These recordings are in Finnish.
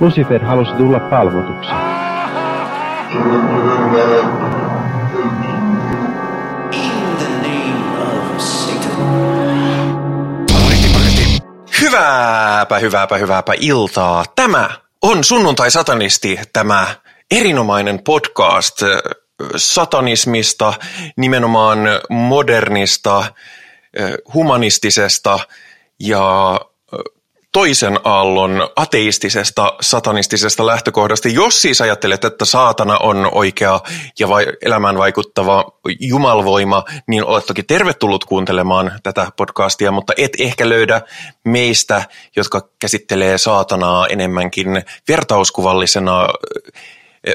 Lucifer halusi tulla palvotuksi. Hyvääpä, hyvääpä, hyvääpä iltaa. Tämä on Sunnuntai-satanisti, tämä erinomainen podcast äh, satanismista, nimenomaan modernista, äh, humanistisesta ja toisen aallon ateistisesta, satanistisesta lähtökohdasta. Jos siis ajattelet, että saatana on oikea ja vai, elämään vaikuttava jumalvoima, niin olet toki tervetullut kuuntelemaan tätä podcastia, mutta et ehkä löydä meistä, jotka käsittelee saatanaa enemmänkin vertauskuvallisena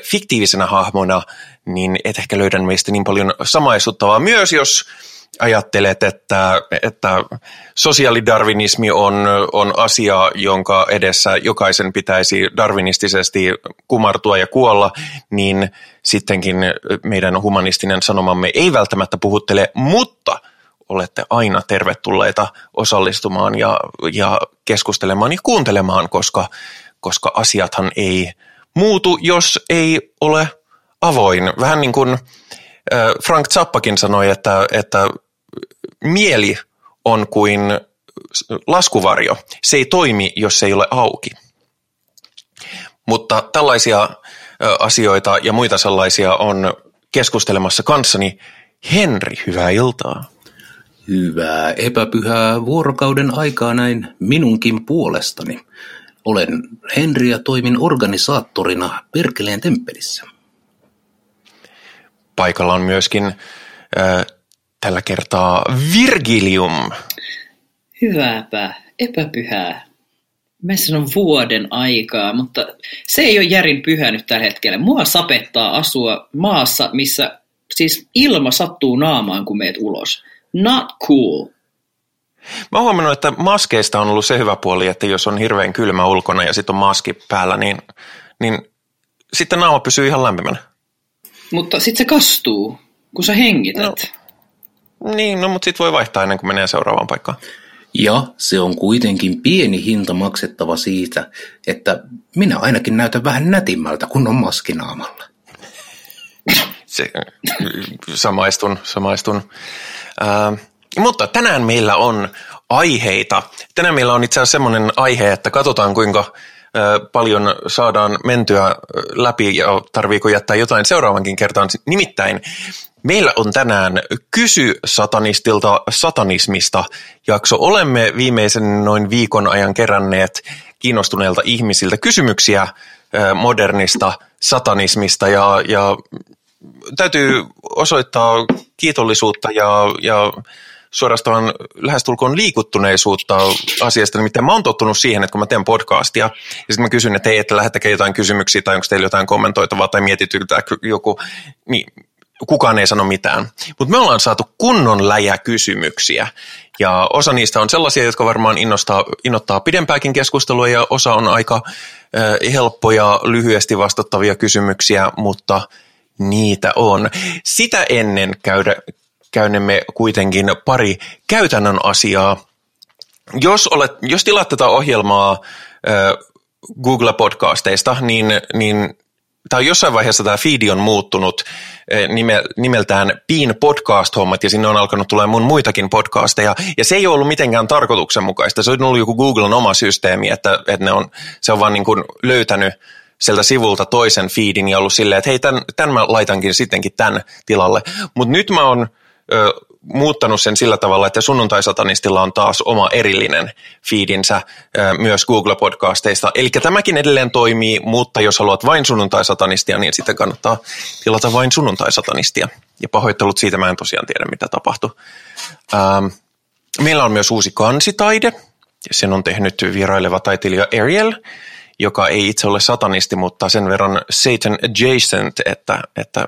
fiktiivisenä hahmona, niin et ehkä löydä meistä niin paljon samaistuttavaa. Myös jos ajattelet, että, että sosiaalidarwinismi on, on asia, jonka edessä jokaisen pitäisi darwinistisesti kumartua ja kuolla, niin sittenkin meidän humanistinen sanomamme ei välttämättä puhuttele, mutta olette aina tervetulleita osallistumaan ja, ja keskustelemaan ja kuuntelemaan, koska, koska asiathan ei muutu, jos ei ole avoin. Vähän niin kuin Frank Zappakin sanoi, että, että mieli on kuin laskuvarjo. Se ei toimi, jos se ei ole auki. Mutta tällaisia asioita ja muita sellaisia on keskustelemassa kanssani Henri, hyvää iltaa. Hyvää epäpyhää vuorokauden aikaa näin minunkin puolestani. Olen Henri ja toimin organisaattorina Perkeleen temppelissä. Paikalla on myöskin äh, tällä kertaa Virgilium. Hyvääpä, epäpyhää. Meissä on vuoden aikaa, mutta se ei ole järin pyhä nyt tällä hetkellä. Mua sapettaa asua maassa, missä siis ilma sattuu naamaan, kun meet ulos. Not cool. Mä oon huomannut, että maskeista on ollut se hyvä puoli, että jos on hirveän kylmä ulkona ja sitten on maski päällä, niin, niin sitten naama pysyy ihan lämpimänä. Mutta sitten se kastuu, kun sä hengität. No, niin, no mutta sitten voi vaihtaa ennen kuin menee seuraavaan paikkaan. Ja se on kuitenkin pieni hinta maksettava siitä, että minä ainakin näytän vähän nätimmältä, kun on maskinaamalla. Se, samaistun, samaistun. Äh, mutta tänään meillä on aiheita. Tänään meillä on itse asiassa semmoinen aihe, että katsotaan kuinka paljon saadaan mentyä läpi ja tarviiko jättää jotain seuraavankin kertaan. Nimittäin meillä on tänään Kysy satanistilta satanismista jakso. Olemme viimeisen noin viikon ajan keränneet kiinnostuneilta ihmisiltä kysymyksiä modernista satanismista ja, ja täytyy osoittaa kiitollisuutta ja, ja suorastaan lähestulkoon liikuttuneisuutta asiasta. Nimittäin mä oon tottunut siihen, että kun mä teen podcastia, ja sitten mä kysyn, että hei, että lähettäkää jotain kysymyksiä, tai onko teillä jotain kommentoitavaa, tai mietityktää joku, niin kukaan ei sano mitään. Mutta me ollaan saatu kunnon läjä kysymyksiä. Ja osa niistä on sellaisia, jotka varmaan innostaa, innoittaa pidempääkin keskustelua, ja osa on aika äh, helppoja, lyhyesti vastattavia kysymyksiä, mutta niitä on. Sitä ennen käydä, käynnemme kuitenkin pari käytännön asiaa. Jos, olet, jos tilaat tätä ohjelmaa Google-podcasteista, niin, niin tai jossain vaiheessa tämä feedi on muuttunut nime, nimeltään Bean Podcast-hommat, ja sinne on alkanut tulla mun muitakin podcasteja, ja se ei ollut mitenkään tarkoituksenmukaista. Se on ollut joku Googlen oma systeemi, että, että ne on, se on vaan niin kuin löytänyt sieltä sivulta toisen feedin ja ollut silleen, että hei, tämän, tämän mä laitankin sittenkin tämän tilalle. Mutta nyt mä oon ö, muuttanut sen sillä tavalla, että sunnuntai-satanistilla on taas oma erillinen feedinsä ö, myös Google-podcasteista. Eli tämäkin edelleen toimii, mutta jos haluat vain sunnuntai-satanistia, niin sitten kannattaa tilata vain sunnuntai-satanistia. Ja pahoittelut siitä, mä en tosiaan tiedä, mitä tapahtui. Ähm, meillä on myös uusi kansitaide, sen on tehnyt vieraileva taiteilija Ariel, joka ei itse ole satanisti, mutta sen verran Satan adjacent, että, että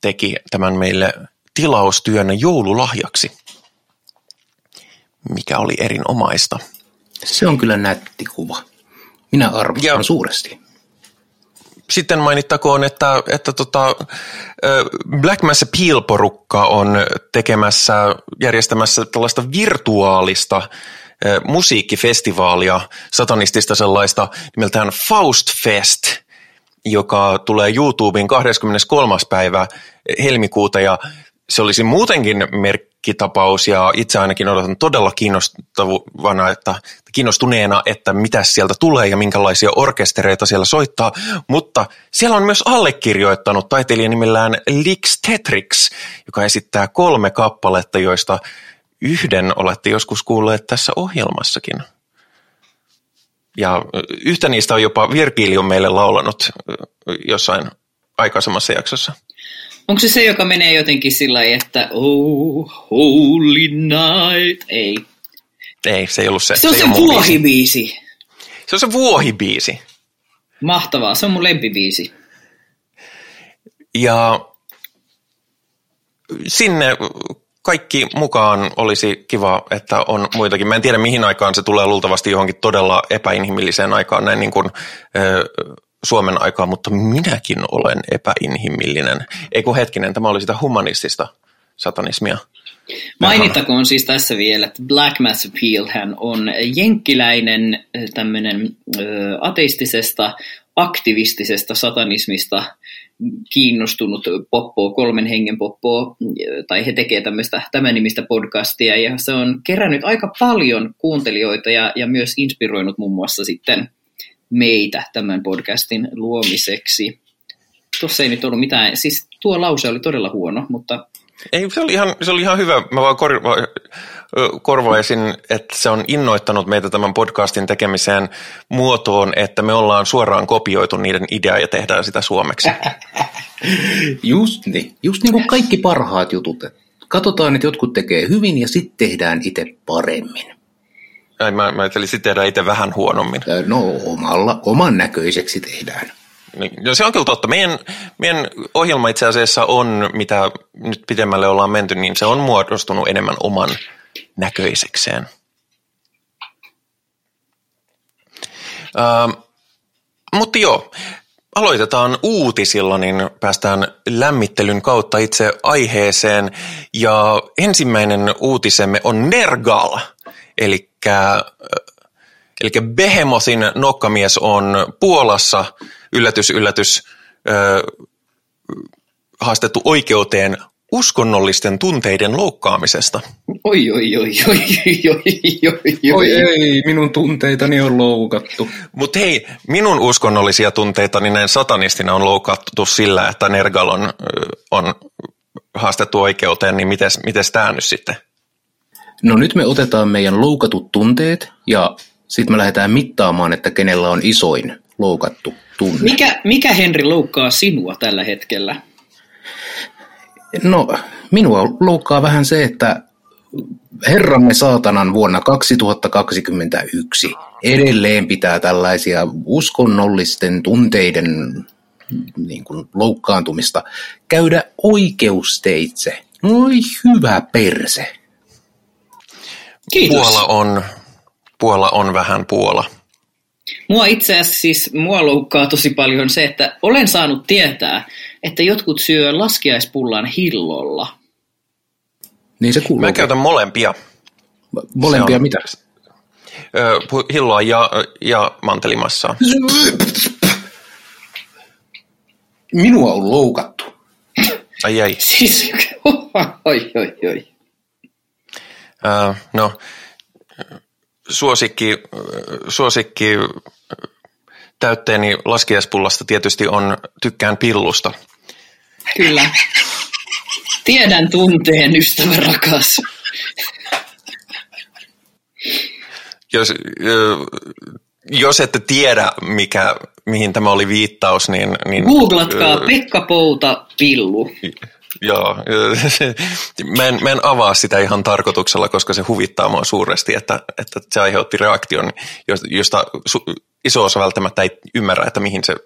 teki tämän meille tilaustyönä joululahjaksi, mikä oli erinomaista. Se on kyllä nätti kuva. Minä arvostan ja suuresti. Sitten mainittakoon, että, että tota, Black Mass Appeal-porukka on tekemässä, järjestämässä tällaista virtuaalista musiikkifestivaalia, satanistista sellaista nimeltään Faust Fest, joka tulee YouTubeen 23. päivä helmikuuta ja se olisi muutenkin merkkitapaus ja itse ainakin odotan todella kiinnostavana, että, kiinnostuneena, että mitä sieltä tulee ja minkälaisia orkestereita siellä soittaa, mutta siellä on myös allekirjoittanut taiteilija nimellään Lix Tetrix, joka esittää kolme kappaletta, joista yhden olette joskus kuulleet tässä ohjelmassakin. Ja yhtä niistä on jopa Virgilio meille laulanut jossain aikaisemmassa jaksossa. Onko se se, joka menee jotenkin sillä lailla, että oh, holy night? Ei. Ei, se ei ollut se. Se on se, se vuohibiisi. Se on se vuohibiisi. Mahtavaa, se on mun lempibiisi. Ja sinne kaikki mukaan olisi kiva, että on muitakin. Mä en tiedä mihin aikaan se tulee luultavasti johonkin todella epäinhimilliseen aikaan, näin niin kuin, ö, Suomen aikaan, mutta minäkin olen epäinhimillinen. Ei kun hetkinen, tämä oli sitä humanistista satanismia. Mainittakoon siis tässä vielä, että Black Mass Appeal hän on jenkkiläinen tämmöinen ateistisesta, aktivistisesta satanismista kiinnostunut poppo, kolmen hengen poppo, tai he tekevät tämmöistä tämän nimistä podcastia, ja se on kerännyt aika paljon kuuntelijoita ja, ja myös inspiroinut muun muassa sitten meitä tämän podcastin luomiseksi. Tuossa ei nyt ollut mitään, siis tuo lause oli todella huono, mutta... Ei, se oli ihan, se oli ihan hyvä. Mä vaan kor, korvaisin, että se on innoittanut meitä tämän podcastin tekemiseen muotoon, että me ollaan suoraan kopioitu niiden ideaa ja tehdään sitä suomeksi. Just niin. Just niin kuin kaikki parhaat jutut. Katsotaan, että jotkut tekee hyvin ja sitten tehdään itse paremmin. Ai, mä, mä ajattelin, sitten tehdään itse vähän huonommin. No omalla, oman näköiseksi tehdään. Niin, no se on kyllä totta. Meidän, meidän ohjelma itse asiassa on, mitä nyt pidemmälle ollaan menty, niin se on muodostunut enemmän oman näköisekseen. Uh, mutta joo, aloitetaan uutisilla, niin päästään lämmittelyn kautta itse aiheeseen. Ja ensimmäinen uutisemme on Nergal, eli eli Behemothin nokkamies on Puolassa, yllätys, yllätys, haastettu oikeuteen uskonnollisten tunteiden loukkaamisesta. Oi, oi, oi, oi, oi, oi, oi. ei, minun tunteitani on loukattu. Mutta hei, minun uskonnollisia tunteitani näin satanistina on loukattu sillä, että Nergal on, on haastettu oikeuteen, niin miten tämä nyt sitten? No nyt me otetaan meidän loukatut tunteet ja sitten me lähdetään mittaamaan, että kenellä on isoin loukattu tunne. Mikä, mikä Henri loukkaa sinua tällä hetkellä? No, minua loukkaa vähän se, että Herramme saatanan vuonna 2021 edelleen pitää tällaisia uskonnollisten tunteiden niin kuin, loukkaantumista käydä oikeusteitse. Oi hyvä perse. Kiitos. Puola on, Puola on vähän Puola. Mua itse asiassa siis, mua loukkaa tosi paljon se, että olen saanut tietää, että jotkut syö laskiaispullan hillolla. Niin se kuuluu. Mä käytän molempia. Molempia on, mitä? Ö, hilloa ja, ja mantelimassaa. Minua on loukattu. Ai ai. Siis, oi, oi, oi. Uh, no, suosikki, suosikki täytteeni laskiaispullasta tietysti on tykkään pillusta. Kyllä. Tiedän tunteen, ystävä rakas. Jos, jos ette tiedä, mikä, mihin tämä oli viittaus, niin... niin Googlatkaa Pekka Pouta pillu. Joo, mä en, mä en avaa sitä ihan tarkoituksella, koska se huvittaa mua suuresti, että, että se aiheutti reaktion, josta iso osa välttämättä ei ymmärrä, että mihin se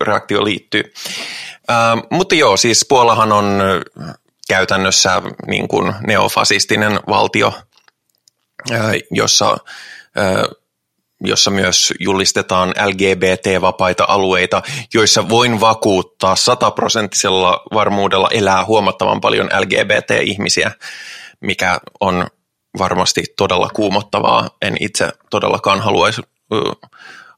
reaktio liittyy. Äh, mutta joo, siis Puolahan on käytännössä niin kuin neofasistinen valtio, äh, jossa äh, jossa myös julistetaan LGBT-vapaita alueita, joissa voin vakuuttaa sataprosenttisella varmuudella elää huomattavan paljon LGBT-ihmisiä, mikä on varmasti todella kuumottavaa. En itse todellakaan haluaisi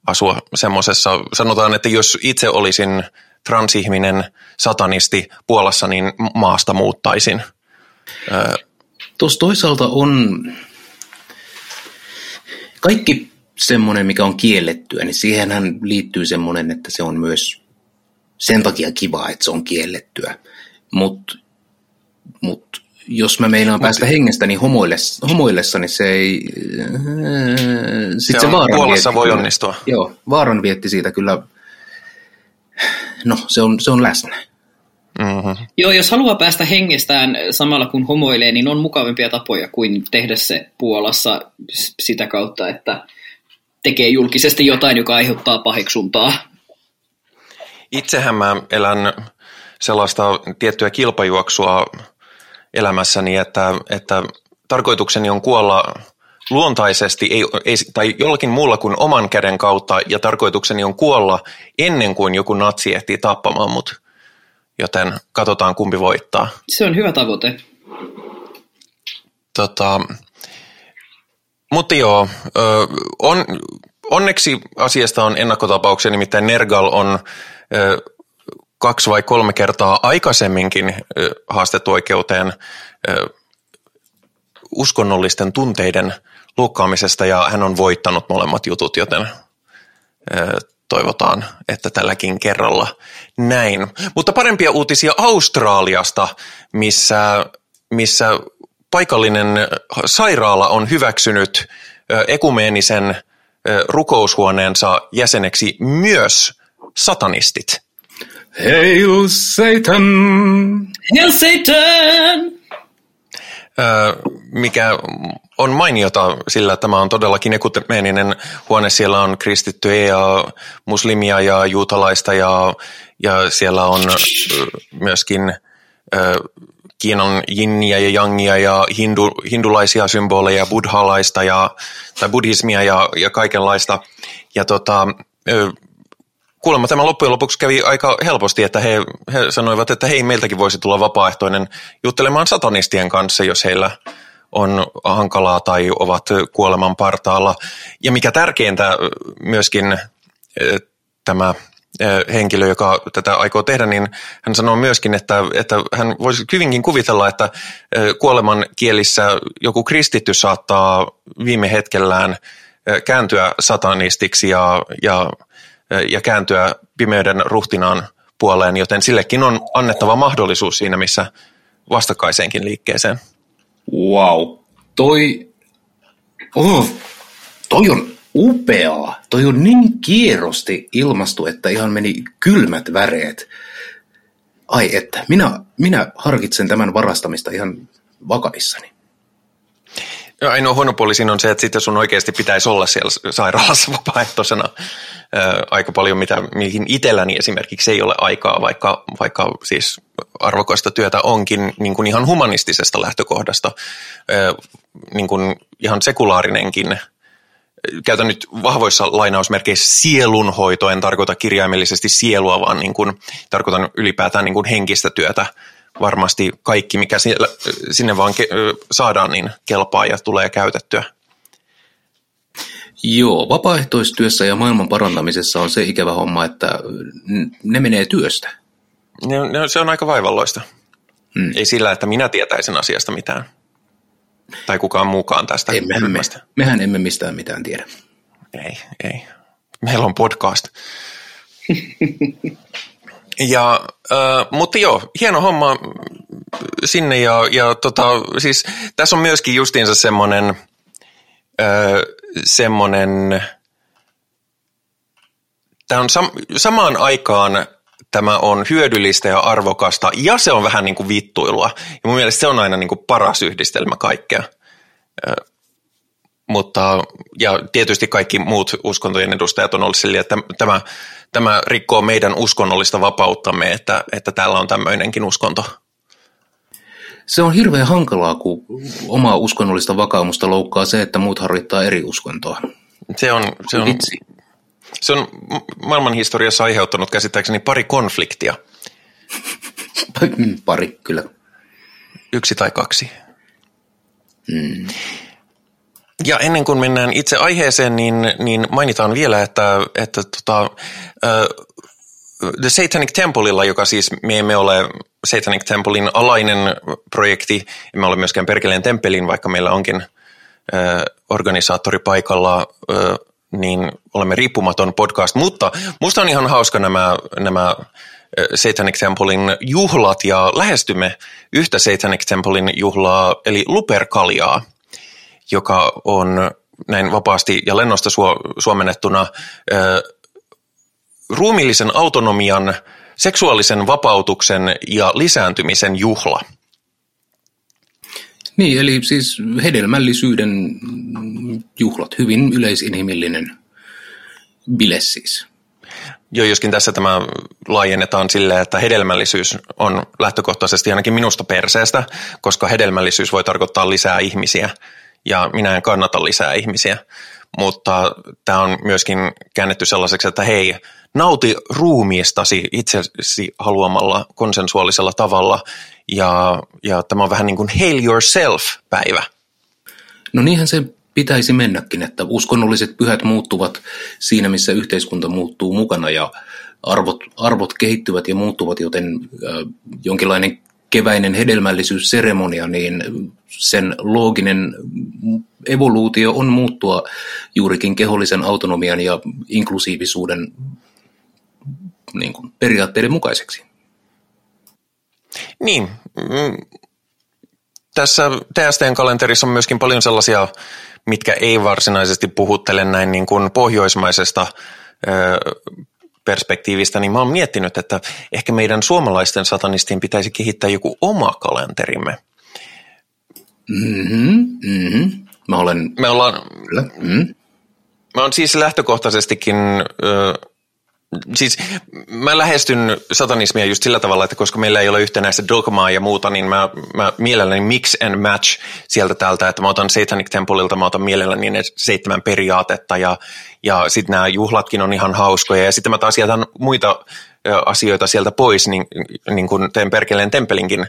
asua semmoisessa. Sanotaan, että jos itse olisin transihminen satanisti Puolassa, niin maasta muuttaisin. Tuossa toisaalta on kaikki semmoinen, mikä on kiellettyä, niin siihenhän liittyy semmoinen, että se on myös sen takia kiva, että se on kiellettyä. Mutta mut, jos mä meinaan päästä hengestä, niin homoille, homoillessa, niin se ei... Sit se, se vaaran Puolassa voi onnistua. Joo, vaaran vietti siitä kyllä, no se on, se on läsnä. Mm-hmm. Joo, jos haluaa päästä hengestään samalla kun homoilee, niin on mukavampia tapoja kuin tehdä se Puolassa sitä kautta, että tekee julkisesti jotain, joka aiheuttaa paheksuntaa. Itsehän mä elän sellaista tiettyä kilpajuoksua elämässäni, että, että tarkoitukseni on kuolla luontaisesti ei, ei, tai jollakin muulla kuin oman käden kautta, ja tarkoitukseni on kuolla ennen kuin joku natsi ehtii tappamaan mut. Joten katsotaan kumpi voittaa. Se on hyvä tavoite. Tota, mutta joo, on, onneksi asiasta on ennakkotapauksia, nimittäin Nergal on kaksi vai kolme kertaa aikaisemminkin haastettu oikeuteen uskonnollisten tunteiden lukkaamisesta ja hän on voittanut molemmat jutut, joten toivotaan, että tälläkin kerralla näin. Mutta parempia uutisia Australiasta, missä, missä paikallinen sairaala on hyväksynyt ekumeenisen rukoushuoneensa jäseneksi myös satanistit. Hail Satan! Hail Satan! mikä on mainiota, sillä tämä on todellakin ekumeeninen huone. Siellä on kristittyjä ja muslimia ja juutalaista ja, ja siellä on myöskin Kiinan jinniä ja jangia ja hindu, hindulaisia symboleja, buddhalaista ja, tai buddhismia ja, ja kaikenlaista. Ja tota, kuulemma tämä loppujen lopuksi kävi aika helposti, että he, he sanoivat, että hei, meiltäkin voisi tulla vapaaehtoinen juttelemaan satanistien kanssa, jos heillä on hankalaa tai ovat kuoleman partaalla. Ja mikä tärkeintä myöskin tämä henkilö, joka tätä aikoo tehdä, niin hän sanoo myöskin, että, että hän voisi hyvinkin kuvitella, että kuoleman kielissä joku kristitty saattaa viime hetkellään kääntyä satanistiksi ja, ja, ja kääntyä pimeyden ruhtinaan puoleen, joten sillekin on annettava mahdollisuus siinä, missä vastakkaiseenkin liikkeeseen. Wow, toi, oh, toi on upeaa. Toi on niin kierrosti ilmastu, että ihan meni kylmät väreet. Ai että, minä, minä harkitsen tämän varastamista ihan vakavissani. Ja ainoa huono puoli siinä on se, että sitten sun oikeasti pitäisi olla siellä sairaalassa vapaaehtoisena ää, aika paljon, mitä, mihin itselläni esimerkiksi ei ole aikaa, vaikka, vaikka siis arvokasta työtä onkin niin kuin ihan humanistisesta lähtökohdasta, ää, niin kuin ihan sekulaarinenkin käytän nyt vahvoissa lainausmerkeissä sielunhoito, en tarkoita kirjaimellisesti sielua, vaan niin kuin, tarkoitan ylipäätään niin kuin henkistä työtä. Varmasti kaikki, mikä siellä, sinne vaan ke, saadaan, niin kelpaa ja tulee käytettyä. Joo, vapaaehtoistyössä ja maailman parantamisessa on se ikävä homma, että ne menee työstä. Ne, ne, se on aika vaivalloista. Hmm. Ei sillä, että minä tietäisin asiasta mitään. Tai kukaan mukaan tästä emme, ryhmästä. Me, mehän emme mistään mitään tiedä. Ei, ei. Meillä on podcast. ja, äh, mutta joo, hieno homma sinne ja, ja tota, siis tässä on myöskin justiinsa semmoinen, äh, semmoinen, tämä on sam- samaan aikaan tämä on hyödyllistä ja arvokasta ja se on vähän niin kuin vittuilua. Ja mun mielestä se on aina niin kuin paras yhdistelmä kaikkea. Mutta, ja tietysti kaikki muut uskontojen edustajat on ollut sille, että tämä, tämä rikkoo meidän uskonnollista vapauttamme, että, että täällä on tämmöinenkin uskonto. Se on hirveän hankalaa, kun omaa uskonnollista vakaumusta loukkaa se, että muut harjoittaa eri uskontoa. Se on, se on, Vitsi. Se on maailmanhistoriassa aiheuttanut käsittääkseni pari konfliktia. pari, kyllä. Yksi tai kaksi. Mm. ja ennen kuin mennään itse aiheeseen, niin, niin mainitaan vielä, että, että tota, uh, The Satanic Templeilla, joka siis me emme ole Satanic Templein alainen projekti, emme ole myöskään Perkeleen temppelin, vaikka meillä onkin uh, organisaattori paikalla, uh, niin olemme riippumaton podcast, mutta musta on ihan hauska nämä, nämä Satanic Templein juhlat ja lähestymme yhtä Satanic Templein juhlaa, eli Luperkaliaa, joka on näin vapaasti ja lennosta suomennettuna ruumillisen autonomian, seksuaalisen vapautuksen ja lisääntymisen juhla. Niin, eli siis hedelmällisyyden juhlat, hyvin yleisinhimillinen bile siis. Joo, joskin tässä tämä laajennetaan silleen, että hedelmällisyys on lähtökohtaisesti ainakin minusta perseestä, koska hedelmällisyys voi tarkoittaa lisää ihmisiä ja minä en kannata lisää ihmisiä. Mutta tämä on myöskin käännetty sellaiseksi, että hei, nauti ruumiistasi itsesi haluamalla konsensuaalisella tavalla ja, ja tämä on vähän niin kuin hail yourself-päivä. No niinhän se pitäisi mennäkin, että uskonnolliset pyhät muuttuvat siinä, missä yhteiskunta muuttuu mukana ja arvot, arvot kehittyvät ja muuttuvat, joten äh, jonkinlainen keväinen hedelmällisyysseremonia, niin sen looginen evoluutio on muuttua juurikin kehollisen autonomian ja inklusiivisuuden niin kuin, periaatteiden mukaiseksi. Niin. Mm. Tässä TSTn kalenterissa on myöskin paljon sellaisia mitkä ei varsinaisesti puhuttele näin niin kuin pohjoismaisesta perspektiivistä, niin mä oon miettinyt, että ehkä meidän suomalaisten satanistien pitäisi kehittää joku oma kalenterimme. Mm-hmm, mm-hmm. Mä olen... Me ollaan... Mm. Mä oon siis lähtökohtaisestikin ö, Siis mä lähestyn satanismia just sillä tavalla, että koska meillä ei ole yhtenäistä dogmaa ja muuta, niin mä, mä mielelläni mix and match sieltä täältä, että mä otan Satanic Templeilta, mä otan mielelläni ne seitsemän periaatetta ja, ja sitten nämä juhlatkin on ihan hauskoja ja sitten mä taas jätän muita asioita sieltä pois, niin, niin kuin teen Perkeleen tempelinkin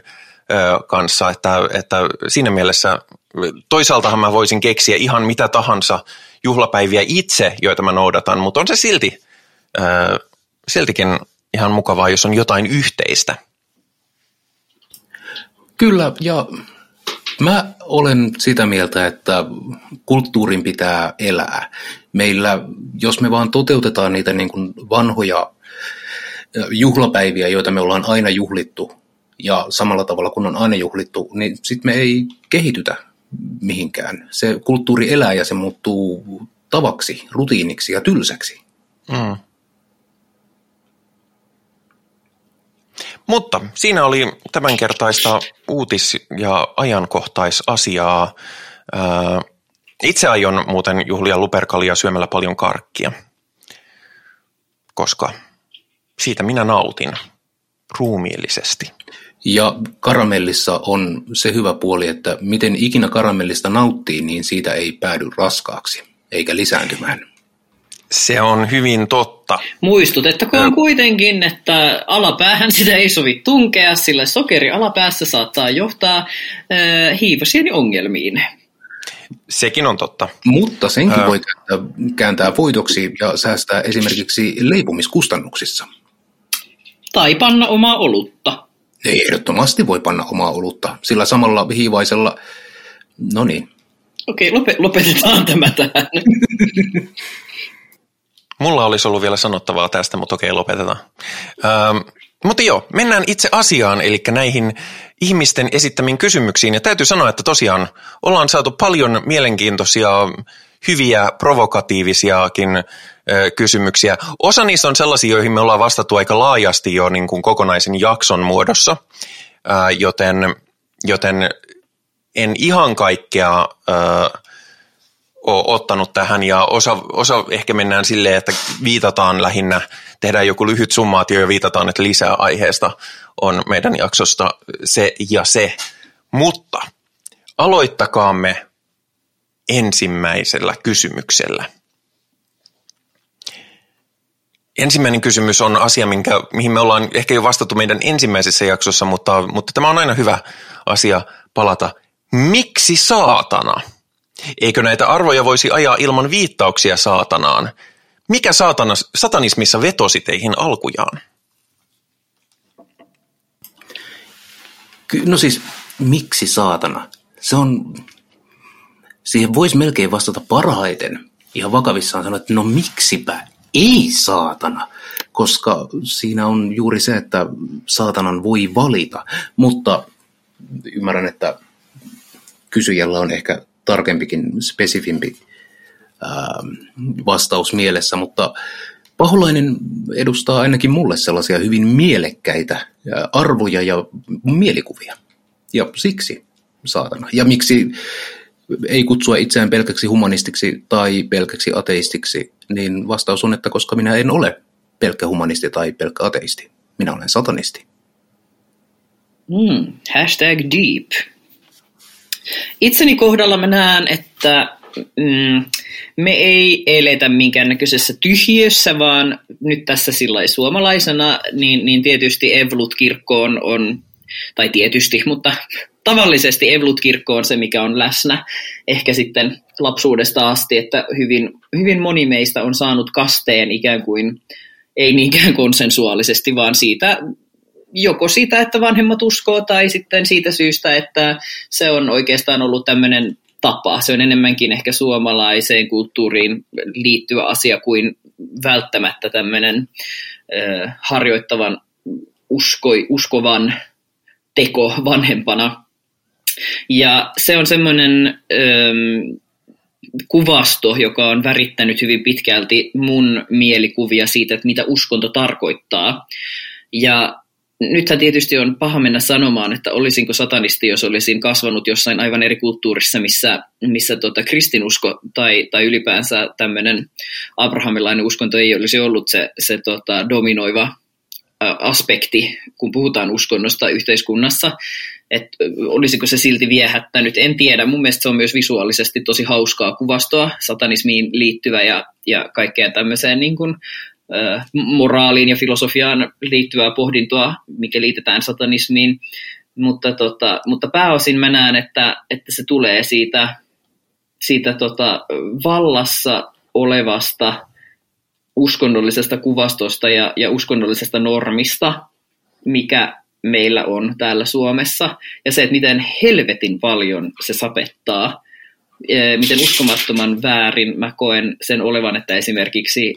kanssa, että, että siinä mielessä toisaaltahan mä voisin keksiä ihan mitä tahansa juhlapäiviä itse, joita mä noudatan, mutta on se silti – siltikin ihan mukavaa, jos on jotain yhteistä. Kyllä, ja mä olen sitä mieltä, että kulttuurin pitää elää. Meillä, jos me vaan toteutetaan niitä niin kuin vanhoja juhlapäiviä, joita me ollaan aina juhlittu, ja samalla tavalla kun on aina juhlittu, niin sitten me ei kehitytä mihinkään. Se kulttuuri elää ja se muuttuu tavaksi, rutiiniksi ja tylsäksi. Mm. Mutta siinä oli tämänkertaista uutis- ja ajankohtaisasiaa. Itse aion muuten juhlia luperkalia syömällä paljon karkkia, koska siitä minä nautin ruumiillisesti. Ja karamellissa on se hyvä puoli, että miten ikinä karamellista nauttii, niin siitä ei päädy raskaaksi eikä lisääntymään. Se on hyvin totta. Muistutettakoon kuitenkin, että alapäähän sitä ei sovi tunkea, sillä sokeri alapäässä saattaa johtaa äh, hiivosieniongelmiin. Sekin on totta. Mutta senkin äh. voi kääntää, kääntää voitoksi ja säästää esimerkiksi leipomiskustannuksissa. Tai panna omaa olutta. Ei ehdottomasti voi panna omaa olutta, sillä samalla hiivaisella, no niin. Okei, lopetetaan tämä tähän. Mulla olisi ollut vielä sanottavaa tästä, mutta okei, lopetetaan. Ähm, mutta joo, mennään itse asiaan, eli näihin ihmisten esittämiin kysymyksiin. Ja täytyy sanoa, että tosiaan ollaan saatu paljon mielenkiintoisia, hyviä, provokatiivisiakin kysymyksiä. Osa niistä on sellaisia, joihin me ollaan vastattu aika laajasti jo niin kuin kokonaisen jakson muodossa, joten, joten en ihan kaikkea ole ottanut tähän ja osa, osa ehkä mennään silleen, että viitataan lähinnä, tehdään joku lyhyt summaatio ja viitataan, että lisää aiheesta on meidän jaksosta se ja se. Mutta aloittakaamme ensimmäisellä kysymyksellä. Ensimmäinen kysymys on asia, minkä, mihin me ollaan ehkä jo vastattu meidän ensimmäisessä jaksossa, mutta, mutta tämä on aina hyvä asia palata. Miksi saatana? Eikö näitä arvoja voisi ajaa ilman viittauksia saatanaan? Mikä saatana, satanismissa vetosi teihin alkujaan? No siis, miksi saatana? Se on, siihen voisi melkein vastata parhaiten ihan vakavissaan sanoa, että no miksipä ei saatana, koska siinä on juuri se, että saatanan voi valita, mutta ymmärrän, että kysyjällä on ehkä tarkempikin, spesifimpi vastaus mielessä, mutta paholainen edustaa ainakin mulle sellaisia hyvin mielekkäitä arvoja ja mielikuvia. Ja siksi saatana. Ja miksi ei kutsua itseään pelkäksi humanistiksi tai pelkäksi ateistiksi, niin vastaus on, että koska minä en ole pelkkä humanisti tai pelkkä ateisti. Minä olen satanisti. Mm, hashtag deep. Itseni kohdalla mä näen, että mm, me ei eletä minkäännäköisessä tyhjössä, vaan nyt tässä sillä suomalaisena, niin, niin tietysti Evlut-kirkko on, on, tai tietysti, mutta tavallisesti Evlut-kirkko on se, mikä on läsnä ehkä sitten lapsuudesta asti, että hyvin, hyvin moni meistä on saanut kasteen ikään kuin, ei niinkään konsensuaalisesti, vaan siitä joko siitä, että vanhemmat uskoo, tai sitten siitä syystä, että se on oikeastaan ollut tämmöinen tapa. Se on enemmänkin ehkä suomalaiseen kulttuuriin liittyvä asia kuin välttämättä tämmöinen äh, harjoittavan uskoi, uskovan teko vanhempana. Ja se on semmoinen ähm, kuvasto, joka on värittänyt hyvin pitkälti mun mielikuvia siitä, että mitä uskonto tarkoittaa. Ja nythän tietysti on paha mennä sanomaan, että olisinko satanisti, jos olisin kasvanut jossain aivan eri kulttuurissa, missä, missä tota kristinusko tai, tai ylipäänsä tämmöinen abrahamilainen uskonto ei olisi ollut se, se tota dominoiva aspekti, kun puhutaan uskonnosta yhteiskunnassa, että olisiko se silti viehättänyt, en tiedä. Mun mielestä se on myös visuaalisesti tosi hauskaa kuvastoa, satanismiin liittyvä ja, ja kaikkea tämmöiseen niin kuin, moraaliin ja filosofiaan liittyvää pohdintoa, mikä liitetään satanismiin. Mutta, tota, mutta pääosin mä näen, että, että se tulee siitä, siitä tota, vallassa olevasta uskonnollisesta kuvastosta ja, ja uskonnollisesta normista, mikä meillä on täällä Suomessa. Ja se, että miten helvetin paljon se sapettaa miten uskomattoman väärin mä koen sen olevan, että esimerkiksi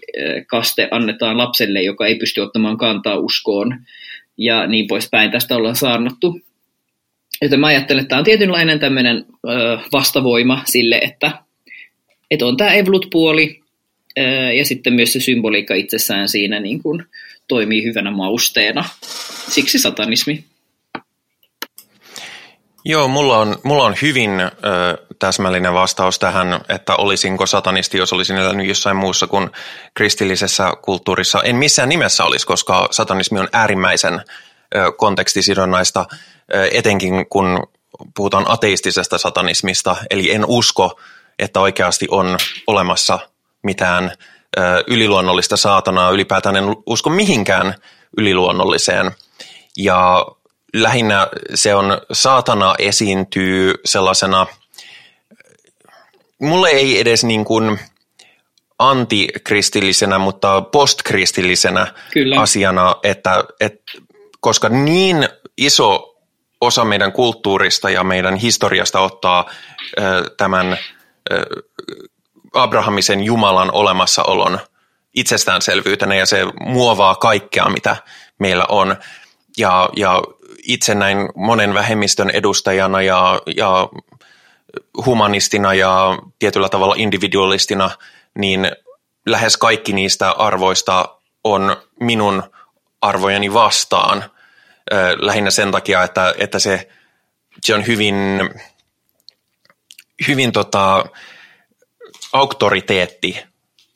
kaste annetaan lapselle, joka ei pysty ottamaan kantaa uskoon ja niin poispäin. Tästä ollaan saarnattu. Joten mä ajattelen, että tämä on tietynlainen tämmöinen vastavoima sille, että, että on tämä Evlut-puoli ja sitten myös se symboliikka itsessään siinä niin kuin toimii hyvänä mausteena. Siksi satanismi. Joo, mulla on, mulla on hyvin ö, täsmällinen vastaus tähän, että olisinko satanisti, jos olisin elänyt jossain muussa kuin kristillisessä kulttuurissa. En missään nimessä olisi, koska satanismi on äärimmäisen ö, kontekstisidonnaista, ö, etenkin kun puhutaan ateistisesta satanismista, eli en usko, että oikeasti on olemassa mitään yliluonnollista saatanaa, ylipäätään en usko mihinkään yliluonnolliseen. Ja lähinnä se on, saatana esiintyy sellaisena, mulle ei edes niin kuin antikristillisenä, mutta postkristillisenä Kyllä. asiana, että, että koska niin iso osa meidän kulttuurista ja meidän historiasta ottaa tämän Abrahamisen Jumalan olemassaolon itsestäänselvyytenä ja se muovaa kaikkea, mitä meillä on. Ja, ja itse näin monen vähemmistön edustajana ja, ja humanistina ja tietyllä tavalla individualistina, niin lähes kaikki niistä arvoista on minun arvojeni vastaan. Lähinnä sen takia, että, että se, se on hyvin, hyvin tota, auktoriteetti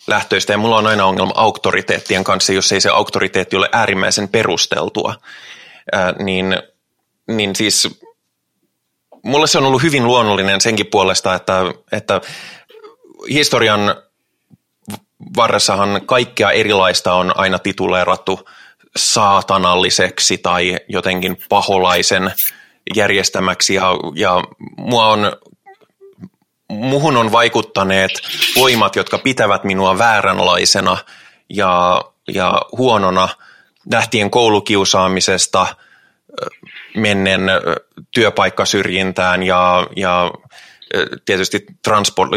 lähtöistä. Ja mulla on aina ongelma auktoriteettien kanssa, jos ei se auktoriteetti ole äärimmäisen perusteltua. Niin, niin siis mulle se on ollut hyvin luonnollinen senkin puolesta, että, että historian varressahan kaikkea erilaista on aina tituleerattu saatanalliseksi tai jotenkin paholaisen järjestämäksi. Ja, ja mua on muhun on vaikuttaneet voimat, jotka pitävät minua vääränlaisena ja, ja huonona lähtien koulukiusaamisesta mennen työpaikkasyrjintään ja, ja tietysti transport,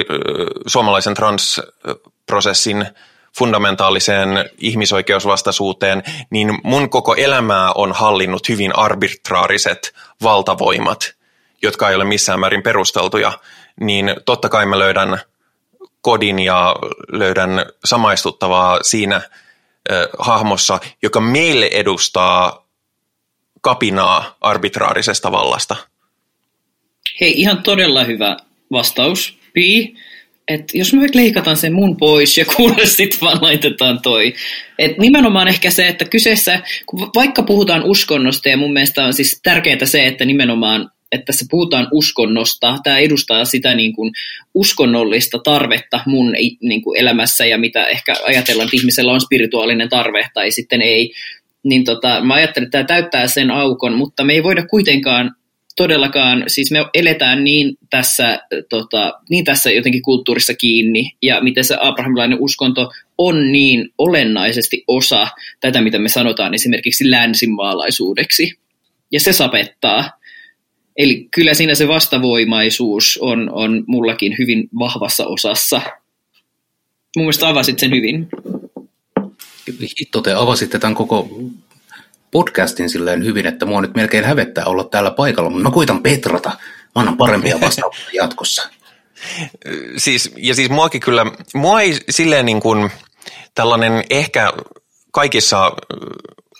suomalaisen transprosessin fundamentaaliseen ihmisoikeusvastaisuuteen, niin mun koko elämää on hallinnut hyvin arbitraariset valtavoimat, jotka ei ole missään määrin perusteltuja, niin totta kai mä löydän kodin ja löydän samaistuttavaa siinä äh, hahmossa, joka meille edustaa kapinaa arbitraarisesta vallasta. Hei, ihan todella hyvä vastaus, Pi että jos me leikataan sen mun pois ja kuule sitten vaan laitetaan toi. Et nimenomaan ehkä se, että kyseessä, vaikka puhutaan uskonnosta ja mun mielestä on siis tärkeää se, että nimenomaan että tässä puhutaan uskonnosta, tämä edustaa sitä niin kuin uskonnollista tarvetta mun niin kuin elämässä ja mitä ehkä ajatellaan, että ihmisellä on spirituaalinen tarve tai sitten ei, niin tota, mä ajattelen, että tämä täyttää sen aukon, mutta me ei voida kuitenkaan todellakaan, siis me eletään niin tässä, tota, niin tässä jotenkin kulttuurissa kiinni, ja miten se abrahamilainen uskonto on niin olennaisesti osa tätä, mitä me sanotaan esimerkiksi länsimaalaisuudeksi. Ja se sapettaa. Eli kyllä siinä se vastavoimaisuus on, on mullakin hyvin vahvassa osassa. Mun mielestä avasit sen hyvin. Hitto, te avasitte tämän koko podcastin silleen hyvin, että mua nyt melkein hävettää olla täällä paikalla, mutta mä koitan petrata. Mä annan parempia vastauksia jatkossa. Siis, ja siis muakin kyllä, mua ei silleen niin kuin tällainen ehkä kaikissa,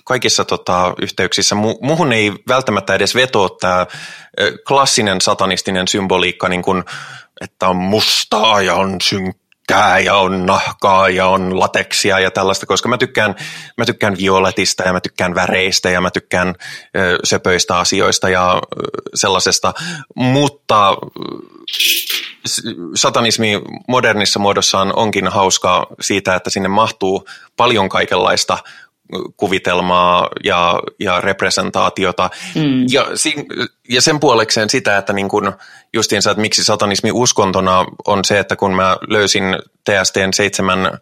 kaikissa tota, yhteyksissä, mu, muhun ei välttämättä edes vetoa tämä klassinen satanistinen symboliikka, niin kuin, että on mustaa ja on synkkää kää ja on nahkaa ja on lateksia ja tällaista, koska mä tykkään, mä tykkään violetista ja mä tykkään väreistä ja mä tykkään ö, söpöistä asioista ja ö, sellaisesta, mutta satanismi modernissa muodossaan onkin hauskaa siitä, että sinne mahtuu paljon kaikenlaista kuvitelmaa ja, ja representaatiota. Mm. Ja, ja sen puolekseen sitä, että niin kun justiinsa, että miksi satanismi uskontona on se, että kun mä löysin TSTn seitsemän,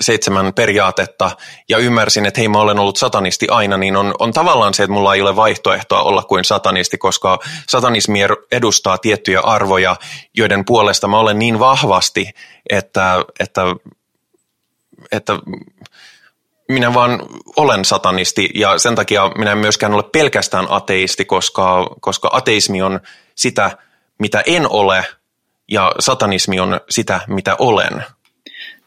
seitsemän periaatetta ja ymmärsin, että hei mä olen ollut satanisti aina, niin on, on tavallaan se, että mulla ei ole vaihtoehtoa olla kuin satanisti, koska satanismi edustaa tiettyjä arvoja, joiden puolesta mä olen niin vahvasti, että, että että minä vaan olen satanisti ja sen takia minä en myöskään ole pelkästään ateisti, koska, koska ateismi on sitä, mitä en ole ja satanismi on sitä, mitä olen.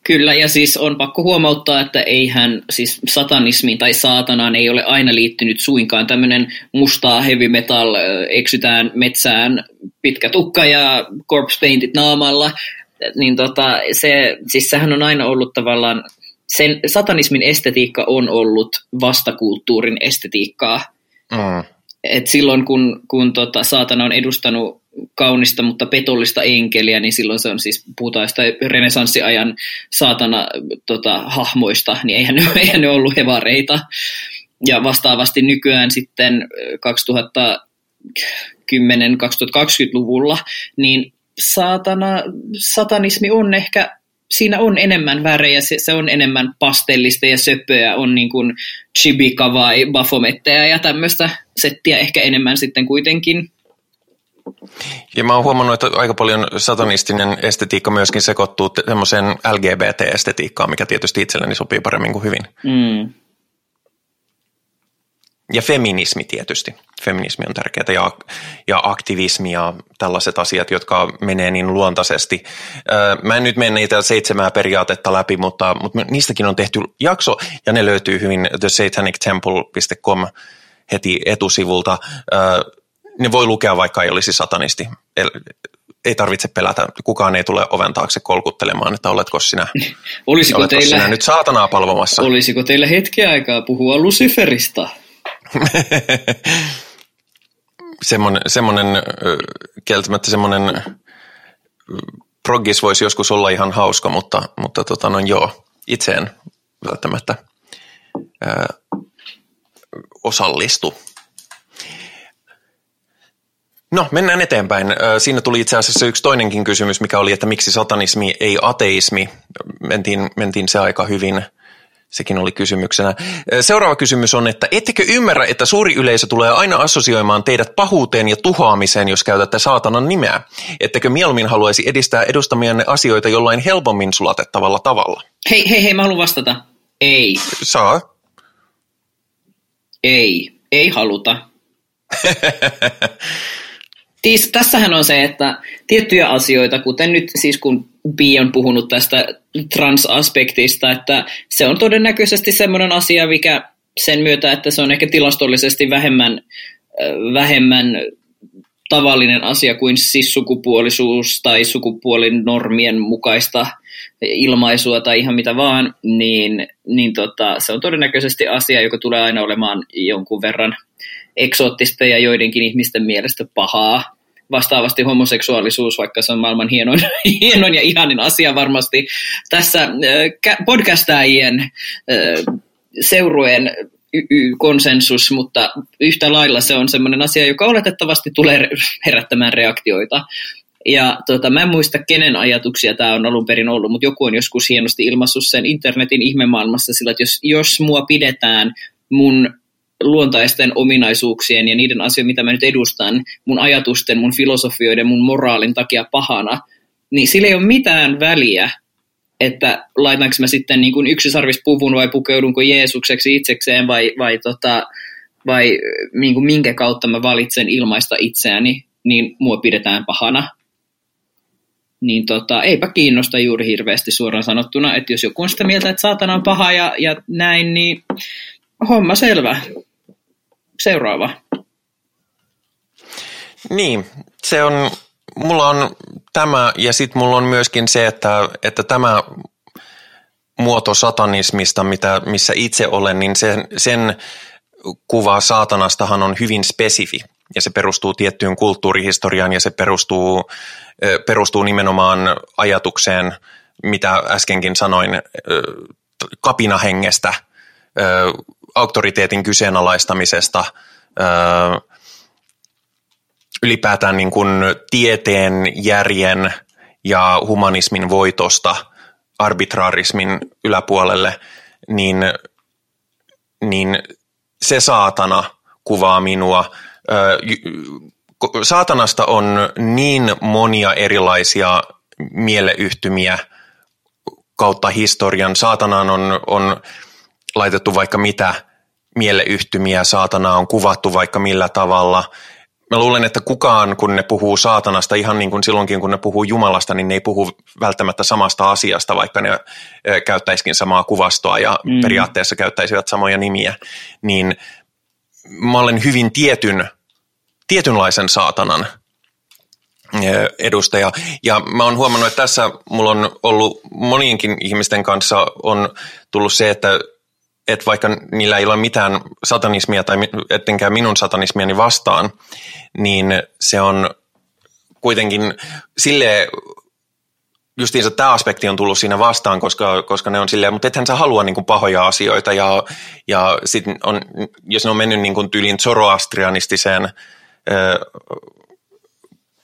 Kyllä, ja siis on pakko huomauttaa, että eihän siis satanismiin tai saatanaan ei ole aina liittynyt suinkaan tämmöinen mustaa heavy metal, eksytään metsään, pitkä tukka ja corpse paintit naamalla, niin tota, se, siis sehän on aina ollut tavallaan, sen satanismin estetiikka on ollut vastakulttuurin estetiikkaa. Mm. Et silloin kun, kun tota, saatana on edustanut kaunista, mutta petollista enkeliä, niin silloin se on siis, puhutaan sitä renesanssiajan saatana tota, hahmoista, niin eihän ne, eihän ne ollut hevareita. Ja vastaavasti nykyään sitten 2010-2020-luvulla, niin saatana, satanismi on ehkä, siinä on enemmän värejä, se, se on enemmän pastellista ja söpöä, on niin kuin chibika vai bafometteja ja tämmöistä settiä ehkä enemmän sitten kuitenkin. Ja mä oon huomannut, että aika paljon satanistinen estetiikka myöskin sekoittuu semmoiseen LGBT-estetiikkaan, mikä tietysti itselleni sopii paremmin kuin hyvin. Mm. Ja feminismi tietysti. Feminismi on tärkeää ja, ja aktivismi ja tällaiset asiat, jotka menee niin luontaisesti. Mä en nyt mene niitä seitsemää periaatetta läpi, mutta, mutta niistäkin on tehty jakso ja ne löytyy hyvin thesatanictemple.com heti etusivulta. Ne voi lukea vaikka ei olisi satanisti. Ei tarvitse pelätä, kukaan ei tule oven taakse kolkuttelemaan, että oletko sinä, olisiko oletko teillä, sinä nyt saatanaa palvomassa. Olisiko teillä hetki aikaa puhua Luciferista? semmoinen, semmoinen kieltämättä semmoinen proggis voisi joskus olla ihan hauska, mutta, mutta tota, no joo, itse en välttämättä ö, osallistu. No, mennään eteenpäin. Siinä tuli itse asiassa yksi toinenkin kysymys, mikä oli, että miksi satanismi ei ateismi. Mentiin, mentiin se aika hyvin. Sekin oli kysymyksenä. Seuraava kysymys on, että ettekö ymmärrä, että suuri yleisö tulee aina assosioimaan teidät pahuuteen ja tuhoamiseen, jos käytätte saatanan nimeä? Ettekö mieluummin haluaisi edistää edustamianne asioita jollain helpommin sulatettavalla tavalla? Hei, hei, hei, mä haluan vastata. Ei. Saa. Ei. Ei haluta. Tis, tässähän on se, että tiettyjä asioita, kuten nyt siis kun Bi on puhunut tästä transaspektista, että se on todennäköisesti semmoinen asia, mikä sen myötä, että se on ehkä tilastollisesti vähemmän, vähemmän tavallinen asia kuin siis sukupuolisuus tai sukupuolin normien mukaista ilmaisua tai ihan mitä vaan, niin, niin tota, se on todennäköisesti asia, joka tulee aina olemaan jonkun verran eksoottista ja joidenkin ihmisten mielestä pahaa. Vastaavasti homoseksuaalisuus, vaikka se on maailman hienoin, hienoin ja ihanin asia varmasti tässä äh, podcastajien äh, seurueen konsensus, mutta yhtä lailla se on sellainen asia, joka oletettavasti tulee herättämään reaktioita. Ja tota, mä en muista, kenen ajatuksia tämä on alun perin ollut, mutta joku on joskus hienosti ilmaissut sen internetin ihmemaailmassa sillä, että jos, jos mua pidetään mun luontaisten ominaisuuksien ja niiden asioiden, mitä mä nyt edustan, mun ajatusten, mun filosofioiden, mun moraalin takia pahana, niin sillä ei ole mitään väliä, että laitanko mä sitten niin kuin yksisarvispuvun vai pukeudunko Jeesukseksi itsekseen vai, vai, tota, vai niin kuin minkä kautta mä valitsen ilmaista itseäni, niin mua pidetään pahana. Niin tota, eipä kiinnosta juuri hirveästi suoraan sanottuna, että jos joku on sitä mieltä, että saatana on paha ja, ja näin, niin homma selvä. Seuraava. Niin, se on, mulla on tämä ja sitten mulla on myöskin se, että, että tämä muoto satanismista, mitä, missä itse olen, niin sen, sen kuva saatanastahan on hyvin spesifi ja se perustuu tiettyyn kulttuurihistoriaan ja se perustuu, perustuu nimenomaan ajatukseen, mitä äskenkin sanoin, kapinahengestä, auktoriteetin kyseenalaistamisesta, ylipäätään niin kuin tieteen, järjen ja humanismin voitosta arbitraarismin yläpuolelle, niin, niin se saatana kuvaa minua. Saatanasta on niin monia erilaisia mieleyhtymiä kautta historian. Saatanaan on, on laitettu vaikka mitä mieleyhtymiä, saatana on kuvattu vaikka millä tavalla. Mä luulen, että kukaan, kun ne puhuu saatanasta, ihan niin kuin silloinkin, kun ne puhuu Jumalasta, niin ne ei puhu välttämättä samasta asiasta, vaikka ne käyttäisikin samaa kuvastoa ja mm. periaatteessa käyttäisivät samoja nimiä. Niin mä olen hyvin tietyn, tietynlaisen saatanan edustaja. Ja mä oon huomannut, että tässä mulla on ollut monienkin ihmisten kanssa on tullut se, että että vaikka niillä ei ole mitään satanismia tai ettenkään minun satanismiani vastaan, niin se on kuitenkin sille justiinsa tämä aspekti on tullut siinä vastaan, koska, koska ne on silleen, mutta ethän sä halua niin kuin pahoja asioita ja, ja sit on, jos ne on mennyt niin kuin tyylin zoroastrianistiseen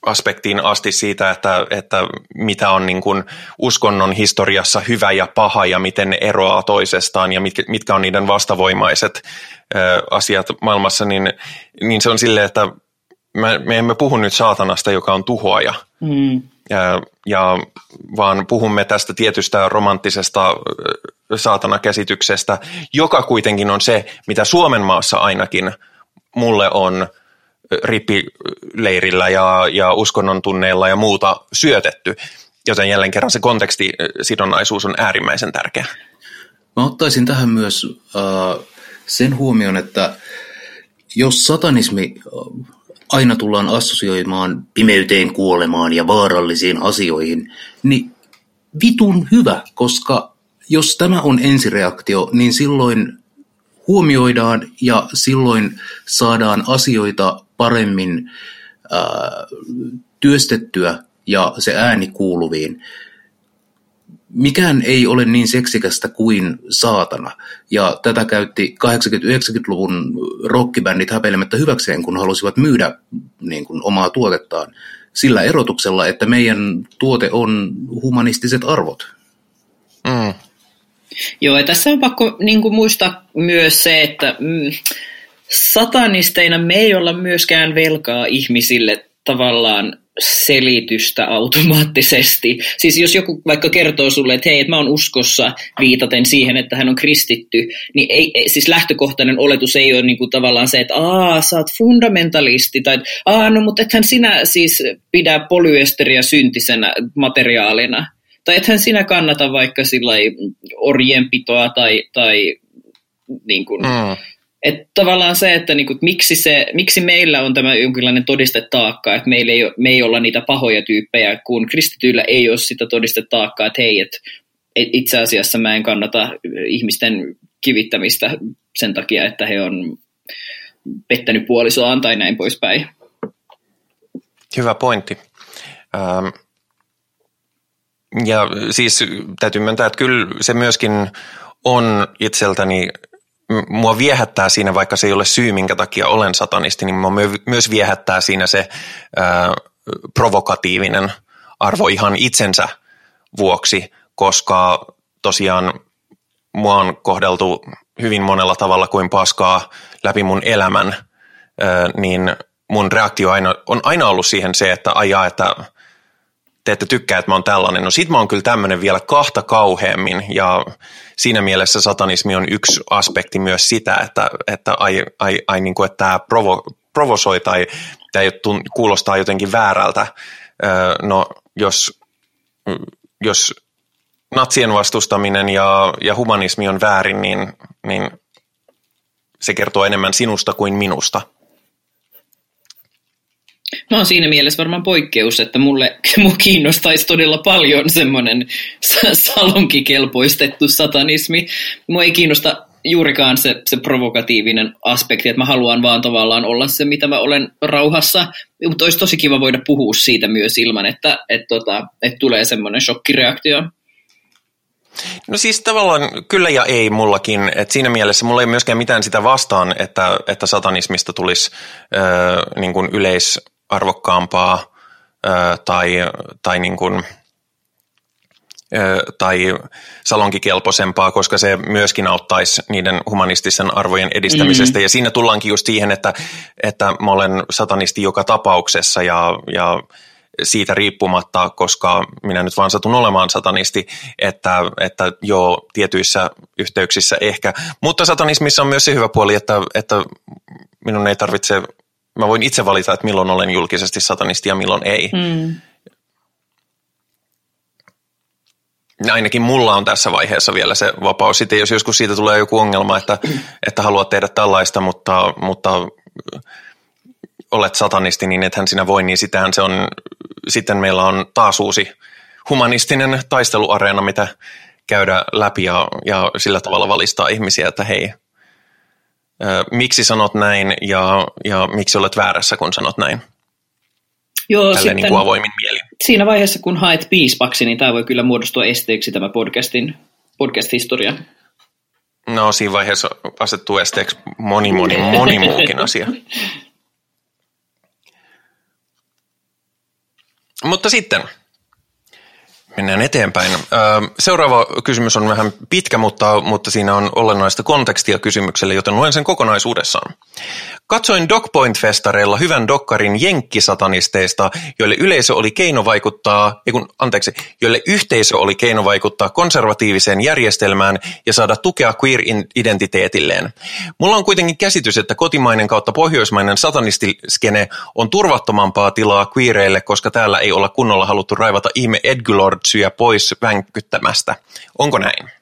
aspektiin asti siitä, että, että mitä on niin kuin uskonnon historiassa hyvä ja paha ja miten ne eroaa toisestaan ja mitkä, mitkä on niiden vastavoimaiset ö, asiat maailmassa, niin, niin se on silleen, että me, me emme puhu nyt saatanasta, joka on tuhoaja, mm. ja, ja, vaan puhumme tästä tietystä romanttisesta saatanakäsityksestä, joka kuitenkin on se, mitä Suomen maassa ainakin mulle on – rippileirillä ja, ja uskonnon tunneilla ja muuta syötetty, joten jälleen kerran se kontekstisidonnaisuus on äärimmäisen tärkeä. Mä ottaisin tähän myös äh, sen huomioon, että jos satanismi aina tullaan assosioimaan pimeyteen, kuolemaan ja vaarallisiin asioihin, niin vitun hyvä, koska jos tämä on ensireaktio, niin silloin huomioidaan ja silloin saadaan asioita paremmin ää, työstettyä ja se ääni kuuluviin. mikään ei ole niin seksikästä kuin saatana. Ja tätä käytti 80-90-luvun rockibändit häpeilemättä hyväkseen, kun halusivat myydä niin kuin, omaa tuotettaan sillä erotuksella, että meidän tuote on humanistiset arvot. Mm. Joo, ja tässä on pakko niin kuin, muistaa myös se, että mm, satanisteina me ei olla myöskään velkaa ihmisille tavallaan selitystä automaattisesti. Siis jos joku vaikka kertoo sulle, että hei, että mä oon uskossa viitaten siihen, että hän on kristitty, niin ei, ei, siis lähtökohtainen oletus ei ole niin kuin tavallaan se, että aa, sä oot fundamentalisti, tai aa, no mutta ethän sinä siis pidä polyesteriä syntisenä materiaalina, tai ethän sinä kannata vaikka sillä orjenpitoa tai, tai niin kuin, mm että tavallaan se, että niinku, miksi, se, miksi meillä on tämä jonkinlainen todistetaakka, että meillä ei, me ei olla niitä pahoja tyyppejä, kun kristityillä ei ole sitä todistetaakkaa, että hei, että et itse asiassa mä en kannata ihmisten kivittämistä sen takia, että he on pettänyt puolisoaan tai näin poispäin. Hyvä pointti. Ähm, ja siis täytyy myöntää, että kyllä se myöskin on itseltäni mua viehättää siinä, vaikka se ei ole syy, minkä takia olen satanisti, niin mua myös viehättää siinä se provokatiivinen arvo ihan itsensä vuoksi, koska tosiaan mua on kohdeltu hyvin monella tavalla kuin paskaa läpi mun elämän, niin mun reaktio aina, on aina ollut siihen se, että ajaa, että te ette tykkää, että mä oon tällainen. No sit mä oon kyllä tämmöinen vielä kahta kauheammin ja siinä mielessä satanismi on yksi aspekti myös sitä, että, että, ai, ai, ai, niin kuin, että tämä provo, provosoi tai tämä kuulostaa jotenkin väärältä. No jos, jos natsien vastustaminen ja, ja humanismi on väärin, niin, niin se kertoo enemmän sinusta kuin minusta. Mä oon siinä mielessä varmaan poikkeus, että mulle mua kiinnostaisi todella paljon semmoinen salonkikelpoistettu satanismi. Mua ei kiinnosta juurikaan se, se provokatiivinen aspekti, että mä haluan vaan tavallaan olla se, mitä mä olen rauhassa. Mutta olisi tosi kiva voida puhua siitä myös ilman, että et tota, et tulee semmoinen shokkireaktio. No siis tavallaan kyllä ja ei mullakin. Et siinä mielessä mulla ei myöskään mitään sitä vastaan, että, että satanismista tulisi ö, niin kuin yleis arvokkaampaa tai, tai niin kuin, tai salonkikelpoisempaa, koska se myöskin auttaisi niiden humanistisen arvojen edistämisestä. Mm. Ja siinä tullaankin just siihen, että, että mä olen satanisti joka tapauksessa ja, ja siitä riippumatta, koska minä nyt vaan satun olemaan satanisti, että, että joo, tietyissä yhteyksissä ehkä. Mutta satanismissa on myös se hyvä puoli, että, että minun ei tarvitse mä voin itse valita, että milloin olen julkisesti satanisti ja milloin ei. Mm. Ainakin mulla on tässä vaiheessa vielä se vapaus. Sitten jos joskus siitä tulee joku ongelma, että, että haluat tehdä tällaista, mutta, mutta olet satanisti, niin ethän sinä voi, niin sitähän se on, sitten meillä on taas uusi humanistinen taisteluareena, mitä käydä läpi ja, ja sillä tavalla valistaa ihmisiä, että hei, miksi sanot näin ja, ja miksi olet väärässä, kun sanot näin. Joo, sitten, niin kuin avoimin mielin. Siinä vaiheessa, kun haet piispaksi, niin tämä voi kyllä muodostua esteeksi tämä podcastin, podcast-historia. No siinä vaiheessa asettuu esteeksi moni, moni, moni muukin asia. Mutta sitten – Mennään eteenpäin. Seuraava kysymys on vähän pitkä, mutta, mutta siinä on olennaista kontekstia kysymykselle, joten luen sen kokonaisuudessaan. Katsoin DocPoint-festareilla hyvän dokkarin jenkkisatanisteista, joille yleisö oli keino vaikuttaa, ei kun, anteeksi, joille yhteisö oli keino vaikuttaa konservatiiviseen järjestelmään ja saada tukea queer-identiteetilleen. Mulla on kuitenkin käsitys, että kotimainen kautta pohjoismainen satanistiskene on turvattomampaa tilaa queereille, koska täällä ei olla kunnolla haluttu raivata ihme Edgelordsyä pois vänkyttämästä. Onko näin?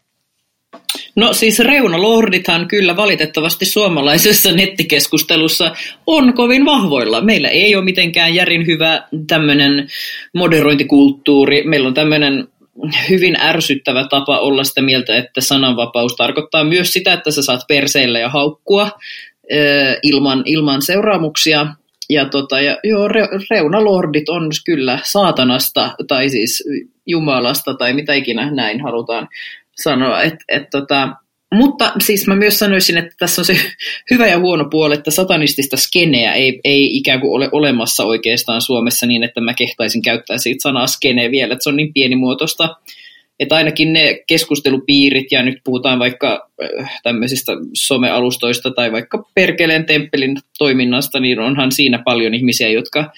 No siis reunalordithan kyllä valitettavasti suomalaisessa nettikeskustelussa on kovin vahvoilla. Meillä ei ole mitenkään järin hyvä tämmöinen moderointikulttuuri. Meillä on tämmöinen hyvin ärsyttävä tapa olla sitä mieltä, että sananvapaus tarkoittaa myös sitä, että sä saat perseillä ja haukkua ilman, ilman seuraamuksia. ja, tota, ja joo, re, reunalordit on kyllä saatanasta tai siis Jumalasta tai mitä ikinä näin halutaan sanoa. Et, et, tota, mutta siis mä myös sanoisin, että tässä on se hyvä ja huono puoli, että satanistista skeneä ei, ei ikään kuin ole olemassa oikeastaan Suomessa niin, että mä kehtaisin käyttää siitä sanaa skene vielä, että se on niin pienimuotoista, että ainakin ne keskustelupiirit, ja nyt puhutaan vaikka äh, tämmöisistä somealustoista tai vaikka Perkeleen temppelin toiminnasta, niin onhan siinä paljon ihmisiä, jotka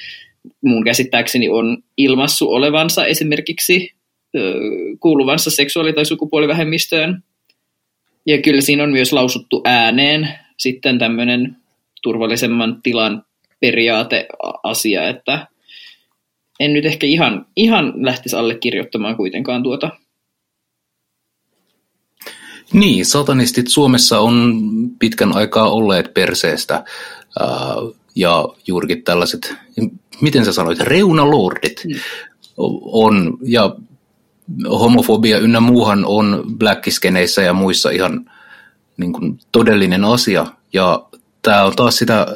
mun käsittääkseni on ilmassu olevansa esimerkiksi kuuluvansa seksuaali- tai sukupuolivähemmistöön. Ja kyllä siinä on myös lausuttu ääneen sitten tämmöinen turvallisemman tilan periaateasia, että en nyt ehkä ihan, ihan lähtisi allekirjoittamaan kuitenkaan tuota. Niin, satanistit Suomessa on pitkän aikaa olleet perseestä ja juurikin tällaiset, miten sä sanoit, reunalordit mm. on, ja homofobia ynnä muuhan on blackiskeneissä ja muissa ihan niin kuin todellinen asia. Ja tämä on taas sitä,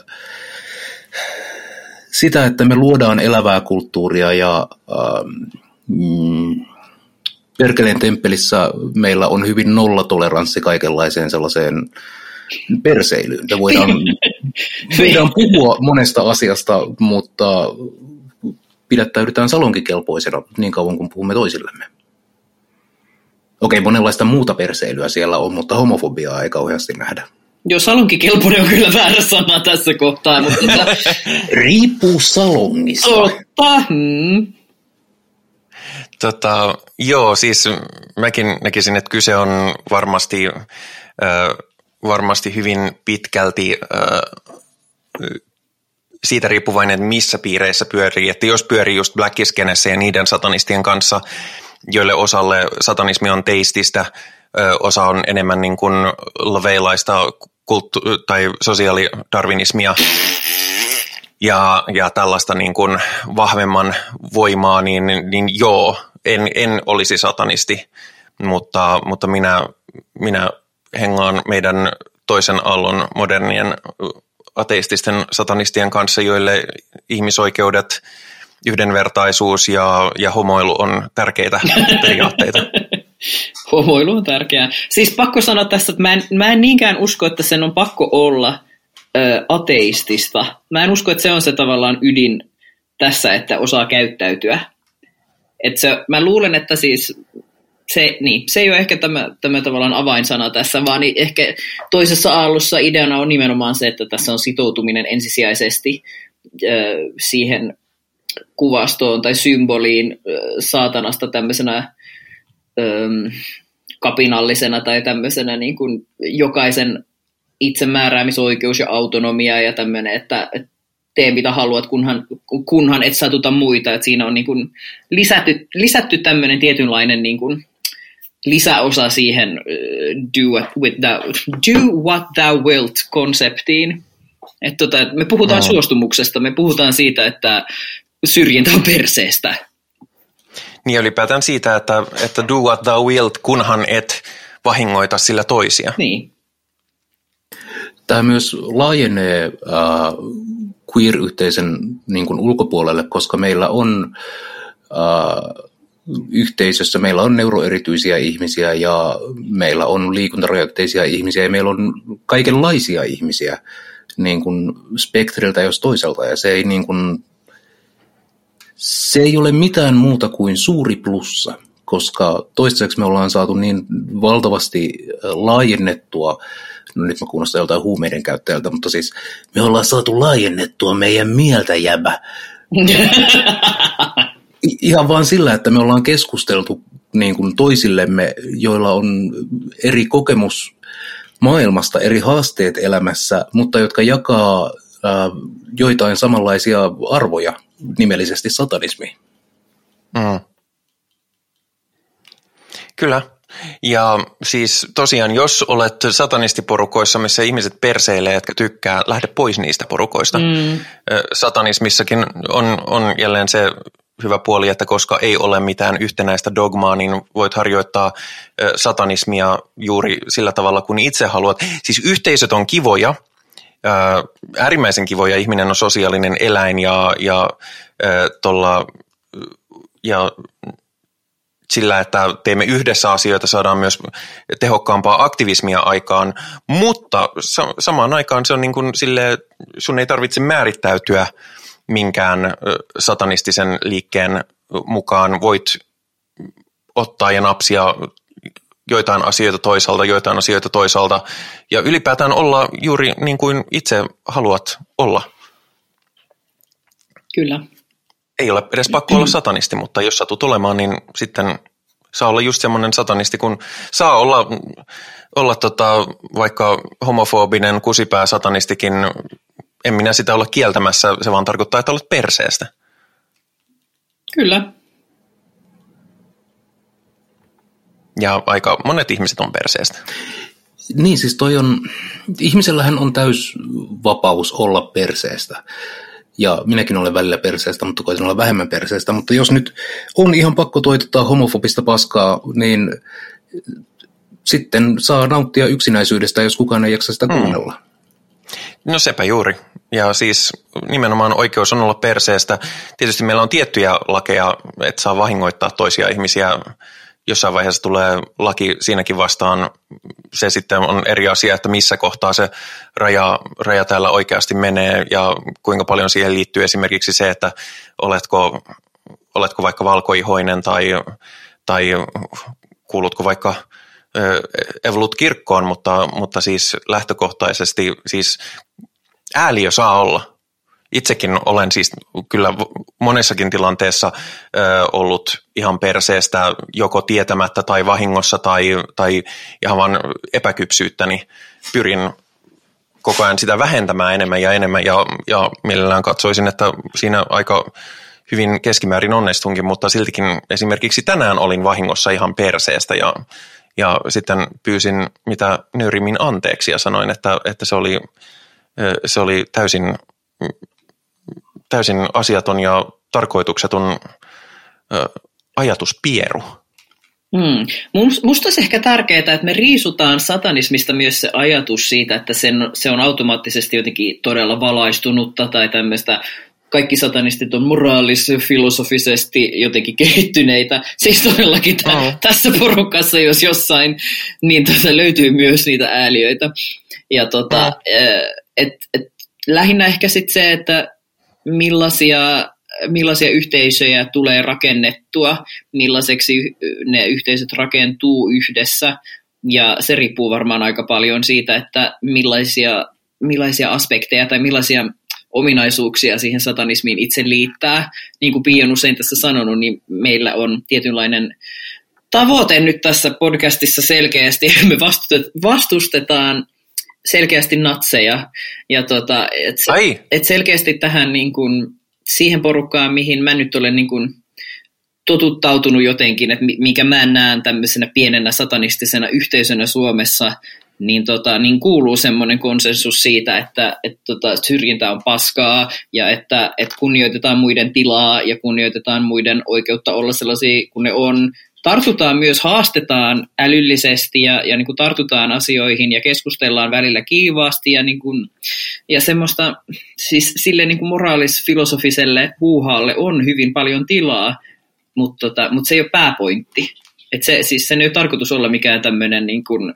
sitä, että me luodaan elävää kulttuuria ja ähm, Perkeleen temppelissä meillä on hyvin nollatoleranssi kaikenlaiseen sellaiseen perseilyyn. Me voidaan, voidaan puhua monesta asiasta, mutta pidättäydytään salonkikelpoisena niin kauan kuin puhumme toisillemme. Okei, monenlaista muuta perseilyä siellä on, mutta homofobiaa ei kauheasti nähdä. Joo, salonkikelpoinen on kyllä väärä sana tässä kohtaa, mutta... Tota- Riippuu salongista. Totta. Hmm. Tota, joo, siis mäkin näkisin, että kyse on varmasti, äh, varmasti hyvin pitkälti äh, siitä riippuvainen, että missä piireissä pyörii. Että jos pyörii just Black ja niiden satanistien kanssa, joille osalle satanismi on teististä, osa on enemmän niin kuin laveilaista kulttu- tai sosiaalidarwinismia. Ja, ja tällaista niin kuin vahvemman voimaa, niin, niin joo, en, en olisi satanisti, mutta, mutta minä, minä hengaan meidän toisen aallon modernien ateististen satanistien kanssa, joille ihmisoikeudet – yhdenvertaisuus ja, ja homoilu on tärkeitä periaatteita. homoilu on tärkeää. Siis pakko sanoa tässä, että mä en, mä en niinkään usko, että sen on pakko olla ö, ateistista. Mä en usko, että se on se tavallaan ydin tässä, että osaa käyttäytyä. Et se, mä luulen, että siis se, niin, se ei ole ehkä tämä, tämä tavallaan avainsana tässä, vaan ehkä toisessa aallossa ideana on nimenomaan se, että tässä on sitoutuminen ensisijaisesti ö, siihen kuvastoon tai symboliin saatanasta tämmöisenä öm, kapinallisena tai tämmöisenä niin kuin jokaisen itsemääräämisoikeus ja autonomia ja tämmöinen, että, että tee mitä haluat, kunhan, kunhan et satuta muita. Että siinä on niin kuin lisätty, lisätty tämmöinen tietynlainen niin kuin lisäosa siihen do what, with thou, do what thou wilt konseptiin. että tota, me puhutaan no. suostumuksesta, me puhutaan siitä, että syrjintä on perseestä. Niin ylipäätään siitä, että, että do what thou wilt, kunhan et vahingoita sillä toisia. Niin. Tämä myös laajenee äh, queer-yhteisön niin kuin ulkopuolelle, koska meillä on äh, yhteisössä, meillä on neuroerityisiä ihmisiä ja meillä on liikuntarajoitteisia ihmisiä ja meillä on kaikenlaisia ihmisiä niin kuin spektriltä jos toiselta ja se ei niin kuin se ei ole mitään muuta kuin suuri plussa, koska toistaiseksi me ollaan saatu niin valtavasti laajennettua, no nyt mä kuulostan joltain huumeiden käyttäjältä, mutta siis me ollaan saatu laajennettua meidän mieltä jäbä. Ihan vaan sillä, että me ollaan keskusteltu niin kuin toisillemme, joilla on eri kokemus maailmasta, eri haasteet elämässä, mutta jotka jakaa äh, joitain samanlaisia arvoja nimellisesti satanismi. Mm. Kyllä. Ja siis tosiaan, jos olet satanistiporukoissa, missä ihmiset perseilee, jotka tykkää, lähde pois niistä porukoista. Mm. Satanismissakin on, on jälleen se hyvä puoli, että koska ei ole mitään yhtenäistä dogmaa, niin voit harjoittaa satanismia juuri sillä tavalla, kun itse haluat. Siis yhteisöt on kivoja, äärimmäisen kivoja. Ihminen on sosiaalinen eläin ja, ja, tolla, ja sillä, että teemme yhdessä asioita, saadaan myös tehokkaampaa aktivismia aikaan, mutta sa- samaan aikaan se on niin kuin sille, sun ei tarvitse määrittäytyä minkään satanistisen liikkeen mukaan. Voit ottaa ja napsia joitain asioita toisaalta, joitain asioita toisaalta ja ylipäätään olla juuri niin kuin itse haluat olla. Kyllä. Ei ole edes pakko olla satanisti, mutta jos satut olemaan, niin sitten saa olla just semmoinen satanisti, kun saa olla, olla tota, vaikka homofobinen kusipää satanistikin, en minä sitä ole kieltämässä, se vaan tarkoittaa, että olet perseestä. Kyllä. Ja aika monet ihmiset on perseestä. Niin, siis toi on, ihmisellähän on täys vapaus olla perseestä. Ja minäkin olen välillä perseestä, mutta koitan olla vähemmän perseestä. Mutta jos nyt on ihan pakko toitottaa homofobista paskaa, niin sitten saa nauttia yksinäisyydestä, jos kukaan ei jaksa sitä mm. kuunnella. Mm. No sepä juuri. Ja siis nimenomaan oikeus on olla perseestä. Tietysti meillä on tiettyjä lakeja, että saa vahingoittaa toisia ihmisiä jossain vaiheessa tulee laki siinäkin vastaan. Se sitten on eri asia, että missä kohtaa se raja, raja täällä oikeasti menee ja kuinka paljon siihen liittyy esimerkiksi se, että oletko, oletko vaikka valkoihoinen tai, tai kuulutko vaikka evolut kirkkoon, mutta, mutta siis lähtökohtaisesti siis ääliö saa olla itsekin olen siis kyllä monessakin tilanteessa ö, ollut ihan perseestä joko tietämättä tai vahingossa tai, tai ihan vain epäkypsyyttäni. Pyrin koko ajan sitä vähentämään enemmän ja enemmän ja, ja mielellään katsoisin, että siinä aika hyvin keskimäärin onnistunkin, mutta siltikin esimerkiksi tänään olin vahingossa ihan perseestä ja, ja sitten pyysin mitä nöyrimmin anteeksi ja sanoin, että, että se, oli, se oli täysin täysin asiaton ja tarkoitukseton ö, ajatuspieru. Hmm. Musta olisi ehkä tärkeää, että me riisutaan satanismista myös se ajatus siitä, että sen, se on automaattisesti jotenkin todella valaistunutta tai tämmöistä kaikki satanistit on moraalis- filosofisesti jotenkin kehittyneitä. Siis todellakin t- oh. tässä porukassa, jos jossain, niin tuota löytyy myös niitä ääliöitä. Ja tota, oh. et, et, lähinnä ehkä sitten se, että millaisia, millaisia yhteisöjä tulee rakennettua, millaiseksi ne yhteisöt rakentuu yhdessä. Ja se riippuu varmaan aika paljon siitä, että millaisia, millaisia aspekteja tai millaisia ominaisuuksia siihen satanismiin itse liittää. Niin kuin Pia on usein tässä sanonut, niin meillä on tietynlainen tavoite nyt tässä podcastissa selkeästi. Me vastustetaan selkeästi natseja. Ja tota, et, et selkeästi tähän niin kun, siihen porukkaan, mihin mä nyt olen niin kun, totuttautunut jotenkin, että mikä mä näen tämmöisenä pienenä satanistisena yhteisönä Suomessa, niin, tota, niin kuuluu semmoinen konsensus siitä, että et, tota, syrjintä on paskaa ja että et kunnioitetaan muiden tilaa ja kunnioitetaan muiden oikeutta olla sellaisia kuin ne on, tartutaan myös, haastetaan älyllisesti ja, ja niin kuin tartutaan asioihin ja keskustellaan välillä kiivaasti ja, niin kuin, ja semmoista, siis sille niin kuin moraalisfilosofiselle huuhaalle on hyvin paljon tilaa, mutta, tota, mutta se ei ole pääpointti. Et se, siis sen ei ole tarkoitus olla mikään tämmöinen niin kuin,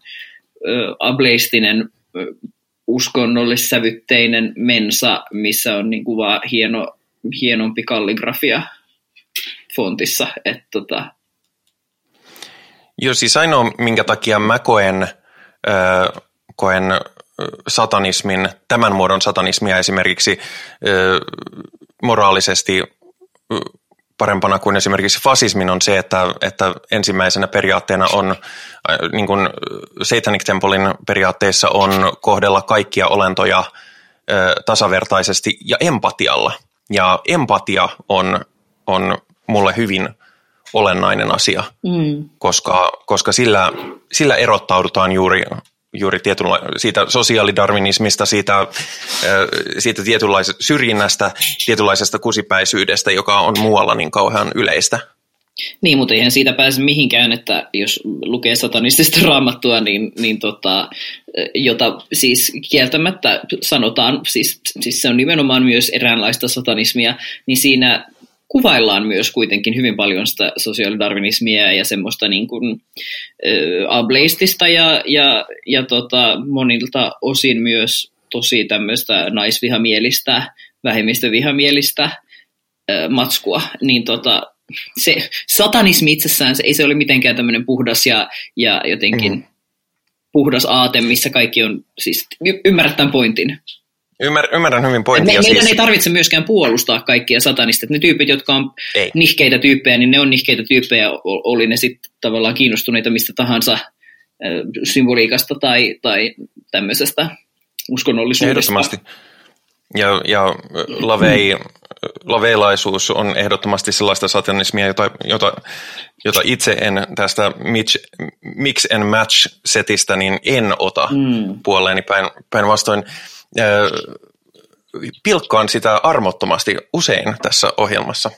ö, ableistinen uskonnollissävytteinen mensa, missä on niin kuin vaan hieno, hienompi kalligrafia fontissa. Et, tota, Joo, siis ainoa, minkä takia mä koen, äh, koen satanismin, tämän muodon satanismia esimerkiksi äh, moraalisesti parempana kuin esimerkiksi fasismin on se, että, että ensimmäisenä periaatteena on, niin kuin Satanic Templein periaatteessa on kohdella kaikkia olentoja tasavertaisesti ja empatialla. Ja empatia on, on mulle hyvin olennainen asia, mm. koska, koska sillä, sillä erottaudutaan juuri, juuri tietynla- siitä sosiaalidarwinismista, siitä, siitä tietynlaisesta syrjinnästä, tietynlaisesta kusipäisyydestä, joka on muualla niin kauhean yleistä. Niin, mutta eihän siitä pääse mihinkään, että jos lukee satanistista raamattua, niin, niin tota, jota siis kieltämättä sanotaan, siis, siis se on nimenomaan myös eräänlaista satanismia, niin siinä kuvaillaan myös kuitenkin hyvin paljon sitä sosiaalidarwinismia ja semmoista niin kuin, ä, ableistista ja, ja, ja tota, monilta osin myös tosi tämmöistä naisvihamielistä, vähemmistövihamielistä ä, matskua, niin tota, se satanismi itsessään se ei se ole mitenkään tämmöinen puhdas ja, ja jotenkin mm. puhdas aate, missä kaikki on, siis ymmärrät tämän pointin. Ymmär, ymmärrän hyvin pointin. Me, meidän siis... ei tarvitse myöskään puolustaa kaikkia satanista. Ne tyypit, jotka on ei. nihkeitä tyyppejä, niin ne on nihkeitä tyyppejä, oli ne sitten tavallaan kiinnostuneita mistä tahansa symboliikasta tai, tai tämmöisestä uskonnollisuudesta. Ehdottomasti. Ja, ja lavei, laveilaisuus on ehdottomasti sellaista satanismia, jota, jota, jota itse en tästä mix, mix and match setistä niin en ota mm. puoleeni päin, päinvastoin. Pilkkaan sitä armottomasti usein tässä ohjelmassa.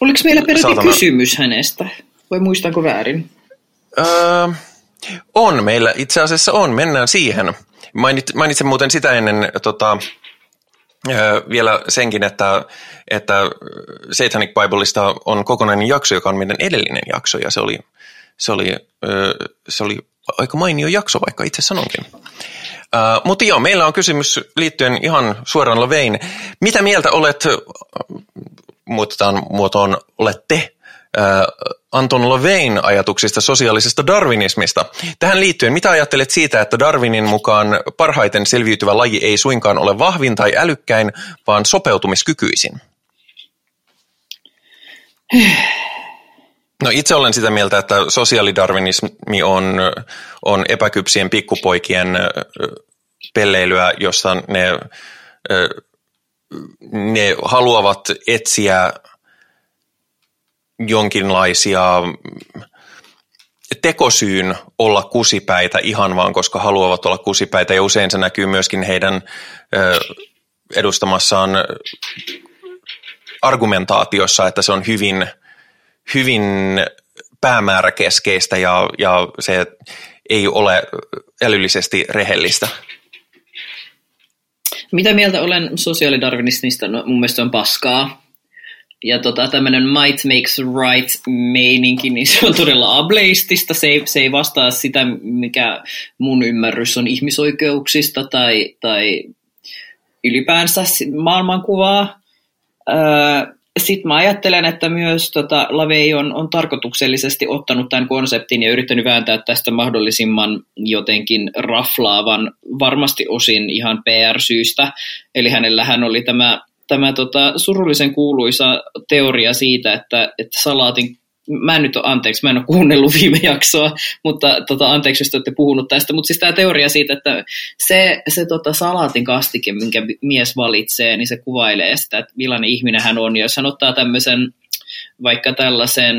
Oliko meillä peräti saatana... kysymys hänestä? Vai muistanko väärin? Öö, on meillä, itse asiassa on, mennään siihen. Mainit, mainitsen muuten sitä ennen tota, vielä senkin, että, että Satanic Bibleista on kokonainen jakso, joka on meidän edellinen jakso, ja se oli, se oli, se oli aika mainio jakso, vaikka itse sanonkin. Uh, mutta joo, meillä on kysymys liittyen ihan suoraan Lavein. Mitä mieltä olet, muutetaan muotoon, olette Anton Lovein ajatuksista sosiaalisesta darwinismista. Tähän liittyen, mitä ajattelet siitä, että Darwinin mukaan parhaiten selviytyvä laji ei suinkaan ole vahvin tai älykkäin, vaan sopeutumiskykyisin? No itse olen sitä mieltä, että sosiaalidarwinismi on, on epäkypsien pikkupoikien pelleilyä, jossa ne, ne haluavat etsiä jonkinlaisia tekosyyn olla kusipäitä ihan vaan, koska haluavat olla kusipäitä. Ja usein se näkyy myöskin heidän edustamassaan argumentaatiossa, että se on hyvin, hyvin päämääräkeskeistä ja, ja se ei ole älyllisesti rehellistä. Mitä mieltä olen sosiaalidarwinismista? No, mun mielestä on paskaa ja tota, tämmöinen might makes right meininki, niin se on todella ableistista. Se ei, se ei vastaa sitä, mikä mun ymmärrys on ihmisoikeuksista tai, tai ylipäänsä maailmankuvaa. Öö, Sitten mä ajattelen, että myös tota, Lavei on, on tarkoituksellisesti ottanut tämän konseptin ja yrittänyt vääntää tästä mahdollisimman jotenkin raflaavan, varmasti osin ihan PR-syystä. Eli hänellähän oli tämä tämä tota, surullisen kuuluisa teoria siitä, että, että salaatin mä nyt ole, anteeksi, mä en ole kuunnellut viime jaksoa, mutta tota, anteeksi, jos te olette puhunut tästä, mutta siis tämä teoria siitä, että se, se tota, salaatin kastike, minkä mies valitsee, niin se kuvailee sitä, että millainen ihminen hän on, ja jos hän ottaa tämmöisen vaikka tällaisen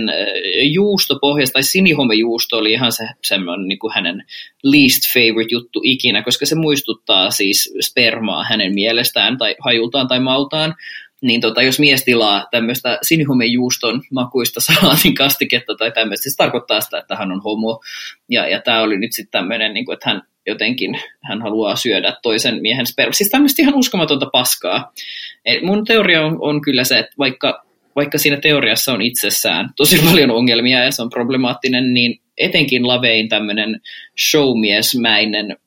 juustopohjasta, tai sinihomejuusto oli ihan se, semmoinen niin kuin hänen least favorite juttu ikinä, koska se muistuttaa siis spermaa hänen mielestään tai hajultaan tai maultaan, niin tota, jos mies tilaa tämmöistä sinihomejuuston makuista salaatin kastiketta tai tämmöistä, se tarkoittaa sitä, että hän on homo. Ja, ja tämä oli nyt sitten tämmöinen, niin että hän jotenkin hän haluaa syödä toisen miehen sperma. Siis tämmöistä ihan uskomatonta paskaa. Et mun teoria on, on kyllä se, että vaikka vaikka siinä teoriassa on itsessään tosi paljon ongelmia ja se on problemaattinen, niin etenkin Lavein tämmöinen showmiesmäinen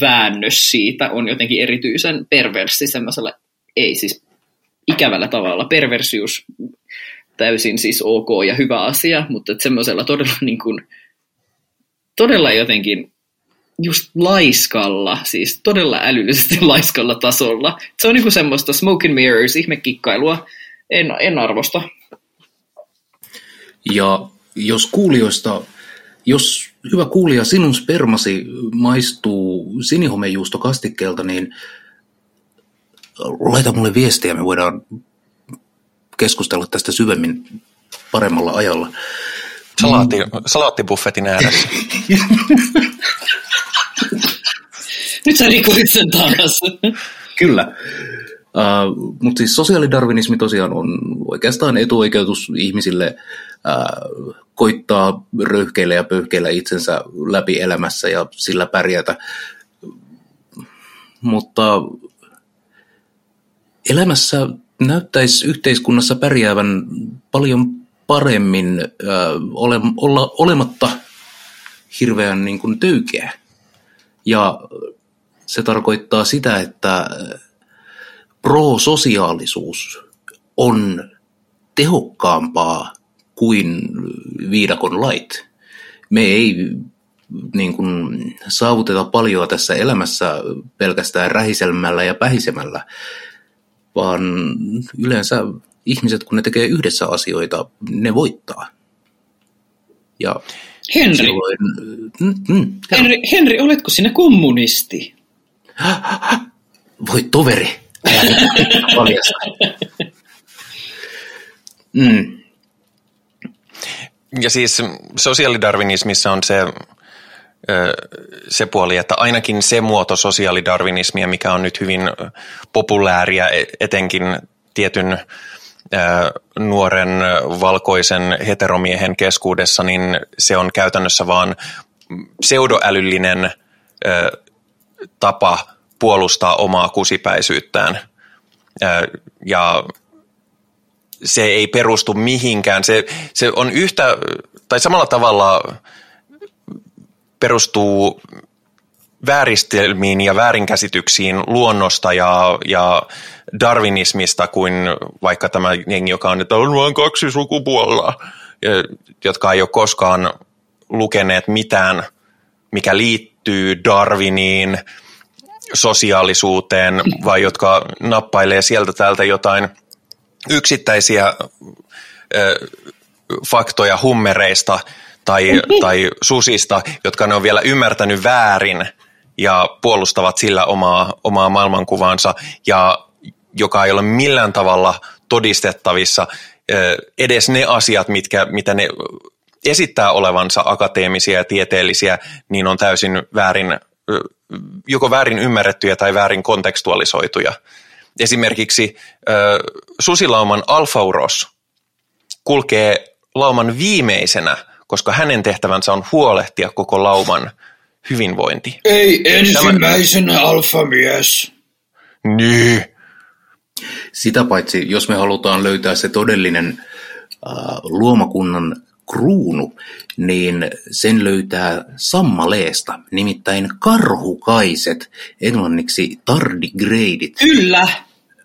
väännös siitä on jotenkin erityisen perverssi semmoisella, ei siis ikävällä tavalla, perversius täysin siis ok ja hyvä asia, mutta semmoisella todella niin kuin, todella jotenkin just laiskalla, siis todella älyllisesti laiskalla tasolla. Se on niin kuin semmoista smoke and mirrors, ihmekikkailua, en, en arvosta. Ja jos kuulijoista, jos hyvä kuulija, sinun spermasi maistuu sinihomejuustokastikkeelta, niin laita mulle viestiä, me voidaan keskustella tästä syvemmin paremmalla ajalla. Salaatti, salaattibuffetin ääressä. Nyt sä rikoit sen taas. Kyllä. Uh, Mutta siis sosiaalidarwinismi tosiaan on oikeastaan etuoikeutus ihmisille uh, koittaa röyhkeillä ja pöyhkeillä itsensä läpi elämässä ja sillä pärjätä. Mutta elämässä näyttäisi yhteiskunnassa pärjäävän paljon paremmin uh, ole, olla olematta hirveän niin kuin töykeä. Ja se tarkoittaa sitä, että prososiaalisuus on tehokkaampaa kuin viidakon lait. Me ei niin kuin, saavuteta paljon tässä elämässä pelkästään rähiselmällä ja pähisemällä, vaan yleensä ihmiset, kun ne tekee yhdessä asioita, ne voittaa. Ja Henri, silloin, mm, mm, Henri, Henri, oletko sinä kommunisti? voi toveri, paljasta. Mm. Ja siis sosiaalidarwinismissa on se, se puoli, että ainakin se muoto sosiaalidarwinismia, mikä on nyt hyvin populääriä e- etenkin tietyn nuoren valkoisen heteromiehen keskuudessa, niin se on käytännössä vaan pseudoälyllinen tapa puolustaa omaa kusipäisyyttään. Ja se ei perustu mihinkään. Se, se on yhtä, tai samalla tavalla perustuu vääristelmiin ja väärinkäsityksiin luonnosta ja, ja darwinismista kuin vaikka tämä jengi, joka on, että on vain kaksi sukupuolta, jotka ei ole koskaan lukeneet mitään, mikä liittyy Darwiniin, sosiaalisuuteen, vai jotka nappailee sieltä täältä jotain – yksittäisiä ö, faktoja hummereista tai, tai susista, jotka ne on vielä ymmärtänyt väärin ja puolustavat sillä omaa, omaa maailmankuvaansa ja joka ei ole millään tavalla todistettavissa edes ne asiat, mitkä, mitä ne esittää olevansa akateemisia ja tieteellisiä, niin on täysin väärin, joko väärin ymmärrettyjä tai väärin kontekstualisoituja. Esimerkiksi susilauman alfauros kulkee lauman viimeisenä, koska hänen tehtävänsä on huolehtia koko lauman hyvinvointi. Ei ensimmäisenä Tämä... alfamies. Niin. Sitä paitsi, jos me halutaan löytää se todellinen äh, luomakunnan kruunu, niin sen löytää sammaleesta, nimittäin karhukaiset, englanniksi tardigreidit. Kyllä!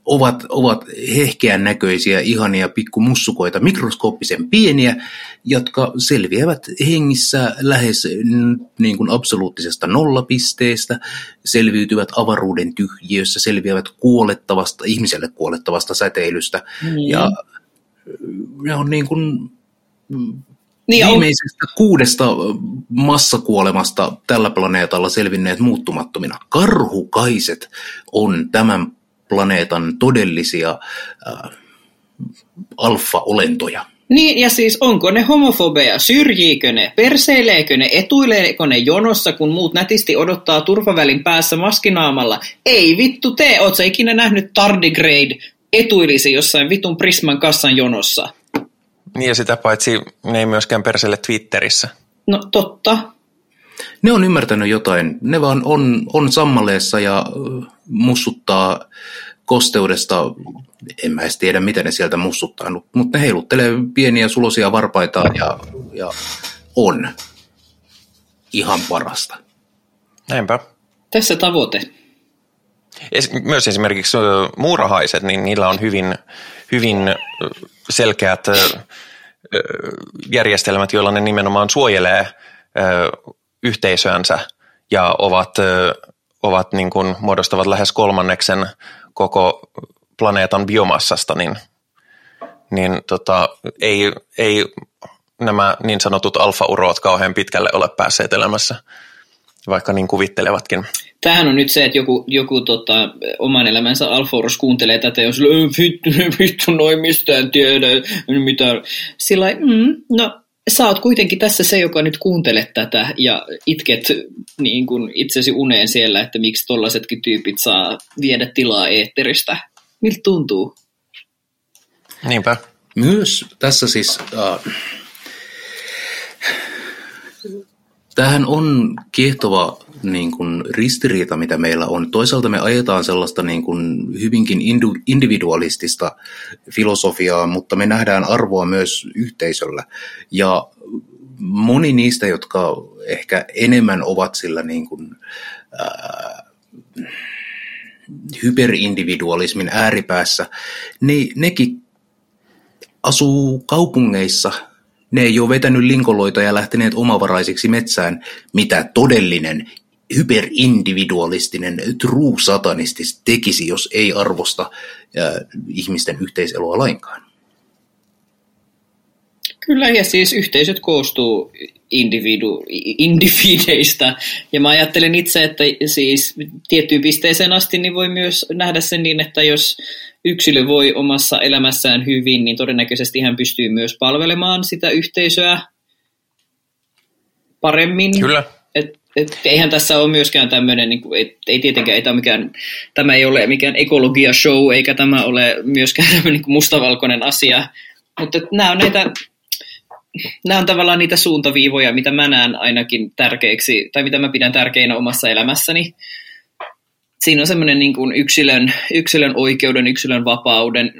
Ovat, ovat hehkeän näköisiä, ihania pikkumussukoita, mikroskooppisen pieniä, jotka selviävät hengissä lähes niin kuin absoluuttisesta nollapisteestä, selviytyvät avaruuden tyhjiössä, selviävät kuolettavasta, ihmiselle kuolettavasta säteilystä. Mm. Ja ne on niin kuin niin viimeisestä on... kuudesta massakuolemasta tällä planeetalla selvinneet muuttumattomina. Karhukaiset on tämän planeetan todellisia äh, alfa-olentoja. Niin, ja siis onko ne homofobeja? Syrjiikö ne? Perseileekö ne? Etuileeko ne jonossa, kun muut nätisti odottaa turvavälin päässä maskinaamalla? Ei vittu tee, oot sä ikinä nähnyt tardigrade etuilisi jossain vitun Prisman kassan jonossa? Niin ja sitä paitsi ne ei myöskään perselle Twitterissä. No totta. Ne on ymmärtänyt jotain. Ne vaan on, on sammaleessa ja mussuttaa kosteudesta. En mä edes tiedä, miten ne sieltä mussuttaa, mutta ne heiluttelee pieniä sulosia varpaitaan ja, ja on ihan parasta. Näinpä. Tässä tavoite. Myös esimerkiksi muurahaiset, niin niillä on hyvin, hyvin selkeät järjestelmät, joilla ne nimenomaan suojelee yhteisöänsä ja ovat, ovat niin kuin, muodostavat lähes kolmanneksen koko planeetan biomassasta, niin, niin tota, ei, ei nämä niin sanotut alfa-uroot kauhean pitkälle ole päässeet elämässä, vaikka niin kuvittelevatkin. Tämähän on nyt se, että joku, joku tota, oman elämänsä Alforos kuuntelee tätä sillä, vittu, vittu noin mistään tiedä, mitä. Sillä mm, no sä oot kuitenkin tässä se, joka nyt kuuntelet tätä ja itket niin kun itsesi uneen siellä, että miksi tollaisetkin tyypit saa viedä tilaa eetteristä. Miltä tuntuu? Niinpä. Myös tässä siis, äh, tämähän on kiehtova niin kuin, ristiriita, mitä meillä on. Toisaalta me ajetaan sellaista niin kuin, hyvinkin individualistista filosofiaa, mutta me nähdään arvoa myös yhteisöllä. Ja moni niistä, jotka ehkä enemmän ovat sillä niin kuin, äh, hyperindividualismin ääripäässä, ne, nekin asuu kaupungeissa. Ne ei ole vetänyt linkoloita ja lähteneet omavaraisiksi metsään, mitä todellinen hyperindividualistinen true satanistis tekisi, jos ei arvosta ihmisten yhteiseloa lainkaan. Kyllä, ja siis yhteisöt koostuu individu, individeista. Ja mä ajattelen itse, että siis tiettyyn pisteeseen asti niin voi myös nähdä sen niin, että jos yksilö voi omassa elämässään hyvin, niin todennäköisesti hän pystyy myös palvelemaan sitä yhteisöä paremmin. Kyllä. Et, eihän tässä ole myöskään tämmöinen, niin kuin, et, ei tietenkään, ei tämä, mikään, tämä ei ole mikään ekologia show, eikä tämä ole myöskään tämmöinen niin mustavalkoinen asia, mutta nämä on näitä nämä on tavallaan niitä suuntaviivoja, mitä mä näen ainakin tärkeiksi, tai mitä mä pidän tärkeinä omassa elämässäni. Siinä on semmoinen niin kuin yksilön, yksilön oikeuden, yksilön vapauden,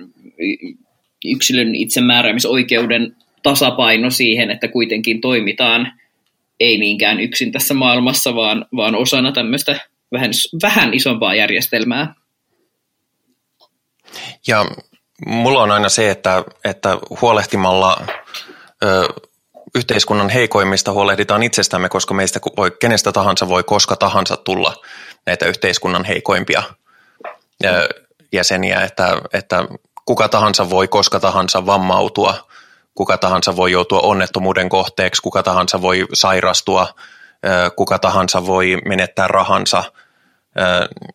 yksilön itsemääräämisoikeuden tasapaino siihen, että kuitenkin toimitaan ei niinkään yksin tässä maailmassa, vaan, vaan osana tämmöistä vähän, vähän isompaa järjestelmää. Ja mulla on aina se, että, että huolehtimalla ö, yhteiskunnan heikoimmista huolehditaan itsestämme, koska meistä voi, kenestä tahansa voi koska tahansa tulla näitä yhteiskunnan heikoimpia ö, jäseniä, että, että kuka tahansa voi koska tahansa vammautua, kuka tahansa voi joutua onnettomuuden kohteeksi, kuka tahansa voi sairastua, kuka tahansa voi menettää rahansa –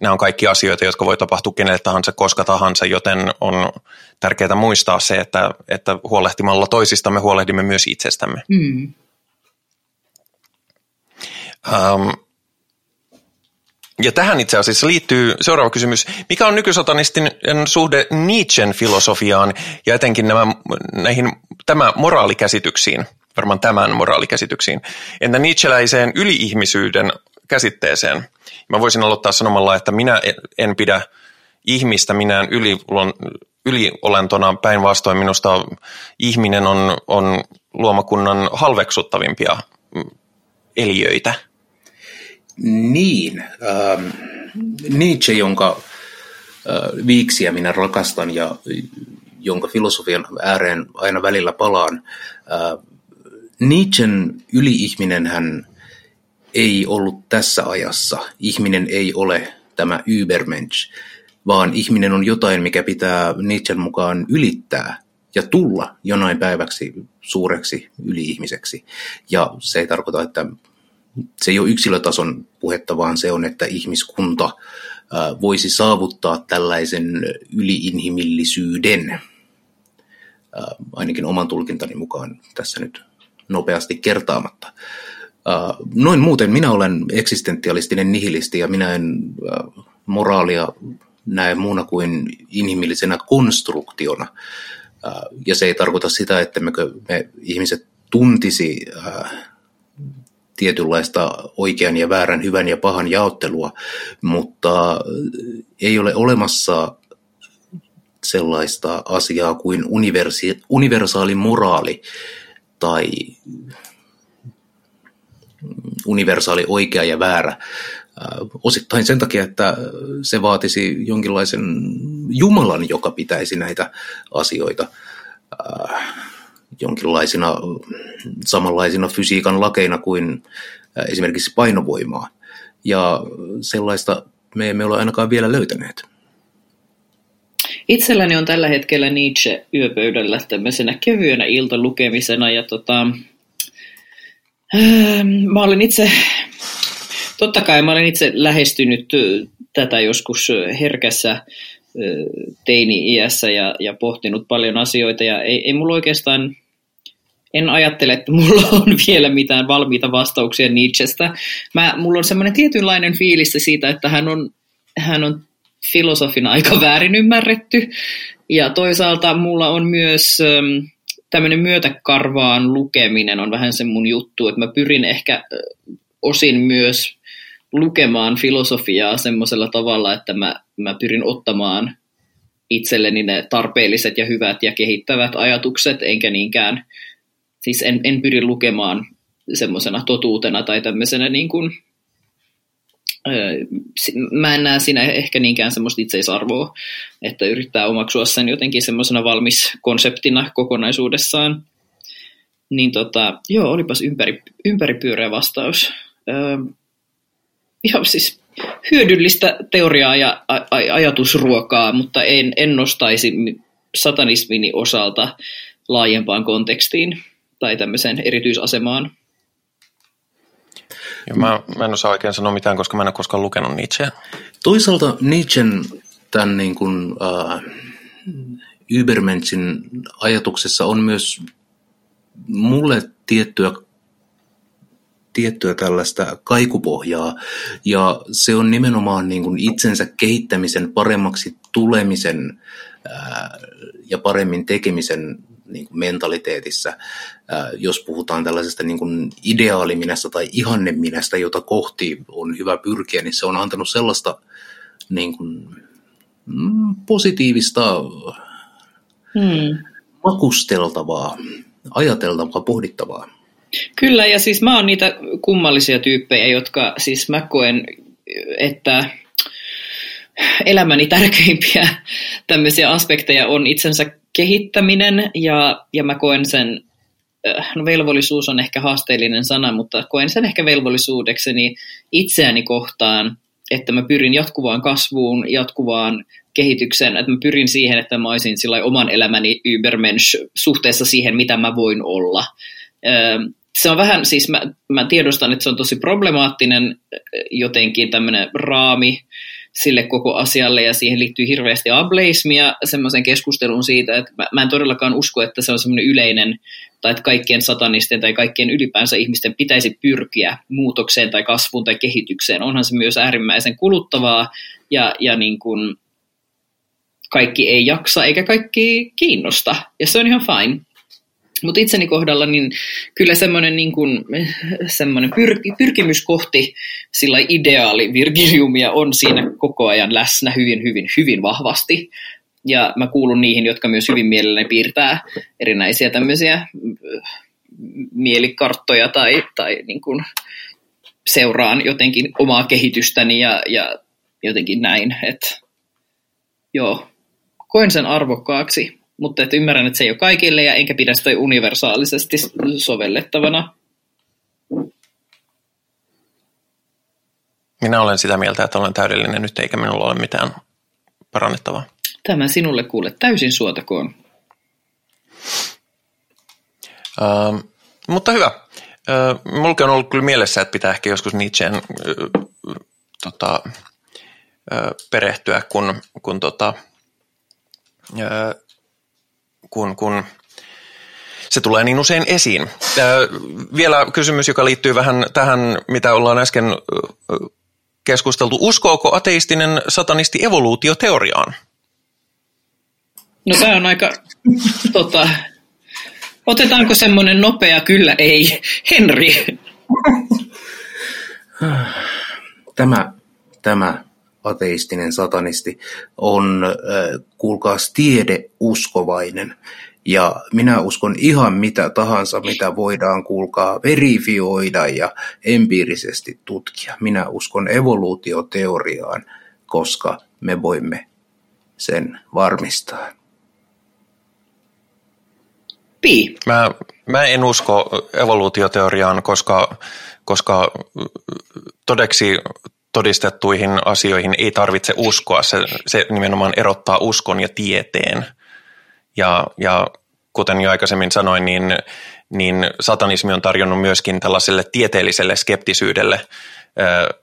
Nämä on kaikki asioita, jotka voi tapahtua kenelle tahansa, koska tahansa, joten on tärkeää muistaa se, että, että huolehtimalla toisistamme huolehdimme myös itsestämme. Mm. Um, ja tähän itse asiassa liittyy seuraava kysymys. Mikä on nykysotanistin suhde Nietzschen filosofiaan ja etenkin nämä, näihin, tämä moraalikäsityksiin, varmaan tämän moraalikäsityksiin? Entä Nietzscheläiseen yliihmisyyden käsitteeseen? Mä voisin aloittaa sanomalla, että minä en pidä ihmistä minään yli, yliolentona päinvastoin. Minusta ihminen on, on luomakunnan halveksuttavimpia eliöitä. Niin. Ähm, Nietzsche, jonka äh, viiksiä minä rakastan ja jonka filosofian ääreen aina välillä palaan. Äh, Nietzschen yliihminen hän ei ollut tässä ajassa. Ihminen ei ole tämä Übermensch, vaan ihminen on jotain, mikä pitää Nietzschen mukaan ylittää ja tulla jonain päiväksi suureksi yli-ihmiseksi. Ja se ei tarkoita, että se ei ole yksilötason puhetta, vaan se on, että ihmiskunta voisi saavuttaa tällaisen yliinhimillisyyden, ainakin oman tulkintani mukaan tässä nyt nopeasti kertaamatta. Noin muuten minä olen eksistentialistinen nihilisti ja minä en moraalia näe muuna kuin inhimillisenä konstruktiona. Ja se ei tarkoita sitä, että me, ihmiset tuntisi tietynlaista oikean ja väärän, hyvän ja pahan jaottelua, mutta ei ole olemassa sellaista asiaa kuin universi- universaali moraali tai universaali oikea ja väärä. Äh, osittain sen takia, että se vaatisi jonkinlaisen Jumalan, joka pitäisi näitä asioita äh, jonkinlaisina samanlaisina fysiikan lakeina kuin äh, esimerkiksi painovoimaa. Ja sellaista me emme ole ainakaan vielä löytäneet. Itselläni on tällä hetkellä Nietzsche yöpöydällä tämmöisenä kevyenä iltalukemisena ja tota, Ähm, mä olen itse, totta kai mä olen itse lähestynyt tätä joskus herkässä teini-iässä ja, ja pohtinut paljon asioita ja ei, ei mulla oikeastaan, en ajattele, että mulla on vielä mitään valmiita vastauksia Nietzschestä. Mä, mulla on semmoinen tietynlainen fiilis siitä, että hän on, hän on filosofina aika väärin ymmärretty. Ja toisaalta mulla on myös ähm, tämmöinen myötäkarvaan lukeminen on vähän se mun juttu, että mä pyrin ehkä äh, osin myös lukemaan filosofiaa semmoisella tavalla, että mä, mä pyrin ottamaan itselleni ne tarpeelliset ja hyvät ja kehittävät ajatukset, enkä niinkään, siis en, en pyri lukemaan semmoisena totuutena tai tämmöisenä niin kuin, mä en näe siinä ehkä niinkään semmoista itseisarvoa, että yrittää omaksua sen jotenkin semmoisena valmis konseptina kokonaisuudessaan. Niin tota, joo, olipas ympäri, ympäripyöreä vastaus. Öö, ihan siis hyödyllistä teoriaa ja ajatusruokaa, mutta en, en nostaisi satanismini osalta laajempaan kontekstiin tai tämmöiseen erityisasemaan. Ja mä, mä en osaa oikein sanoa mitään, koska mä en ole koskaan lukenut Nietzscheä. Toisaalta Nietzschen tämän niin kuin, äh, Übermenschin ajatuksessa on myös mulle tiettyä tiettyä tällaista kaikupohjaa, ja se on nimenomaan niin kuin itsensä kehittämisen, paremmaksi tulemisen ää, ja paremmin tekemisen niin kuin mentaliteetissä, jos puhutaan tällaisesta niin kuin ideaaliminästä tai ihanneminästä, jota kohti on hyvä pyrkiä, niin se on antanut sellaista niin kuin, mm, positiivista hmm. makusteltavaa, ajateltavaa, pohdittavaa. Kyllä, ja siis mä oon niitä kummallisia tyyppejä, jotka siis mä koen, että elämäni tärkeimpiä tämmöisiä aspekteja on itsensä kehittäminen, ja, ja mä koen sen, äh, no velvollisuus on ehkä haasteellinen sana, mutta koen sen ehkä velvollisuudekseni itseäni kohtaan, että mä pyrin jatkuvaan kasvuun, jatkuvaan kehitykseen, että mä pyrin siihen, että mä olisin oman elämäni übermensch suhteessa siihen, mitä mä voin olla. Se on vähän, siis mä, mä tiedostan, että se on tosi problemaattinen jotenkin tämmöinen raami sille koko asialle ja siihen liittyy hirveästi ableismia semmoisen keskustelun siitä, että mä, mä en todellakaan usko, että se on semmoinen yleinen tai että kaikkien satanisten tai kaikkien ylipäänsä ihmisten pitäisi pyrkiä muutokseen tai kasvuun tai kehitykseen. Onhan se myös äärimmäisen kuluttavaa ja, ja niin kuin kaikki ei jaksa eikä kaikki kiinnosta ja se on ihan fine. Mutta itseni kohdalla niin kyllä semmoinen niin semmoinen pyr- pyrkimys kohti sillä ideaali Virgiliumia on siinä koko ajan läsnä hyvin, hyvin, hyvin vahvasti. Ja mä kuulun niihin, jotka myös hyvin mielelläni piirtää erinäisiä tämmöisiä mielikarttoja tai, tai niin kuin seuraan jotenkin omaa kehitystäni ja, ja jotenkin näin. että joo, koen sen arvokkaaksi mutta että ymmärrän, että se ei ole kaikille ja enkä pidä sitä universaalisesti sovellettavana. Minä olen sitä mieltä, että olen täydellinen nyt eikä minulla ole mitään parannettavaa. Tämä sinulle kuule täysin suotakoon. Uh, mutta hyvä. Uh, Mulla on ollut kyllä mielessä, että pitää ehkä joskus Nietzscheen uh, tota, uh, perehtyä, kun, kun tota, uh, kun, kun se tulee niin usein esiin. Vielä kysymys, joka liittyy vähän tähän, mitä ollaan äsken keskusteltu. Uskooko ateistinen satanisti evoluutioteoriaan? No tämä on aika, tota, otetaanko semmoinen nopea kyllä ei, Henri? Tämä, tämä ateistinen satanisti on, kuulkaas, tiedeuskovainen. Ja minä uskon ihan mitä tahansa, mitä voidaan kuulkaa verifioida ja empiirisesti tutkia. Minä uskon evoluutioteoriaan, koska me voimme sen varmistaa. Pi. Mä, mä en usko evoluutioteoriaan, koska, koska todeksi todistettuihin asioihin ei tarvitse uskoa. Se, se nimenomaan erottaa uskon ja tieteen. Ja, ja kuten jo aikaisemmin sanoin, niin, niin satanismi on tarjonnut myöskin tällaiselle tieteelliselle skeptisyydelle ö,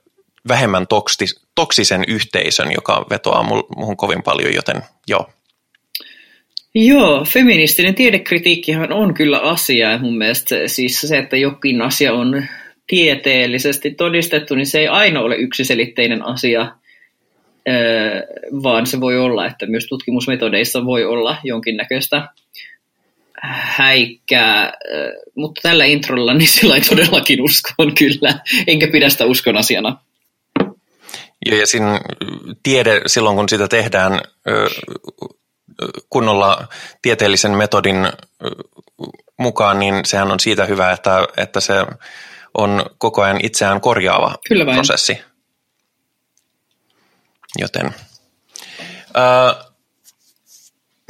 vähemmän toksi, toksisen yhteisön, joka vetoaa muuhun kovin paljon, joten joo. Joo, feministinen tiedekritiikkihan on kyllä asia. Mun mielestä siis se, että jokin asia on tieteellisesti todistettu, niin se ei aina ole yksiselitteinen asia. vaan se voi olla, että myös tutkimusmetodeissa voi olla jonkinnäköistä häikkää, mutta tällä introlla niin sillä ei todellakin uskon kyllä, enkä pidä sitä uskon asiana. Ja, ja siinä tiede silloin, kun sitä tehdään kunnolla tieteellisen metodin mukaan, niin sehän on siitä hyvä, että, että se on koko ajan itseään korjaava Kyllä vain. prosessi. Joten ää,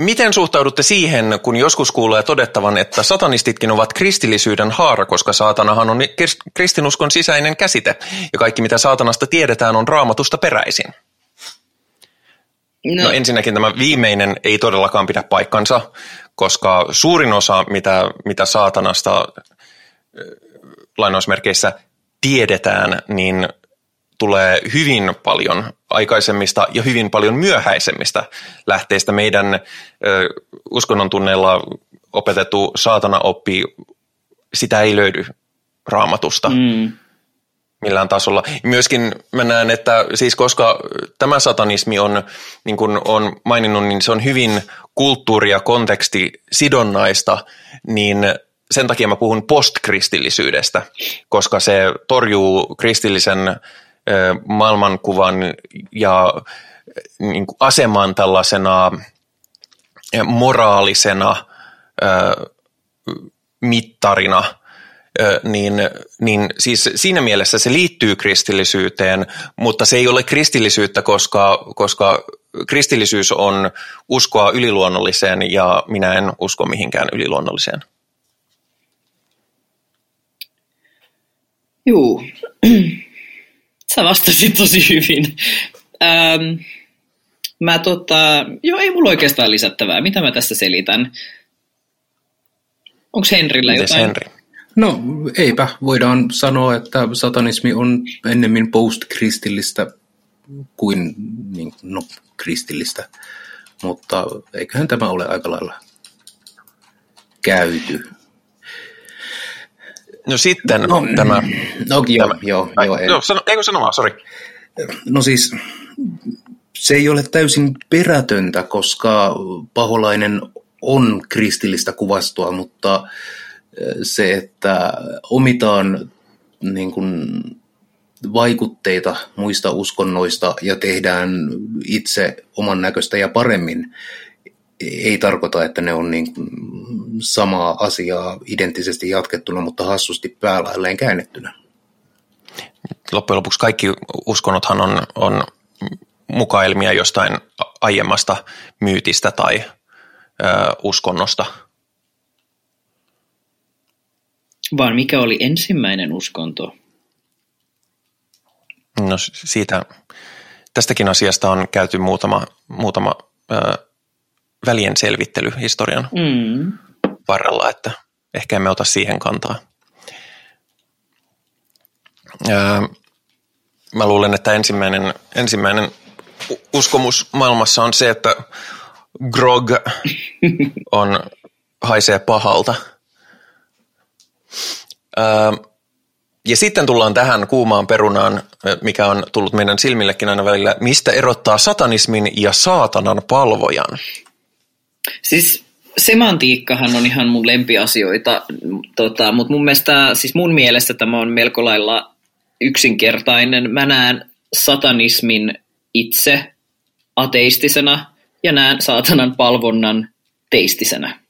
Miten suhtaudutte siihen, kun joskus kuulee todettavan, että satanistitkin ovat kristillisyyden haara, koska saatanahan on kristinuskon sisäinen käsite, ja kaikki mitä saatanasta tiedetään on raamatusta peräisin? No. no ensinnäkin tämä viimeinen ei todellakaan pidä paikkansa, koska suurin osa, mitä, mitä saatanasta lainausmerkeissä tiedetään, niin tulee hyvin paljon aikaisemmista ja hyvin paljon myöhäisemmistä lähteistä. Meidän ö, uskonnon tunneilla opetettu saatana oppi, sitä ei löydy raamatusta. Mm millään tasolla. Myöskin mä näen, että siis koska tämä satanismi on, niin kuin on maininnut, niin se on hyvin kulttuuri- ja kontekstisidonnaista, niin sen takia mä puhun postkristillisyydestä, koska se torjuu kristillisen maailmankuvan ja niin aseman tällaisena moraalisena mittarina – niin, niin siis siinä mielessä se liittyy kristillisyyteen, mutta se ei ole kristillisyyttä, koska, koska kristillisyys on uskoa yliluonnolliseen ja minä en usko mihinkään yliluonnolliseen. Juu, sä vastasit tosi hyvin. Ähm, mä tota, joo, ei mulla oikeastaan lisättävää. Mitä mä tässä selitän? Onko Henrillä Mites jotain? Henri? No eipä, voidaan sanoa, että satanismi on ennemmin post-kristillistä kuin niin, no, kristillistä, mutta eiköhän tämä ole aika lailla käyty. No sitten no, tämä... No joo, tämä. joo. Ai, joo joo sano, eikö sano vaan, sori. No siis se ei ole täysin perätöntä, koska paholainen on kristillistä kuvastoa, mutta se, että omitaan niin kuin vaikutteita muista uskonnoista ja tehdään itse oman näköistä ja paremmin, ei tarkoita, että ne on niin kuin samaa asiaa identtisesti jatkettuna, mutta hassusti päälailleen käännettynä. Loppujen lopuksi kaikki uskonnothan on, on mukailmia jostain aiemmasta myytistä tai ö, uskonnosta – Vaan mikä oli ensimmäinen uskonto? No siitä, tästäkin asiasta on käyty muutama, muutama ö, välien selvittely historian mm. varrella, että ehkä emme ota siihen kantaa. Ö, mä luulen, että ensimmäinen, ensimmäinen uskomus maailmassa on se, että grog on, haisee pahalta – ja sitten tullaan tähän kuumaan perunaan, mikä on tullut meidän silmillekin aina välillä. Mistä erottaa satanismin ja saatanan palvojan? Siis semantiikkahan on ihan mun lempiasioita, tota, mutta mun mielestä, siis mun mielestä tämä on melko lailla yksinkertainen. Mä näen satanismin itse ateistisena ja näen saatanan palvonnan teistisenä.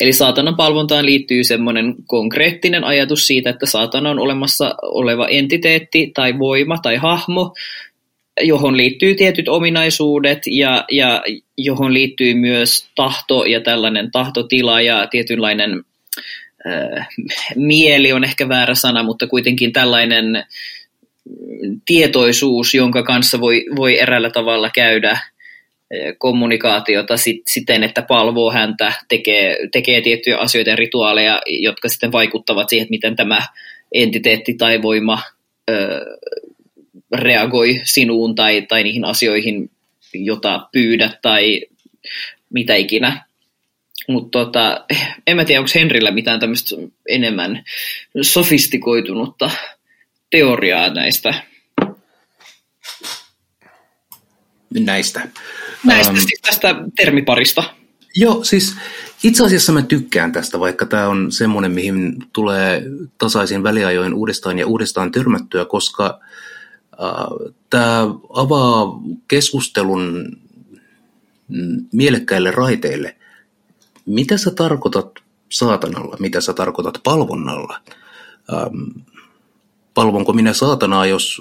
Eli saatanan palvontaan liittyy semmoinen konkreettinen ajatus siitä, että saatana on olemassa oleva entiteetti tai voima tai hahmo, johon liittyy tietyt ominaisuudet ja, ja johon liittyy myös tahto ja tällainen tahtotila ja tietynlainen äh, mieli on ehkä väärä sana, mutta kuitenkin tällainen tietoisuus, jonka kanssa voi, voi eräällä tavalla käydä kommunikaatiota sit, siten, että palvoo häntä, tekee, tekee tiettyjä asioita ja rituaaleja, jotka sitten vaikuttavat siihen, miten tämä entiteetti tai voima ö, reagoi sinuun tai, tai niihin asioihin, jota pyydät tai mitä ikinä. Mutta tota, en mä tiedä, onko Henrillä mitään tämmöistä enemmän sofistikoitunutta teoriaa näistä näistä. Näistä Ähm, siis tästä termiparista. Joo, siis itse asiassa mä tykkään tästä, vaikka tämä on semmoinen, mihin tulee tasaisin väliajoin uudestaan ja uudestaan törmättyä, koska äh, tämä avaa keskustelun mielekkäille raiteille. Mitä sä tarkoitat saatanalla? Mitä sä tarkoitat palvonnalla? Palvonko minä saatanaa, jos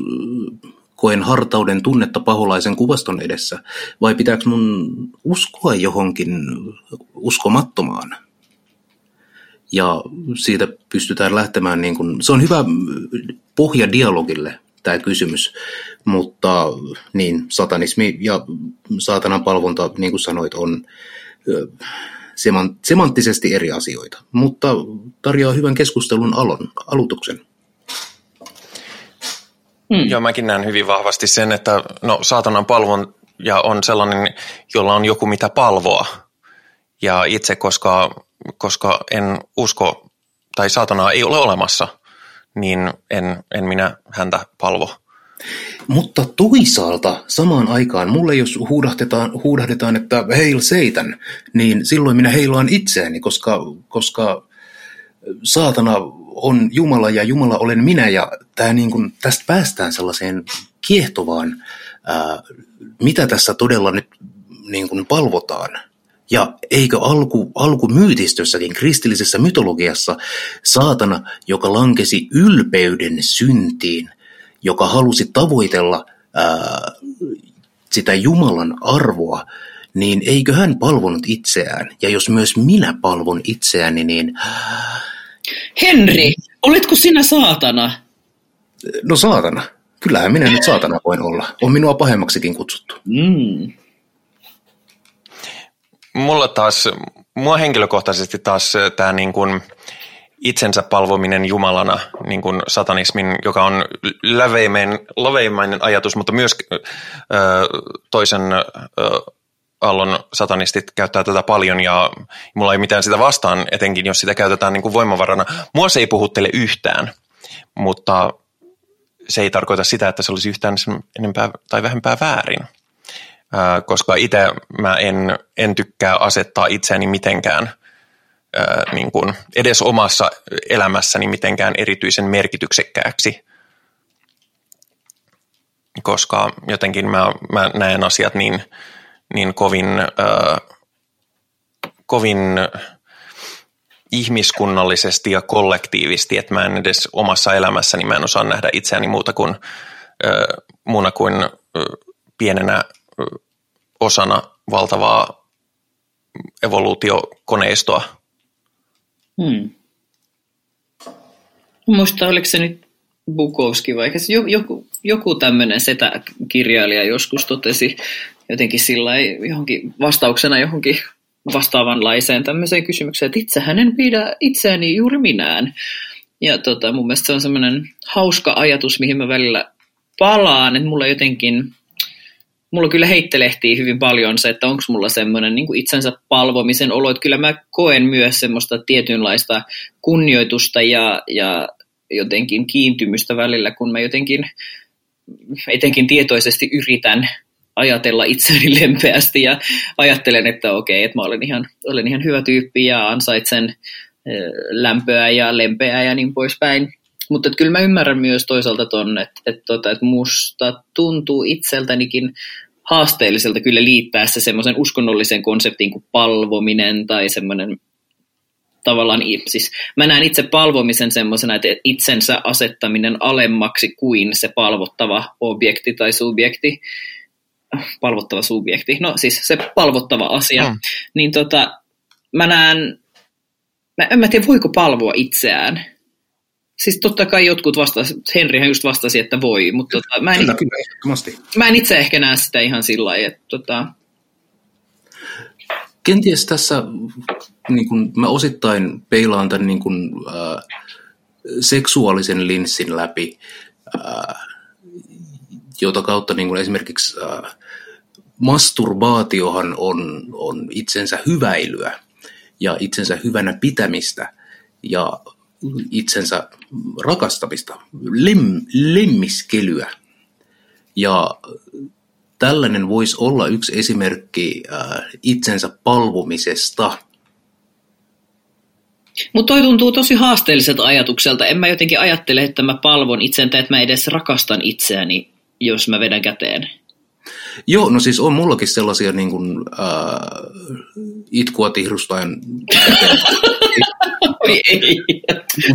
koen hartauden tunnetta paholaisen kuvaston edessä, vai pitääkö mun uskoa johonkin uskomattomaan? Ja siitä pystytään lähtemään, niin kun, se on hyvä pohja dialogille tämä kysymys, mutta niin, satanismi ja saatanan palvonta, niin kuin sanoit, on semanttisesti eri asioita, mutta tarjoaa hyvän keskustelun alon, alutuksen. Mm. Joo, mäkin näen hyvin vahvasti sen, että no, saatanan palvon ja on sellainen, jolla on joku mitä palvoa. Ja itse, koska, koska en usko, tai saatanaa ei ole olemassa, niin en, en minä häntä palvo. Mutta toisaalta samaan aikaan mulle jos huudahdetaan, huudahdetaan että heil seitan, niin silloin minä heilaan itseäni, koska, koska saatana on Jumala ja Jumala olen minä ja tää niin kuin, tästä päästään sellaiseen kiehtovaan, ää, mitä tässä todella nyt niin kuin palvotaan. Ja eikö alku, alkumyytistössäkin kristillisessä mytologiassa saatana, joka lankesi ylpeyden syntiin, joka halusi tavoitella ää, sitä Jumalan arvoa, niin eikö hän palvonut itseään? Ja jos myös minä palvon itseäni, niin Henri, oletko sinä saatana? no saatana. Kyllähän minä nyt saatana voin olla. On minua pahemmaksikin kutsuttu. Mm. Mulla taas, mua henkilökohtaisesti taas tämä niin kuin itsensä palvominen Jumalana, niin kuin satanismin, joka on läveimmäinen, laveimmainen ajatus, mutta myös ö, toisen ö, aallon satanistit käyttää tätä paljon ja mulla ei mitään sitä vastaan, etenkin jos sitä käytetään niin kuin voimavarana. Mua se ei puhuttele yhtään, mutta se ei tarkoita sitä, että se olisi yhtään enempää tai vähempää väärin. Koska itse mä en, en tykkää asettaa itseäni mitenkään ää, niin kuin edes omassa elämässäni mitenkään erityisen merkityksekkääksi, koska jotenkin mä, mä näen asiat niin, niin kovin, ää, kovin ihmiskunnallisesti ja kollektiivisesti, että mä en edes omassa elämässäni, mä en osaa nähdä itseäni muuta kuin ää, muuna kuin pienenä osana valtavaa evoluutiokoneistoa. Hmm. Muista, oliko se nyt Bukowski vai joku, joku tämmöinen setä-kirjailija joskus totesi jotenkin sillä johonkin vastauksena johonkin vastaavanlaiseen tämmöiseen kysymykseen, että itsehän en pidä itseäni juuri minään. Ja tota, mun mielestä se on semmoinen hauska ajatus, mihin mä välillä palaan, että mulla jotenkin, mulla kyllä heittelehtii hyvin paljon se, että onko mulla semmoinen niin itsensä palvomisen olo, että kyllä mä koen myös semmoista tietynlaista kunnioitusta ja, ja jotenkin kiintymystä välillä, kun mä jotenkin etenkin tietoisesti yritän ajatella itseäni lempeästi ja ajattelen, että okei, että mä olen ihan, olen ihan hyvä tyyppi ja ansaitsen lämpöä ja lempeää ja niin poispäin. Mutta kyllä mä ymmärrän myös toisaalta ton, että, että, tota, että musta tuntuu itseltänikin haasteelliselta kyllä liittää se semmoisen uskonnollisen konseptin kuin palvominen tai semmoinen tavallaan, siis mä näen itse palvomisen semmoisena, että itsensä asettaminen alemmaksi kuin se palvottava objekti tai subjekti, palvottava subjekti, no siis se palvottava asia, mm. niin tota, mä näen, mä en mä tiedä voiko palvoa itseään. Siis totta kai jotkut vastasivat, Henrihän just vastasi, että voi, mutta tota, mä, en, Kyllä, kyllä, mä en itse ehkä näe sitä ihan sillä lailla, että tota, kenties tässä niin kuin mä osittain peilaan tämän niin kuin, äh, seksuaalisen linssin läpi, äh, jota kautta niin kuin esimerkiksi äh, masturbaatiohan on, on itsensä hyväilyä ja itsensä hyvänä pitämistä. Ja itsensä rakastamista, lem, lemmiskelyä. Ja tällainen voisi olla yksi esimerkki äh, itsensä palvomisesta. Mutta toi tuntuu tosi haasteelliselta ajatukselta. En mä jotenkin ajattele, että mä palvon itsen tai että mä edes rakastan itseäni, jos mä vedän käteen. Joo, no siis on mullakin sellaisia niin kuin, äh, itkua tihrustaen Oi ei,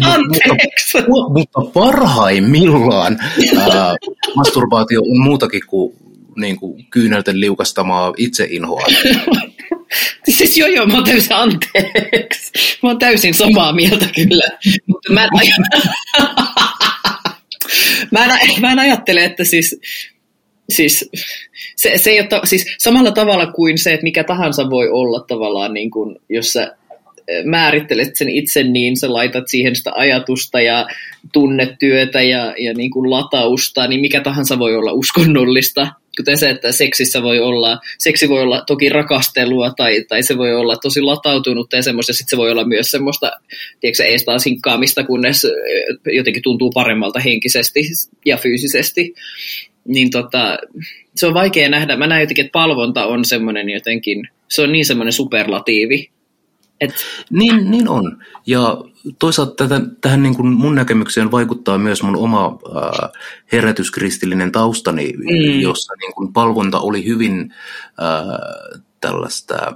anteeksi. Mutta, mutta parhaimmillaan ää, masturbaatio on muutakin kuin, niin kuin kyynelten liukastamaa itseinhoa. Siis joo joo, mä oon täysin anteeksi. Mä oon täysin samaa mieltä kyllä. Mutta mä en, aj- mä en, mä en ajattele, että siis, siis, se, se ei ole, ta- siis samalla tavalla kuin se, että mikä tahansa voi olla tavallaan, niin kuin, jos sä määrittelet sen itse, niin sä laitat siihen sitä ajatusta ja tunnetyötä ja, ja niin kuin latausta, niin mikä tahansa voi olla uskonnollista. Kuten se, että seksissä voi olla, seksi voi olla toki rakastelua tai, tai se voi olla tosi latautunutta ja semmoista, sitten se voi olla myös semmoista, tiedätkö, ei sitä sinkkaamista, kunnes jotenkin tuntuu paremmalta henkisesti ja fyysisesti. Niin tota, se on vaikea nähdä. Mä näen jotenkin, että palvonta on semmoinen jotenkin, se on niin semmoinen superlatiivi, et... Niin, niin on. Ja toisaalta tätä, tähän niin kuin mun näkemykseen vaikuttaa myös mun oma äh, herätyskristillinen taustani, mm. jossa niin kuin palvonta oli hyvin äh, tällaista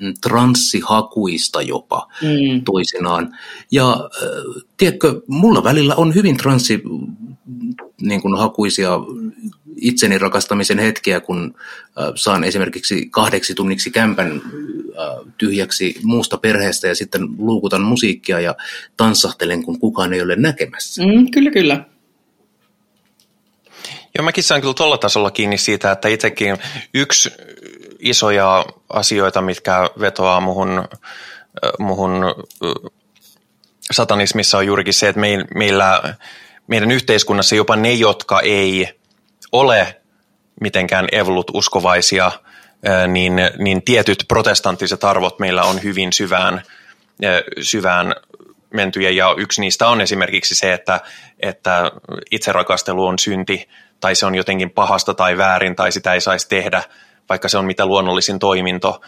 mm, transsihakuista jopa mm. toisinaan. Ja äh, tiedätkö, mulla välillä on hyvin transsi niin kuin hakuisia itseni rakastamisen hetkiä, kun saan esimerkiksi kahdeksi tunniksi kämpän tyhjäksi muusta perheestä ja sitten luukutan musiikkia ja tanssahtelen, kun kukaan ei ole näkemässä. Mm, kyllä, kyllä. Joo, mäkin saan kyllä tuolla tasolla kiinni siitä, että itsekin yksi isoja asioita, mitkä vetoaa muhun, muhun satanismissa on juurikin se, että meillä, meidän yhteiskunnassa jopa ne, jotka ei ole mitenkään evolut uskovaisia, niin, niin tietyt protestanttiset arvot meillä on hyvin syvään, syvään mentyjä ja yksi niistä on esimerkiksi se, että, että itserakastelu on synti tai se on jotenkin pahasta tai väärin tai sitä ei saisi tehdä, vaikka se on mitä luonnollisin toiminto.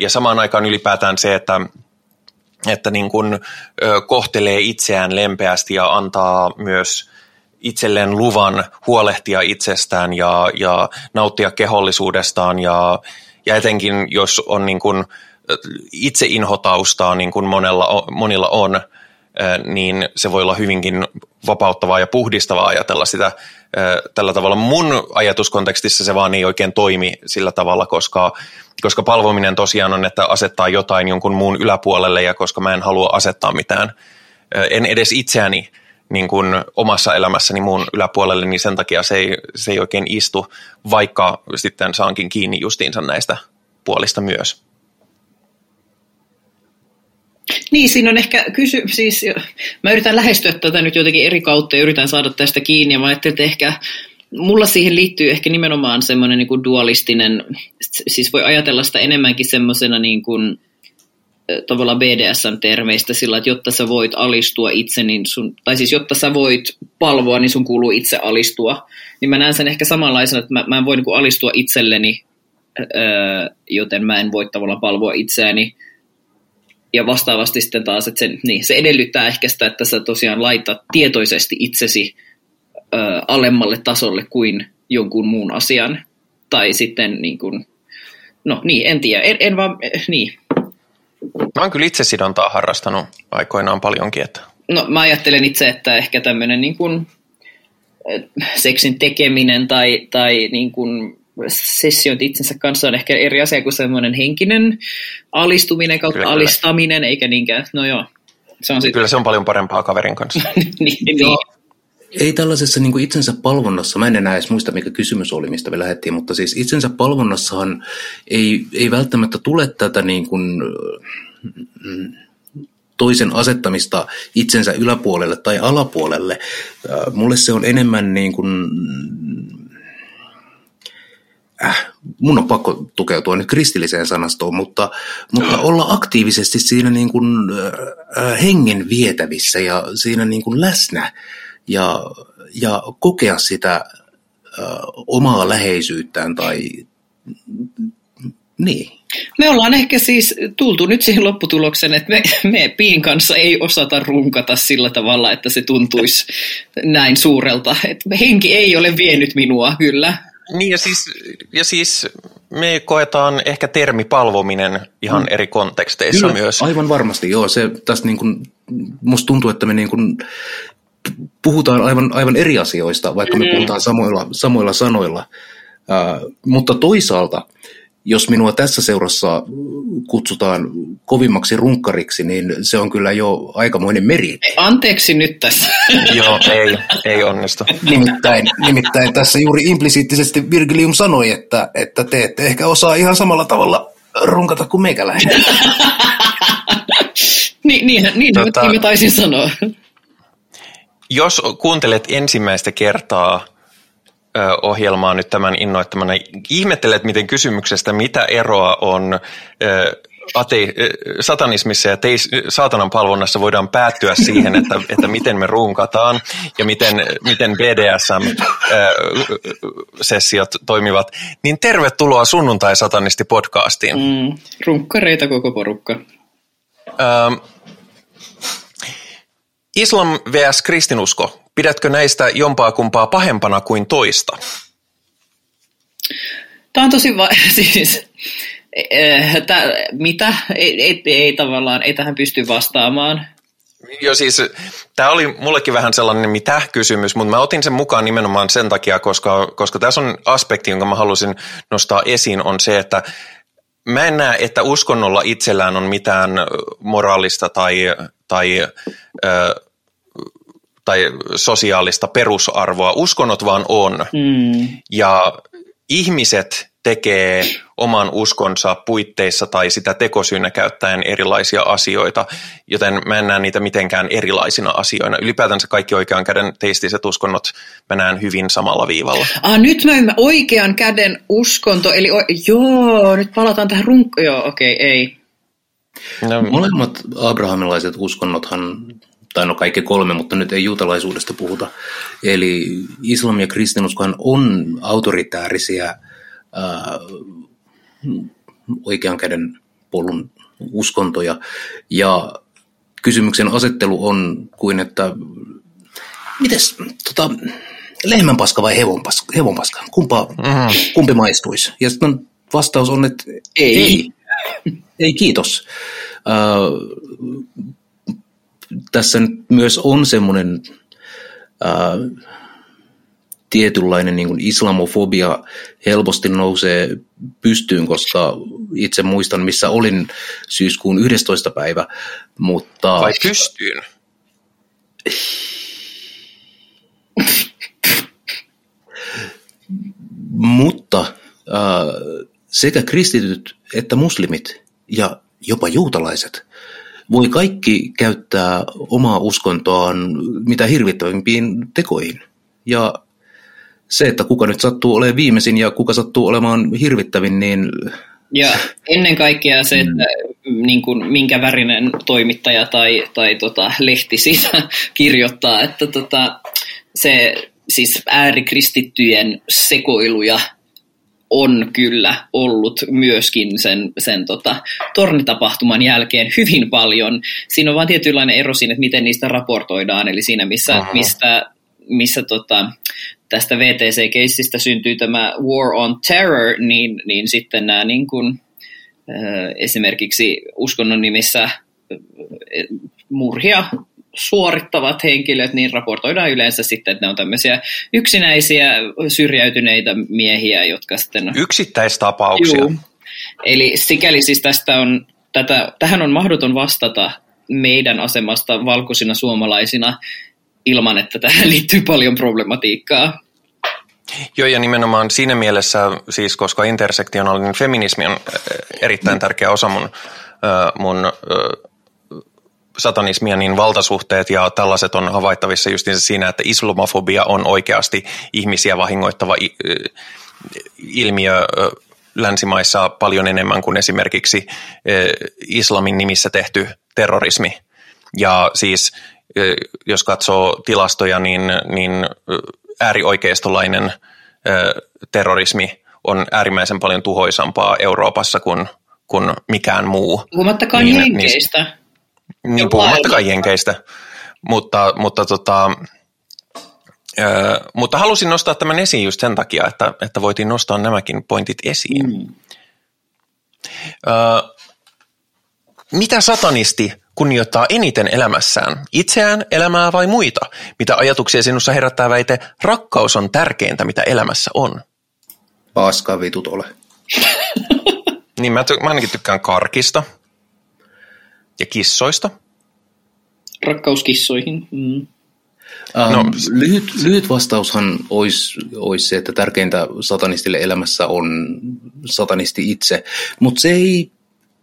Ja samaan aikaan ylipäätään se, että, että niin kuin kohtelee itseään lempeästi ja antaa myös itselleen luvan huolehtia itsestään ja, ja nauttia kehollisuudestaan ja, ja etenkin jos on niin kuin itseinhotaustaa niin kuin monella, monilla on, niin se voi olla hyvinkin vapauttavaa ja puhdistavaa ajatella sitä tällä tavalla. Mun ajatuskontekstissa se vaan ei oikein toimi sillä tavalla, koska, koska palvominen tosiaan on, että asettaa jotain jonkun muun yläpuolelle ja koska mä en halua asettaa mitään, en edes itseäni niin kuin omassa elämässäni muun yläpuolelle, niin sen takia se ei, se ei oikein istu, vaikka sitten saankin kiinni justiinsa näistä puolista myös. Niin, siinä on ehkä kysy, siis mä yritän lähestyä tätä nyt jotenkin eri kautta ja yritän saada tästä kiinni ja mä ajattelin, että ehkä mulla siihen liittyy ehkä nimenomaan semmoinen niin kuin dualistinen, siis voi ajatella sitä enemmänkin semmoisena niin kuin, tavallaan BDSM-termeistä sillä, että jotta sä voit alistua itse, niin sun, tai siis jotta sä voit palvoa, niin sun kuuluu itse alistua. Niin mä näen sen ehkä samanlaisena, että mä, mä en voi niin alistua itselleni, öö, joten mä en voi tavallaan palvoa itseäni. Ja vastaavasti sitten taas, että se, niin, se edellyttää ehkä sitä, että sä tosiaan laitat tietoisesti itsesi öö, alemmalle tasolle kuin jonkun muun asian. Tai sitten niin kuin, no niin, en tiedä, en, en vaan, niin, Mä oon kyllä itse sidontaa harrastanut aikoinaan paljonkin. Että... No mä ajattelen itse, että ehkä tämmöinen niin kuin seksin tekeminen tai, tai niin kuin sessiointi itsensä kanssa on ehkä eri asia kuin semmoinen henkinen alistuminen kautta kyllä, alistaminen, kyllä. eikä niinkään, no joo. Se on sit... Kyllä se on paljon parempaa kaverin kanssa. niin, niin. Ei tällaisessa niin kuin itsensä palvonnassa, mä en enää edes muista mikä kysymys oli, mistä me lähdettiin, mutta siis itsensä palvonnassahan ei, ei välttämättä tule tätä niin kuin, mm, toisen asettamista itsensä yläpuolelle tai alapuolelle. Mulle se on enemmän niin kuin, äh, mun on pakko tukeutua nyt kristilliseen sanastoon, mutta, mutta olla aktiivisesti siinä niin kuin, äh, hengen vietävissä ja siinä niin kuin läsnä ja, ja kokea sitä omaa läheisyyttään tai niin. Me ollaan ehkä siis tultu nyt siihen lopputulokseen, että me, me Piin kanssa ei osata runkata sillä tavalla, että se tuntuisi näin suurelta. Et henki ei ole vienyt minua, kyllä. Niin ja siis, ja siis me koetaan ehkä termi palvominen ihan mm. eri konteksteissa Kyllä, myös. Aivan varmasti, joo. Se tästä niin kuin, musta tuntuu, että me niin kuin puhutaan aivan, aivan eri asioista, vaikka me mm. puhutaan samoilla, samoilla sanoilla. Uh, mutta toisaalta jos minua tässä seurassa kutsutaan kovimmaksi runkkariksi, niin se on kyllä jo aikamoinen meri. Anteeksi nyt tässä. Joo, ei, ei onnistu. Nimittäin, nimittäin tässä juuri implisiittisesti Virgilium sanoi, että, että te ette ehkä osaa ihan samalla tavalla runkata kuin meikäläinen. niin, niin, niin, tota, niin mä taisin sanoa. Jos kuuntelet ensimmäistä kertaa – ohjelmaa nyt tämän innoittamana. Ihmettelet, miten kysymyksestä, mitä eroa on ate, satanismissa ja teis, saatanan palvonnassa voidaan päättyä siihen, että, että miten me runkataan ja miten, miten BDSM-sessiot toimivat, niin tervetuloa sunnuntai-satanisti-podcastiin. Mm, runkkareita koko porukka. Islam vs. kristinusko. Pidätkö näistä jompaa kumpaa pahempana kuin toista? Tämä on tosi va- siis, äh, tää, mitä? Ei, ei, ei tavallaan, ei tähän pysty vastaamaan. Joo siis tämä oli mullekin vähän sellainen mitä-kysymys, mutta mä otin sen mukaan nimenomaan sen takia, koska, koska tässä on aspekti, jonka mä halusin nostaa esiin, on se, että mä en näe, että uskonnolla itsellään on mitään moraalista tai, tai ö, tai sosiaalista perusarvoa. Uskonnot vaan on. Mm. Ja ihmiset tekee oman uskonsa puitteissa tai sitä tekosyynä käyttäen erilaisia asioita, joten mä en näe niitä mitenkään erilaisina asioina. Ylipäätänsä kaikki oikean käden teistiset uskonnot mä näen hyvin samalla viivalla. Ah, nyt mä ymmärrän oikean käden uskonto, eli o- joo, nyt palataan tähän runk... Joo, okei, okay, ei. No, Molemmat abrahamilaiset uskonnothan tai no kaikki kolme, mutta nyt ei juutalaisuudesta puhuta. Eli islam ja kristinuskohan on autoritäärisiä ää, oikean käden polun uskontoja. Ja kysymyksen asettelu on kuin, että mites tota, lehmänpaska vai hevonpaska? hevonpaska? Kumpa, mm. Kumpi maistuisi? Ja sitten vastaus on, että ei. Ei, ei kiitos. Uh, tässä nyt myös on semmoinen ää, tietynlainen niin kuin islamofobia helposti nousee pystyyn, koska itse muistan, missä olin syyskuun 11. päivä, mutta... Vai pystyyn? mutta äh, sekä kristityt että muslimit ja jopa juutalaiset voi kaikki käyttää omaa uskontoaan mitä hirvittävimpiin tekoihin. Ja se, että kuka nyt sattuu olemaan viimeisin ja kuka sattuu olemaan hirvittävin, niin... Ja ennen kaikkea se, että mm. niin kuin, minkä värinen toimittaja tai, tai tota, lehti siitä kirjoittaa, että tota, se siis äärikristittyjen sekoiluja on kyllä ollut myöskin sen, sen tota, tornitapahtuman jälkeen hyvin paljon. Siinä on vain tietynlainen ero siinä, että miten niistä raportoidaan, eli siinä missä, mistä, missä tota, tästä VTC-keissistä syntyy tämä War on Terror, niin, niin sitten nämä niin kuin, esimerkiksi uskonnon nimissä murhia suorittavat henkilöt, niin raportoidaan yleensä sitten, että ne on tämmöisiä yksinäisiä syrjäytyneitä miehiä, jotka sitten... Yksittäistapauksia. Juu. Eli sikäli siis tästä on, tätä, tähän on mahdoton vastata meidän asemasta valkoisina suomalaisina ilman, että tähän liittyy paljon problematiikkaa. Joo, ja nimenomaan siinä mielessä, siis koska intersektionaalinen feminismi on erittäin tärkeä osa mun, mun satanismia, niin valtasuhteet ja tällaiset on havaittavissa just siinä, että islamofobia on oikeasti ihmisiä vahingoittava ilmiö länsimaissa paljon enemmän kuin esimerkiksi islamin nimissä tehty terrorismi. Ja siis jos katsoo tilastoja, niin, niin äärioikeistolainen terrorismi on äärimmäisen paljon tuhoisampaa Euroopassa kuin, kuin mikään muu. Puhumattakaan niin, jenkeistä. Niin, niin puhumattakaan jenkeistä. Mutta, mutta, tota, ö, mutta halusin nostaa tämän esiin just sen takia, että, että voitiin nostaa nämäkin pointit esiin. Mm. Ö, mitä satanisti kunnioittaa eniten elämässään? Itseään, elämää vai muita? Mitä ajatuksia sinussa herättää väite, rakkaus on tärkeintä, mitä elämässä on? Paskaa vitut ole. niin mä, ty- mä ainakin tykkään karkista ja kissoista. Rakkauskissoihin. Mm. Um, no, lyhyt, lyhyt vastaushan olisi, olisi se, että tärkeintä satanistille elämässä on satanisti itse, mutta se ei,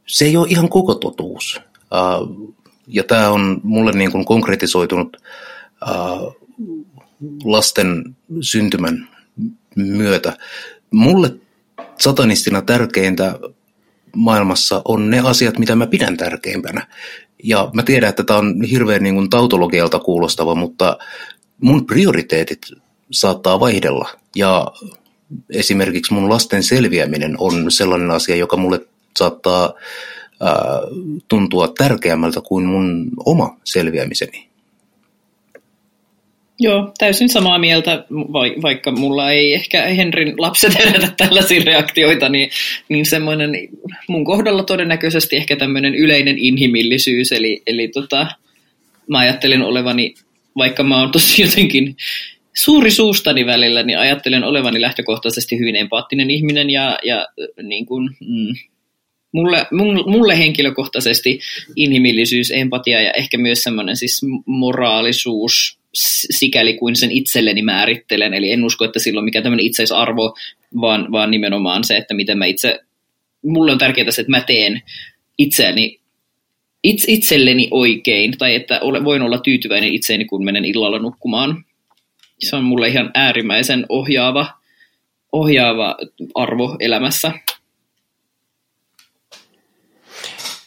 se ei ole ihan koko totuus. Uh, ja tämä on mulle niin kuin konkretisoitunut uh, lasten syntymän myötä. Mulle satanistina tärkeintä maailmassa on ne asiat, mitä mä pidän tärkeimpänä. Ja mä tiedän, että tämä on hirveän niin kuin tautologialta kuulostava, mutta mun prioriteetit saattaa vaihdella. Ja esimerkiksi mun lasten selviäminen on sellainen asia, joka mulle saattaa ää, tuntua tärkeämmältä kuin mun oma selviämiseni. Joo, täysin samaa mieltä, vaikka mulla ei ehkä Henrin lapset herätä tällaisia reaktioita, niin, niin semmoinen mun kohdalla todennäköisesti ehkä tämmöinen yleinen inhimillisyys, eli, eli tota, mä ajattelin olevani, vaikka mä oon tosi jotenkin suuri suustani välillä, niin ajattelen olevani lähtökohtaisesti hyvin empaattinen ihminen ja, ja niin kuin, mm, mulle, mulle henkilökohtaisesti inhimillisyys, empatia ja ehkä myös semmoinen siis moraalisuus, sikäli kuin sen itselleni määrittelen. Eli en usko, että sillä on mikään tämmöinen itseisarvo, vaan, vaan nimenomaan se, että miten mä itse, mulle on tärkeää se, että mä teen itseäni itse, itselleni oikein, tai että ole, voin olla tyytyväinen itseeni, kun menen illalla nukkumaan. Se on mulle ihan äärimmäisen ohjaava, ohjaava arvo elämässä.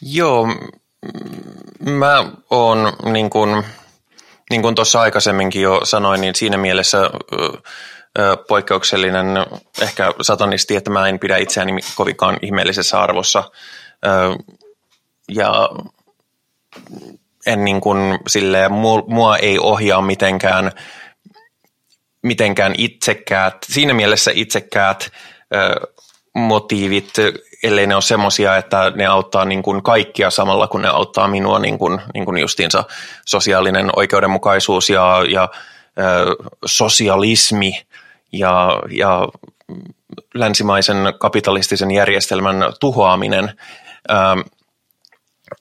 Joo, mä oon niin kuin, niin kuin tuossa aikaisemminkin jo sanoin, niin siinä mielessä poikkeuksellinen ehkä satanisti, että mä en pidä itseäni kovinkaan ihmeellisessä arvossa. Ja en niin kuin silleen, mua ei ohjaa mitenkään, mitenkään itsekkäät, siinä mielessä itsekkäät motiivit ellei ne ole semmoisia, että ne auttaa niin kuin kaikkia samalla, kun ne auttaa minua, niin kuin, niin kuin justiinsa sosiaalinen oikeudenmukaisuus ja, ja ö, sosialismi ja, ja länsimaisen kapitalistisen järjestelmän tuhoaminen, ö,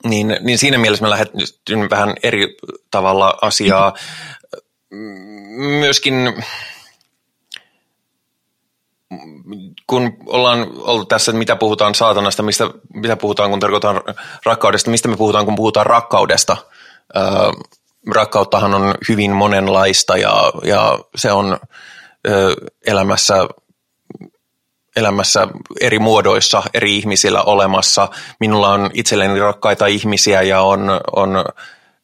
niin, niin siinä mielessä mä lähdetyn vähän eri tavalla asiaa. Myöskin kun ollaan ollut tässä, että mitä puhutaan saatanasta, mistä, mitä puhutaan, kun tarkoitan rakkaudesta, mistä me puhutaan, kun puhutaan rakkaudesta. Öö, rakkauttahan on hyvin monenlaista ja, ja se on öö, elämässä, elämässä eri muodoissa eri ihmisillä olemassa. Minulla on itselleni rakkaita ihmisiä ja on, on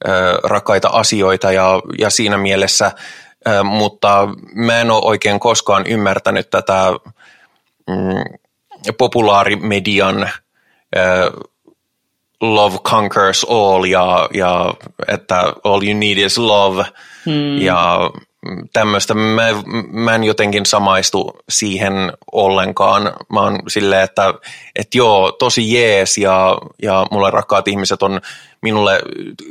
öö, rakkaita asioita ja, ja siinä mielessä – mutta mä en ole oikein koskaan ymmärtänyt tätä mm, populaarimedian love conquers all ja, ja että all you need is love hmm. ja tämmöistä. Mä, mä en jotenkin samaistu siihen ollenkaan. Mä oon silleen, että, että joo, tosi jees ja, ja mulle rakkaat ihmiset on minulle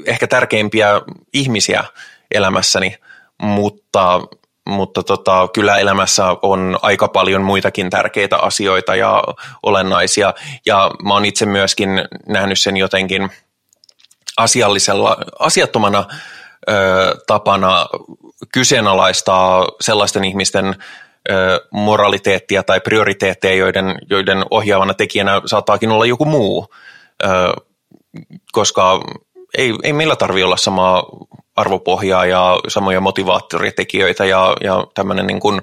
ehkä tärkeimpiä ihmisiä elämässäni – mutta, mutta tota, kyllä elämässä on aika paljon muitakin tärkeitä asioita ja olennaisia. Ja mä oon itse myöskin nähnyt sen jotenkin asiallisella, asiattomana ö, tapana kyseenalaistaa sellaisten ihmisten ö, moraliteettia tai prioriteetteja, joiden, joiden ohjaavana tekijänä saattaakin olla joku muu, ö, koska ei, ei meillä tarvitse olla samaa arvopohjaa ja samoja motivaattoritekijöitä ja, ja tämmöinen niin kuin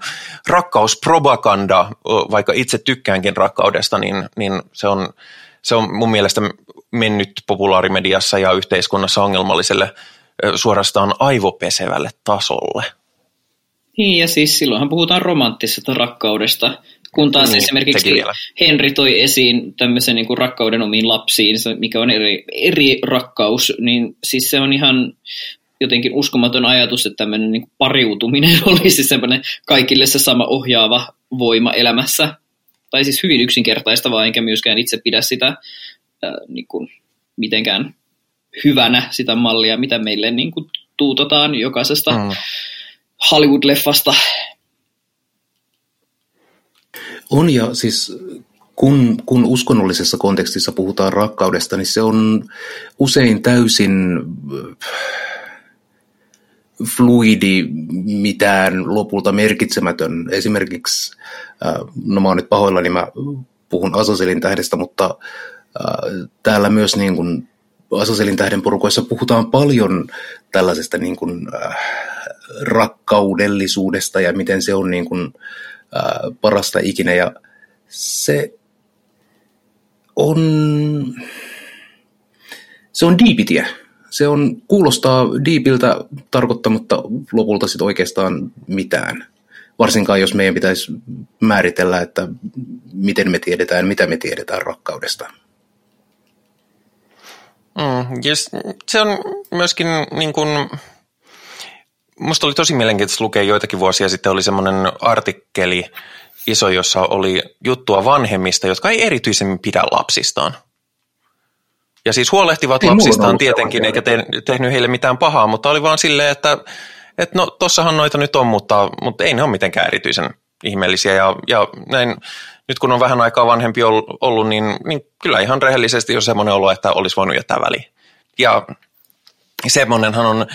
rakkauspropaganda, vaikka itse tykkäänkin rakkaudesta, niin, niin se, on, se on mun mielestä mennyt populaarimediassa ja yhteiskunnassa ongelmalliselle suorastaan aivopesevälle tasolle. Niin, ja siis silloinhan puhutaan romanttisesta rakkaudesta, kun taas Niin, esimerkiksi. Henri toi esiin tämmöisen niin kuin rakkauden omiin lapsiin, mikä on eri, eri rakkaus, niin siis se on ihan jotenkin uskomaton ajatus, että tämmöinen niin pariutuminen olisi semmoinen kaikille se sama ohjaava voima elämässä. Tai siis hyvin yksinkertaista vaan, enkä myöskään itse pidä sitä äh, niin kuin mitenkään hyvänä sitä mallia, mitä meille niin kuin tuutotaan jokaisesta Mm. Hollywood-leffasta. On ja siis kun, kun uskonnollisessa kontekstissa puhutaan rakkaudesta, niin se on usein täysin fluidi, mitään lopulta merkitsemätön. Esimerkiksi, äh, no mä oon nyt pahoillani, mä puhun Asaselin tähdestä, mutta äh, täällä myös niin kuin Asaselin tähden porukoissa puhutaan paljon tällaisesta niin kuin, äh, rakkaudellisuudesta ja miten se on niin kuin, parasta ikinä. Ja se on, se on diipitie. Se on, kuulostaa diipiltä tarkoittamatta lopulta sit oikeastaan mitään. Varsinkaan jos meidän pitäisi määritellä, että miten me tiedetään, mitä me tiedetään rakkaudesta. Mm, ja s- se on myöskin niin kuin, musta oli tosi mielenkiintoista lukea joitakin vuosia sitten, oli semmoinen artikkeli iso, jossa oli juttua vanhemmista, jotka ei erityisemmin pidä lapsistaan. Ja siis huolehtivat Ei lapsistaan tietenkin, eikä te, tehnyt heille mitään pahaa, mutta oli vaan silleen, että, että no tossahan noita nyt on, mutta, mutta ei ne ole mitenkään erityisen ihmeellisiä. Ja, ja näin, nyt kun on vähän aikaa vanhempi ol- ollut, niin, niin kyllä ihan rehellisesti on semmoinen olo, että olisi voinut jättää väliin. Ja semmoinenhan on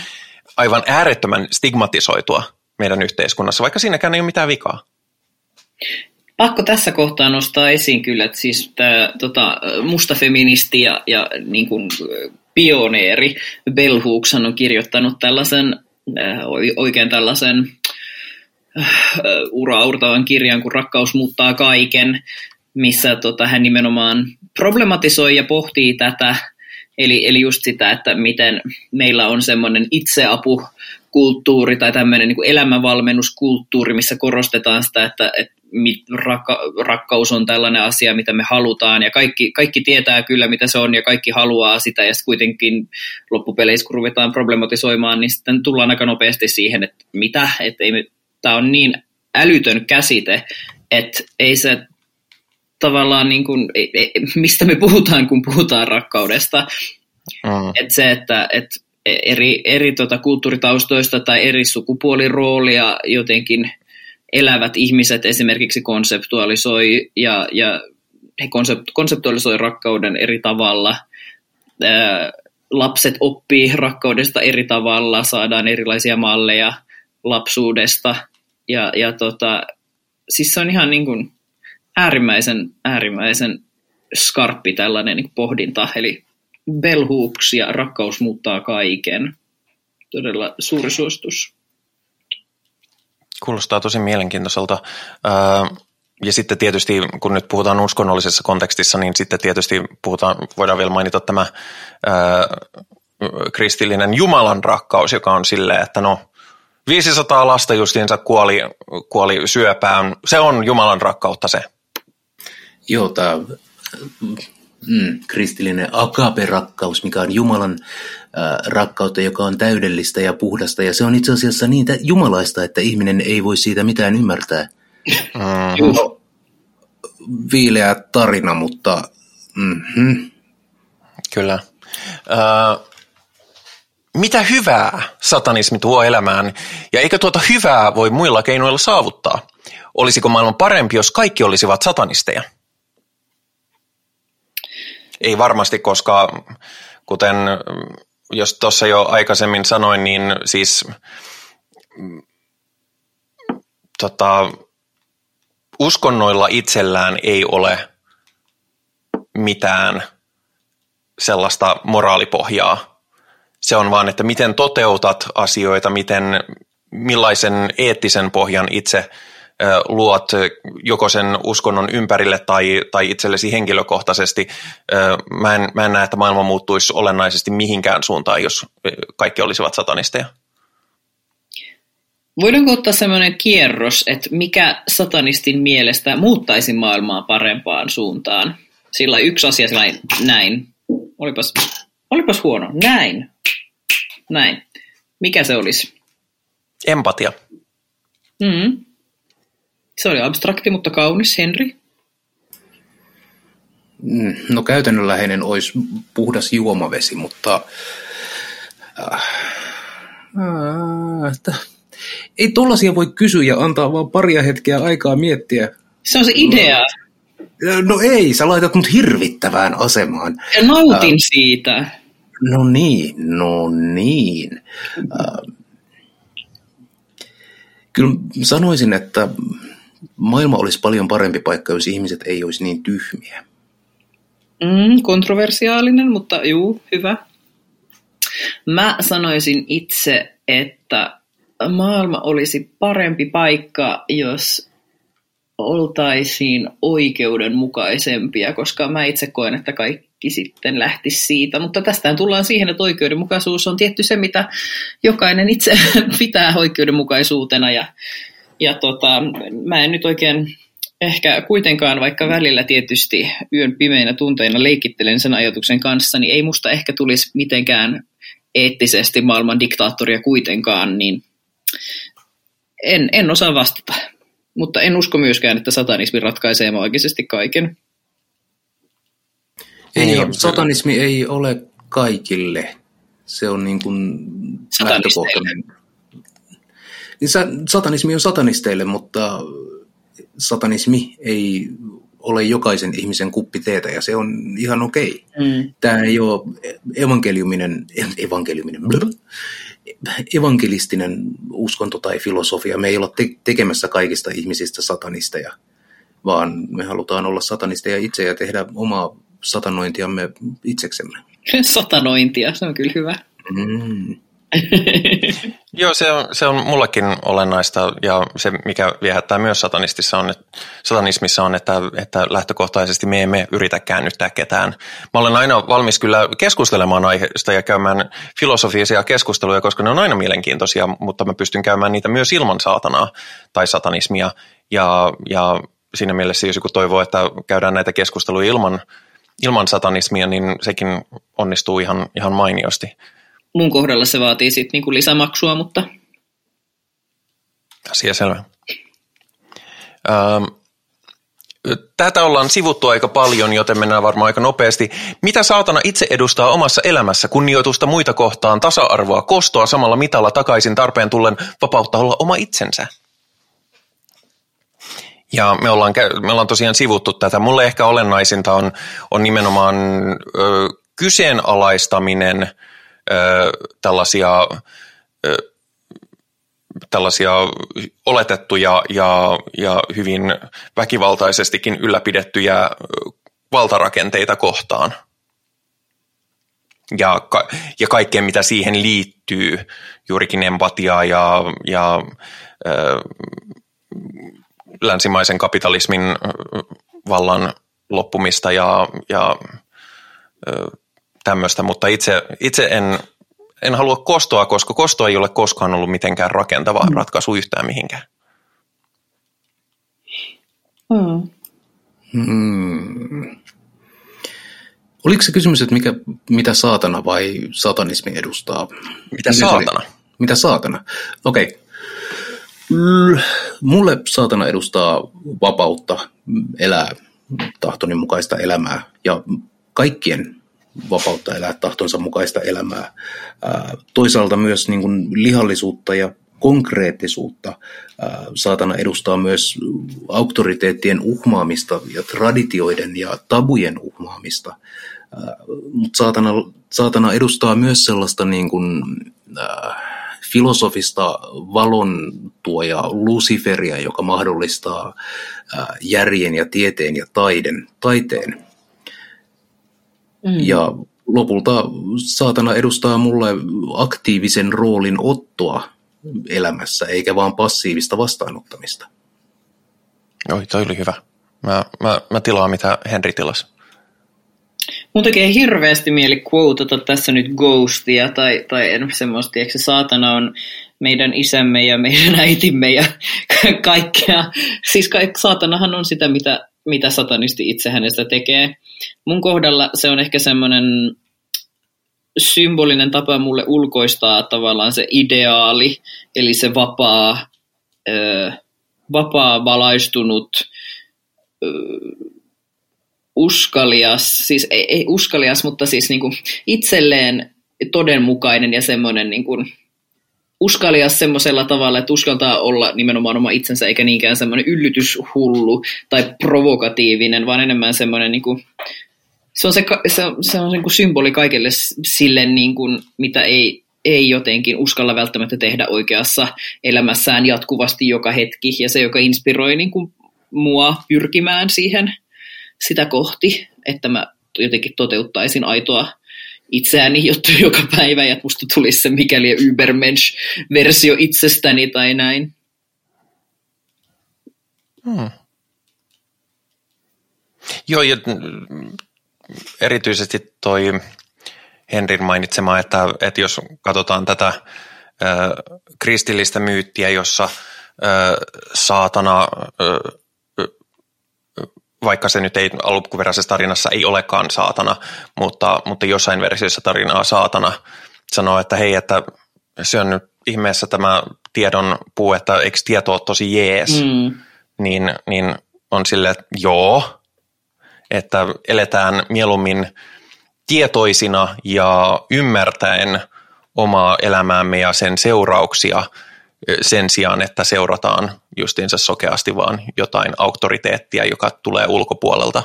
aivan äärettömän stigmatisoitua meidän yhteiskunnassa, vaikka siinäkään ei ole mitään vikaa. Pakko tässä kohtaa nostaa esiin kyllä, että siis tämä tota, musta feministi ja, ja niin kuin, pioneeri Bell Hooks on kirjoittanut tällaisen, äh, oikein tällaisen äh, uraurtavan kirjan, kun rakkaus muuttaa kaiken, missä tota, hän nimenomaan problematisoi ja pohtii tätä, eli, eli just sitä, että miten meillä on semmoinen itseapukulttuuri tai tämmöinen niin elämänvalmennuskulttuuri, missä korostetaan sitä, että, että mit, rakka, rakkaus on tällainen asia, mitä me halutaan, ja kaikki, kaikki tietää kyllä, mitä se on, ja kaikki haluaa sitä, ja sitten kuitenkin loppupeleissä, kun ruvetaan problematisoimaan, niin sitten tullaan aika nopeasti siihen, että mitä, että tämä on niin älytön käsite, että ei se tavallaan niin kuin, ei, ei, mistä me puhutaan, kun puhutaan rakkaudesta. Mm. Et se, että et eri, eri tota kulttuuritaustoista tai eri sukupuoliroolia jotenkin elävät ihmiset esimerkiksi konseptualisoi ja, ja he konsept, konseptualisoi rakkauden eri tavalla. Ää, lapset oppii rakkaudesta eri tavalla, saadaan erilaisia malleja lapsuudesta ja, ja tota, siis se on ihan niin kuin äärimmäisen, äärimmäisen skarppi tällainen niin pohdinta, eli Bell Hooks ja Rakkaus muuttaa kaiken. Todella suuri suositus. Kuulostaa tosi mielenkiintoiselta. Öö, ja sitten tietysti, kun nyt puhutaan uskonnollisessa kontekstissa, niin sitten tietysti puhutaan, voidaan vielä mainita tämä öö, kristillinen Jumalan rakkaus, joka on silleen, että no 500 lasta justiinsa kuoli, kuoli syöpään. Se on Jumalan rakkautta se. Joo, tämä mm, kristillinen agape-rakkaus, mikä on Jumalan äh, rakkautta, joka on täydellistä ja puhdasta. Ja se on itse asiassa niin tä- jumalaista, että ihminen ei voi siitä mitään ymmärtää. Mm. Joo. Viileä tarina, mutta mm-hmm. Kyllä. Öö, mitä hyvää satanismi tuo elämään, ja eikö tuota hyvää voi muilla keinoilla saavuttaa? Olisiko maailman parempi, jos kaikki olisivat satanisteja? Ei varmasti, koska kuten jos tuossa jo aikaisemmin sanoin, niin siis mm, tota, uskonnoilla itsellään ei ole mitään sellaista moraalipohjaa. Se on vaan, että miten toteutat asioita, miten, millaisen eettisen pohjan itse luot joko sen uskonnon ympärille tai, tai itsellesi henkilökohtaisesti. Mä en, mä en näe, että maailma muuttuisi olennaisesti mihinkään suuntaan, jos kaikki olisivat satanisteja. Voidaanko ottaa sellainen kierros, että mikä satanistin mielestä muuttaisi maailmaa parempaan suuntaan? Sillä yksi asia sillä näin. Olipas, olipas huono. Näin. Näin. Mikä se olisi? Empatia. Mm. Se oli abstrakti, mutta kaunis, Henri. Mm, no käytännönläheinen olisi puhdas juomavesi, mutta äh, äh, että, ei tollasia voi kysyä ja antaa vaan paria hetkeä aikaa miettiä. Se on se idea. No ei, sä laitat mut hirvittävään asemaan. Ja nautin äh, siitä. No niin, no niin. Äh, kyllä sanoisin, että maailma olisi paljon parempi paikka, jos ihmiset ei olisi niin tyhmiä. Mm, kontroversiaalinen, mutta juu, hyvä. Mä sanoisin itse, että maailma olisi parempi paikka, jos oltaisiin oikeudenmukaisempia, pitää, mä itse koen, että kaikki sitten lähtisi siitä. Mutta tästä tullaan siihen, että oikeudenmukaisuus on tietty se, mitä jokainen itse pitää oikeudenmukaisuutena. Ja, ja tota, mä en nyt oikein ehkä kuitenkaan, vaikka välillä tietysti yön pimeinä tunteina leikittelen sen ajatuksen kanssa, niin ei musta ehkä tulisi mitenkään eettisesti maailman diktaattoria kuitenkaan, niin en, en osaa vastata. Mutta en usko myöskään, että satanismi ratkaisee maagisesti kaiken. Ei, niin, satanismi ei ole kaikille. Se on niin kuin lähtökohtainen. Niin satanismi on satanisteille, mutta satanismi ei ole jokaisen ihmisen kuppi teetä ja se on ihan okei. Mm. Tämä ei ole evankeliuminen, evankeliuminen, evankelistinen uskonto tai filosofia. Me ei ole te- tekemässä kaikista ihmisistä satanisteja, vaan me halutaan olla satanisteja itse ja tehdä omaa satanointiamme itseksemme. Satanointia, se on kyllä hyvä. Mm. Joo, se on, se on mullekin olennaista ja se, mikä viehättää myös satanistissa on, että, satanismissa on, että, että lähtökohtaisesti me emme yritä käännyttää ketään. Mä olen aina valmis kyllä keskustelemaan aiheesta ja käymään filosofisia keskusteluja, koska ne on aina mielenkiintoisia, mutta mä pystyn käymään niitä myös ilman saatanaa tai satanismia. Ja, ja siinä mielessä, jos joku toivoo, että käydään näitä keskusteluja ilman, ilman satanismia, niin sekin onnistuu ihan, ihan mainiosti mun kohdalla se vaatii sitten niinku lisämaksua, mutta... Asia selvä. Ähm, tätä ollaan sivuttu aika paljon, joten mennään varmaan aika nopeasti. Mitä saatana itse edustaa omassa elämässä? Kunnioitusta muita kohtaan, tasa-arvoa, kostoa samalla mitalla takaisin tarpeen tullen vapautta olla oma itsensä? Ja me ollaan, me ollaan tosiaan sivuttu tätä. Mulle ehkä olennaisinta on, on nimenomaan ö, kyseenalaistaminen – tällaisia, tällaisia oletettuja ja, ja hyvin väkivaltaisestikin ylläpidettyjä valtarakenteita kohtaan. Ja, ka- ja kaikkea, mitä siihen liittyy, juurikin empatiaa ja, ja ö, länsimaisen kapitalismin vallan loppumista ja, ja ö, tämmöistä, mutta itse, itse en, en halua kostoa, koska kosto ei ole koskaan ollut mitenkään rakentava mm. ratkaisu yhtään mihinkään. Mm. Hmm. Oliko se kysymys, että mikä, mitä saatana vai satanismi edustaa? Mitä saatana? Mitä saatana? Okei. Okay. Mulle saatana edustaa vapautta elää tahtoni mukaista elämää ja kaikkien vapautta elää tahtonsa mukaista elämää. Toisaalta myös niin kuin lihallisuutta ja konkreettisuutta. Saatana edustaa myös auktoriteettien uhmaamista ja traditioiden ja tabujen uhmaamista. Mutta saatana, saatana edustaa myös sellaista niin kuin, äh, filosofista valon tuoja Luciferia, joka mahdollistaa äh, järjen ja tieteen ja taiden, taiteen Mm. Ja lopulta saatana edustaa mulle aktiivisen roolin ottoa elämässä, eikä vaan passiivista vastaanottamista. Oi, toi oli hyvä. Mä, mä, mä tilaan, mitä Henri tilasi. Mun tekee hirveästi mieli quotata tässä nyt Ghostia tai, tai semmoista, että se saatana on meidän isämme ja meidän äitimme ja kaikkea. Siis kaik, saatanahan on sitä, mitä, mitä satanisti itse hänestä tekee. Mun kohdalla se on ehkä semmoinen symbolinen tapa mulle ulkoistaa tavallaan se ideaali, eli se vapaa, ö, vapaa valaistunut, ö, uskalias, siis ei, ei uskalias, mutta siis niin kuin itselleen todenmukainen ja semmoinen niin kuin uskalias semmoisella tavalla, että uskaltaa olla nimenomaan oma itsensä, eikä niinkään semmoinen yllytyshullu tai provokatiivinen, vaan enemmän semmoinen niin kuin, se on se, se, on, se on niin symboli kaikille sille, niin kuin, mitä ei, ei jotenkin uskalla välttämättä tehdä oikeassa elämässään jatkuvasti joka hetki, ja se, joka inspiroi niin kuin, mua pyrkimään siihen sitä kohti, että mä jotenkin toteuttaisin aitoa itseäni jotta joka päivä ja musta tulisi se mikäli Übermensch-versio itsestäni tai näin. Hmm. Joo, ja erityisesti toi Henrin mainitsema, että, että jos katsotaan tätä ö, kristillistä myyttiä, jossa ö, saatana ö, vaikka se nyt ei alkuperäisessä tarinassa ei olekaan saatana, mutta, mutta jossain versiossa tarinaa saatana sanoo, että hei, että se on nyt ihmeessä tämä tiedon puu, että eikö tieto ole tosi jees, mm. niin, niin on sille, että joo, että eletään mieluummin tietoisina ja ymmärtäen omaa elämäämme ja sen seurauksia – sen sijaan, että seurataan justiinsa sokeasti vaan jotain auktoriteettia, joka tulee ulkopuolelta.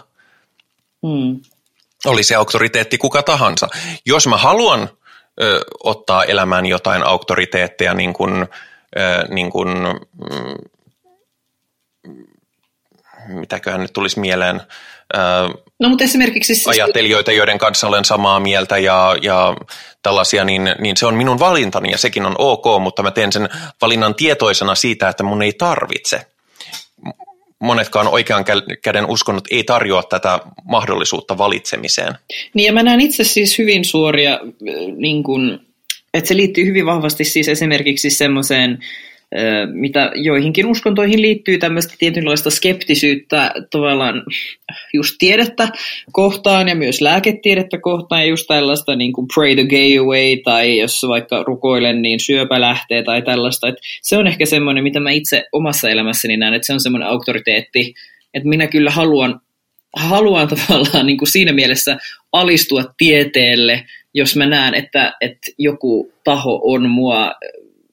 Mm. Oli se auktoriteetti kuka tahansa. Jos mä haluan ö, ottaa elämään jotain auktoriteetteja, niin kuin, ö, niin kuin mm, mitäköhän nyt tulisi mieleen, no, mutta esimerkiksi siis... ajattelijoita, joiden kanssa olen samaa mieltä ja, ja tällaisia, niin, niin se on minun valintani ja sekin on ok, mutta mä teen sen valinnan tietoisena siitä, että mun ei tarvitse. Monetkaan oikean käden uskonnot ei tarjoa tätä mahdollisuutta valitsemiseen. Niin ja mä näen itse siis hyvin suoria, niin kun, että se liittyy hyvin vahvasti siis esimerkiksi semmoiseen mitä joihinkin uskontoihin liittyy tämmöistä tietynlaista skeptisyyttä tavallaan just tiedettä kohtaan ja myös lääketiedettä kohtaan ja just tällaista niin kuin pray the gay away tai jos vaikka rukoilen niin syöpä lähtee tai tällaista. Et se on ehkä semmoinen, mitä mä itse omassa elämässäni näen, että se on semmoinen auktoriteetti, että minä kyllä haluan, haluan tavallaan niin kuin siinä mielessä alistua tieteelle, jos mä näen, että, että joku taho on mua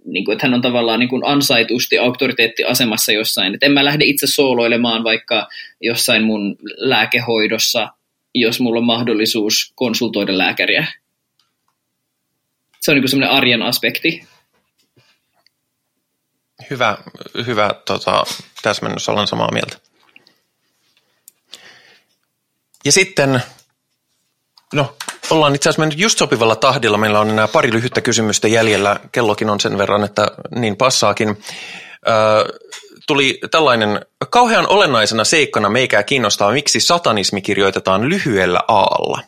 niin kuin, että hän on tavallaan niin kuin ansaitusti auktoriteettiasemassa jossain. Että en mä lähde itse sooloilemaan vaikka jossain mun lääkehoidossa, jos mulla on mahdollisuus konsultoida lääkäriä. Se on niin semmoinen arjen aspekti. Hyvä, hyvä tota, täsmennys, olen samaa mieltä. Ja sitten, no Ollaan itse asiassa mennyt just sopivalla tahdilla. Meillä on enää pari lyhyttä kysymystä jäljellä. Kellokin on sen verran, että niin passaakin. Öö, tuli tällainen kauhean olennaisena seikkana meikää kiinnostaa, miksi satanismi kirjoitetaan lyhyellä aalla.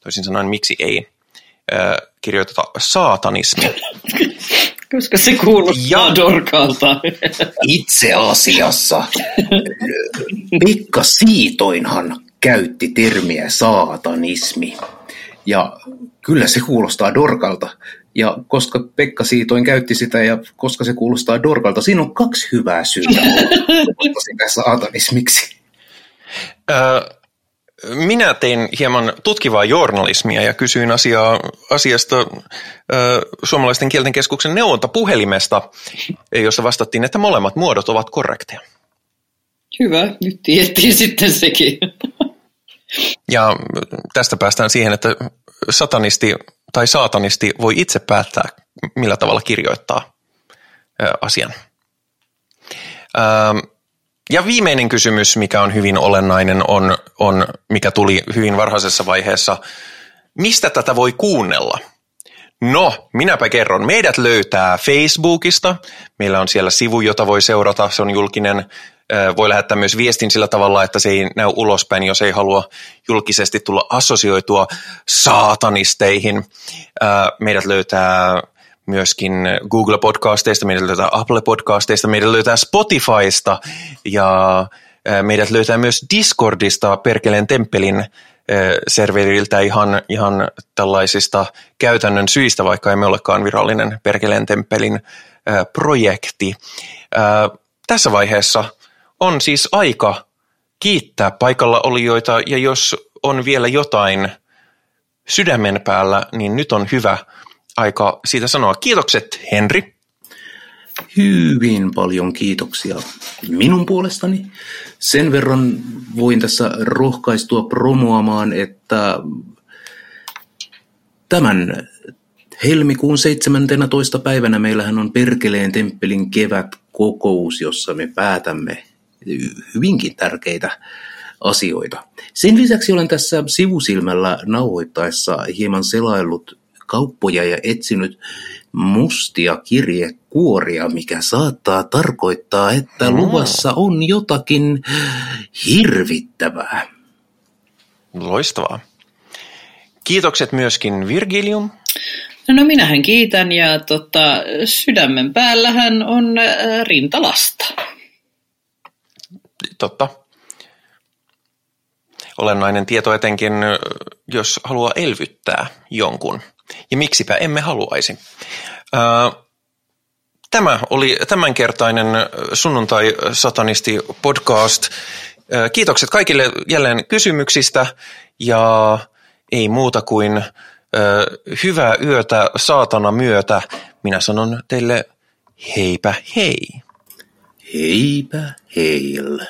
Toisin sanoen, miksi ei öö, kirjoiteta saatanismi. Koska se kuulostaa ja, dorkalta. Itse asiassa Pekka Siitoinhan käytti termiä saatanismi. Ja kyllä se kuulostaa dorkalta. Ja koska Pekka Siitoin käytti sitä ja koska se kuulostaa dorkalta, siinä on kaksi hyvää syytä sitä saatanismiksi. minä tein hieman tutkivaa journalismia ja kysyin asiaa, asiasta ö, Suomalaisten kielten keskuksen neuvontapuhelimesta, jossa vastattiin, että molemmat muodot ovat korrekteja. Hyvä, nyt tiettiin sitten sekin. Ja tästä päästään siihen, että satanisti tai saatanisti voi itse päättää, millä tavalla kirjoittaa asian. Ja viimeinen kysymys, mikä on hyvin olennainen, on, on mikä tuli hyvin varhaisessa vaiheessa. Mistä tätä voi kuunnella? No, minäpä kerron. Meidät löytää Facebookista. Meillä on siellä sivu, jota voi seurata. Se on julkinen voi lähettää myös viestin sillä tavalla, että se ei näy ulospäin, jos ei halua julkisesti tulla assosioitua saatanisteihin. Meidät löytää myöskin Google Podcasteista, meidät löytää Apple Podcasteista, meidät löytää Spotifysta ja meidät löytää myös Discordista Perkeleen temppelin serveriltä ihan, ihan tällaisista käytännön syistä, vaikka emme olekaan virallinen Perkeleen temppelin projekti. Tässä vaiheessa on siis aika kiittää paikalla olijoita ja jos on vielä jotain sydämen päällä, niin nyt on hyvä aika siitä sanoa. Kiitokset Henri. Hyvin paljon kiitoksia minun puolestani. Sen verran voin tässä rohkaistua promoamaan, että tämän helmikuun 17. päivänä meillähän on Perkeleen temppelin kevätkokous, jossa me päätämme hyvinkin tärkeitä asioita. Sen lisäksi olen tässä sivusilmällä nauhoittaessa hieman selaillut kauppoja ja etsinyt mustia kirjekuoria, mikä saattaa tarkoittaa, että luvassa on jotakin hirvittävää. Loistavaa. Kiitokset myöskin Virgilium. No minähän kiitän ja tota, sydämen päällähän on äh, rintalasta. Totta. Olennainen tieto etenkin, jos haluaa elvyttää jonkun. Ja miksipä emme haluaisi. Tämä oli tämänkertainen sunnuntai-satanisti podcast. Kiitokset kaikille jälleen kysymyksistä ja ei muuta kuin hyvää yötä saatana myötä. Minä sanon teille heipä hei. Heipä heille.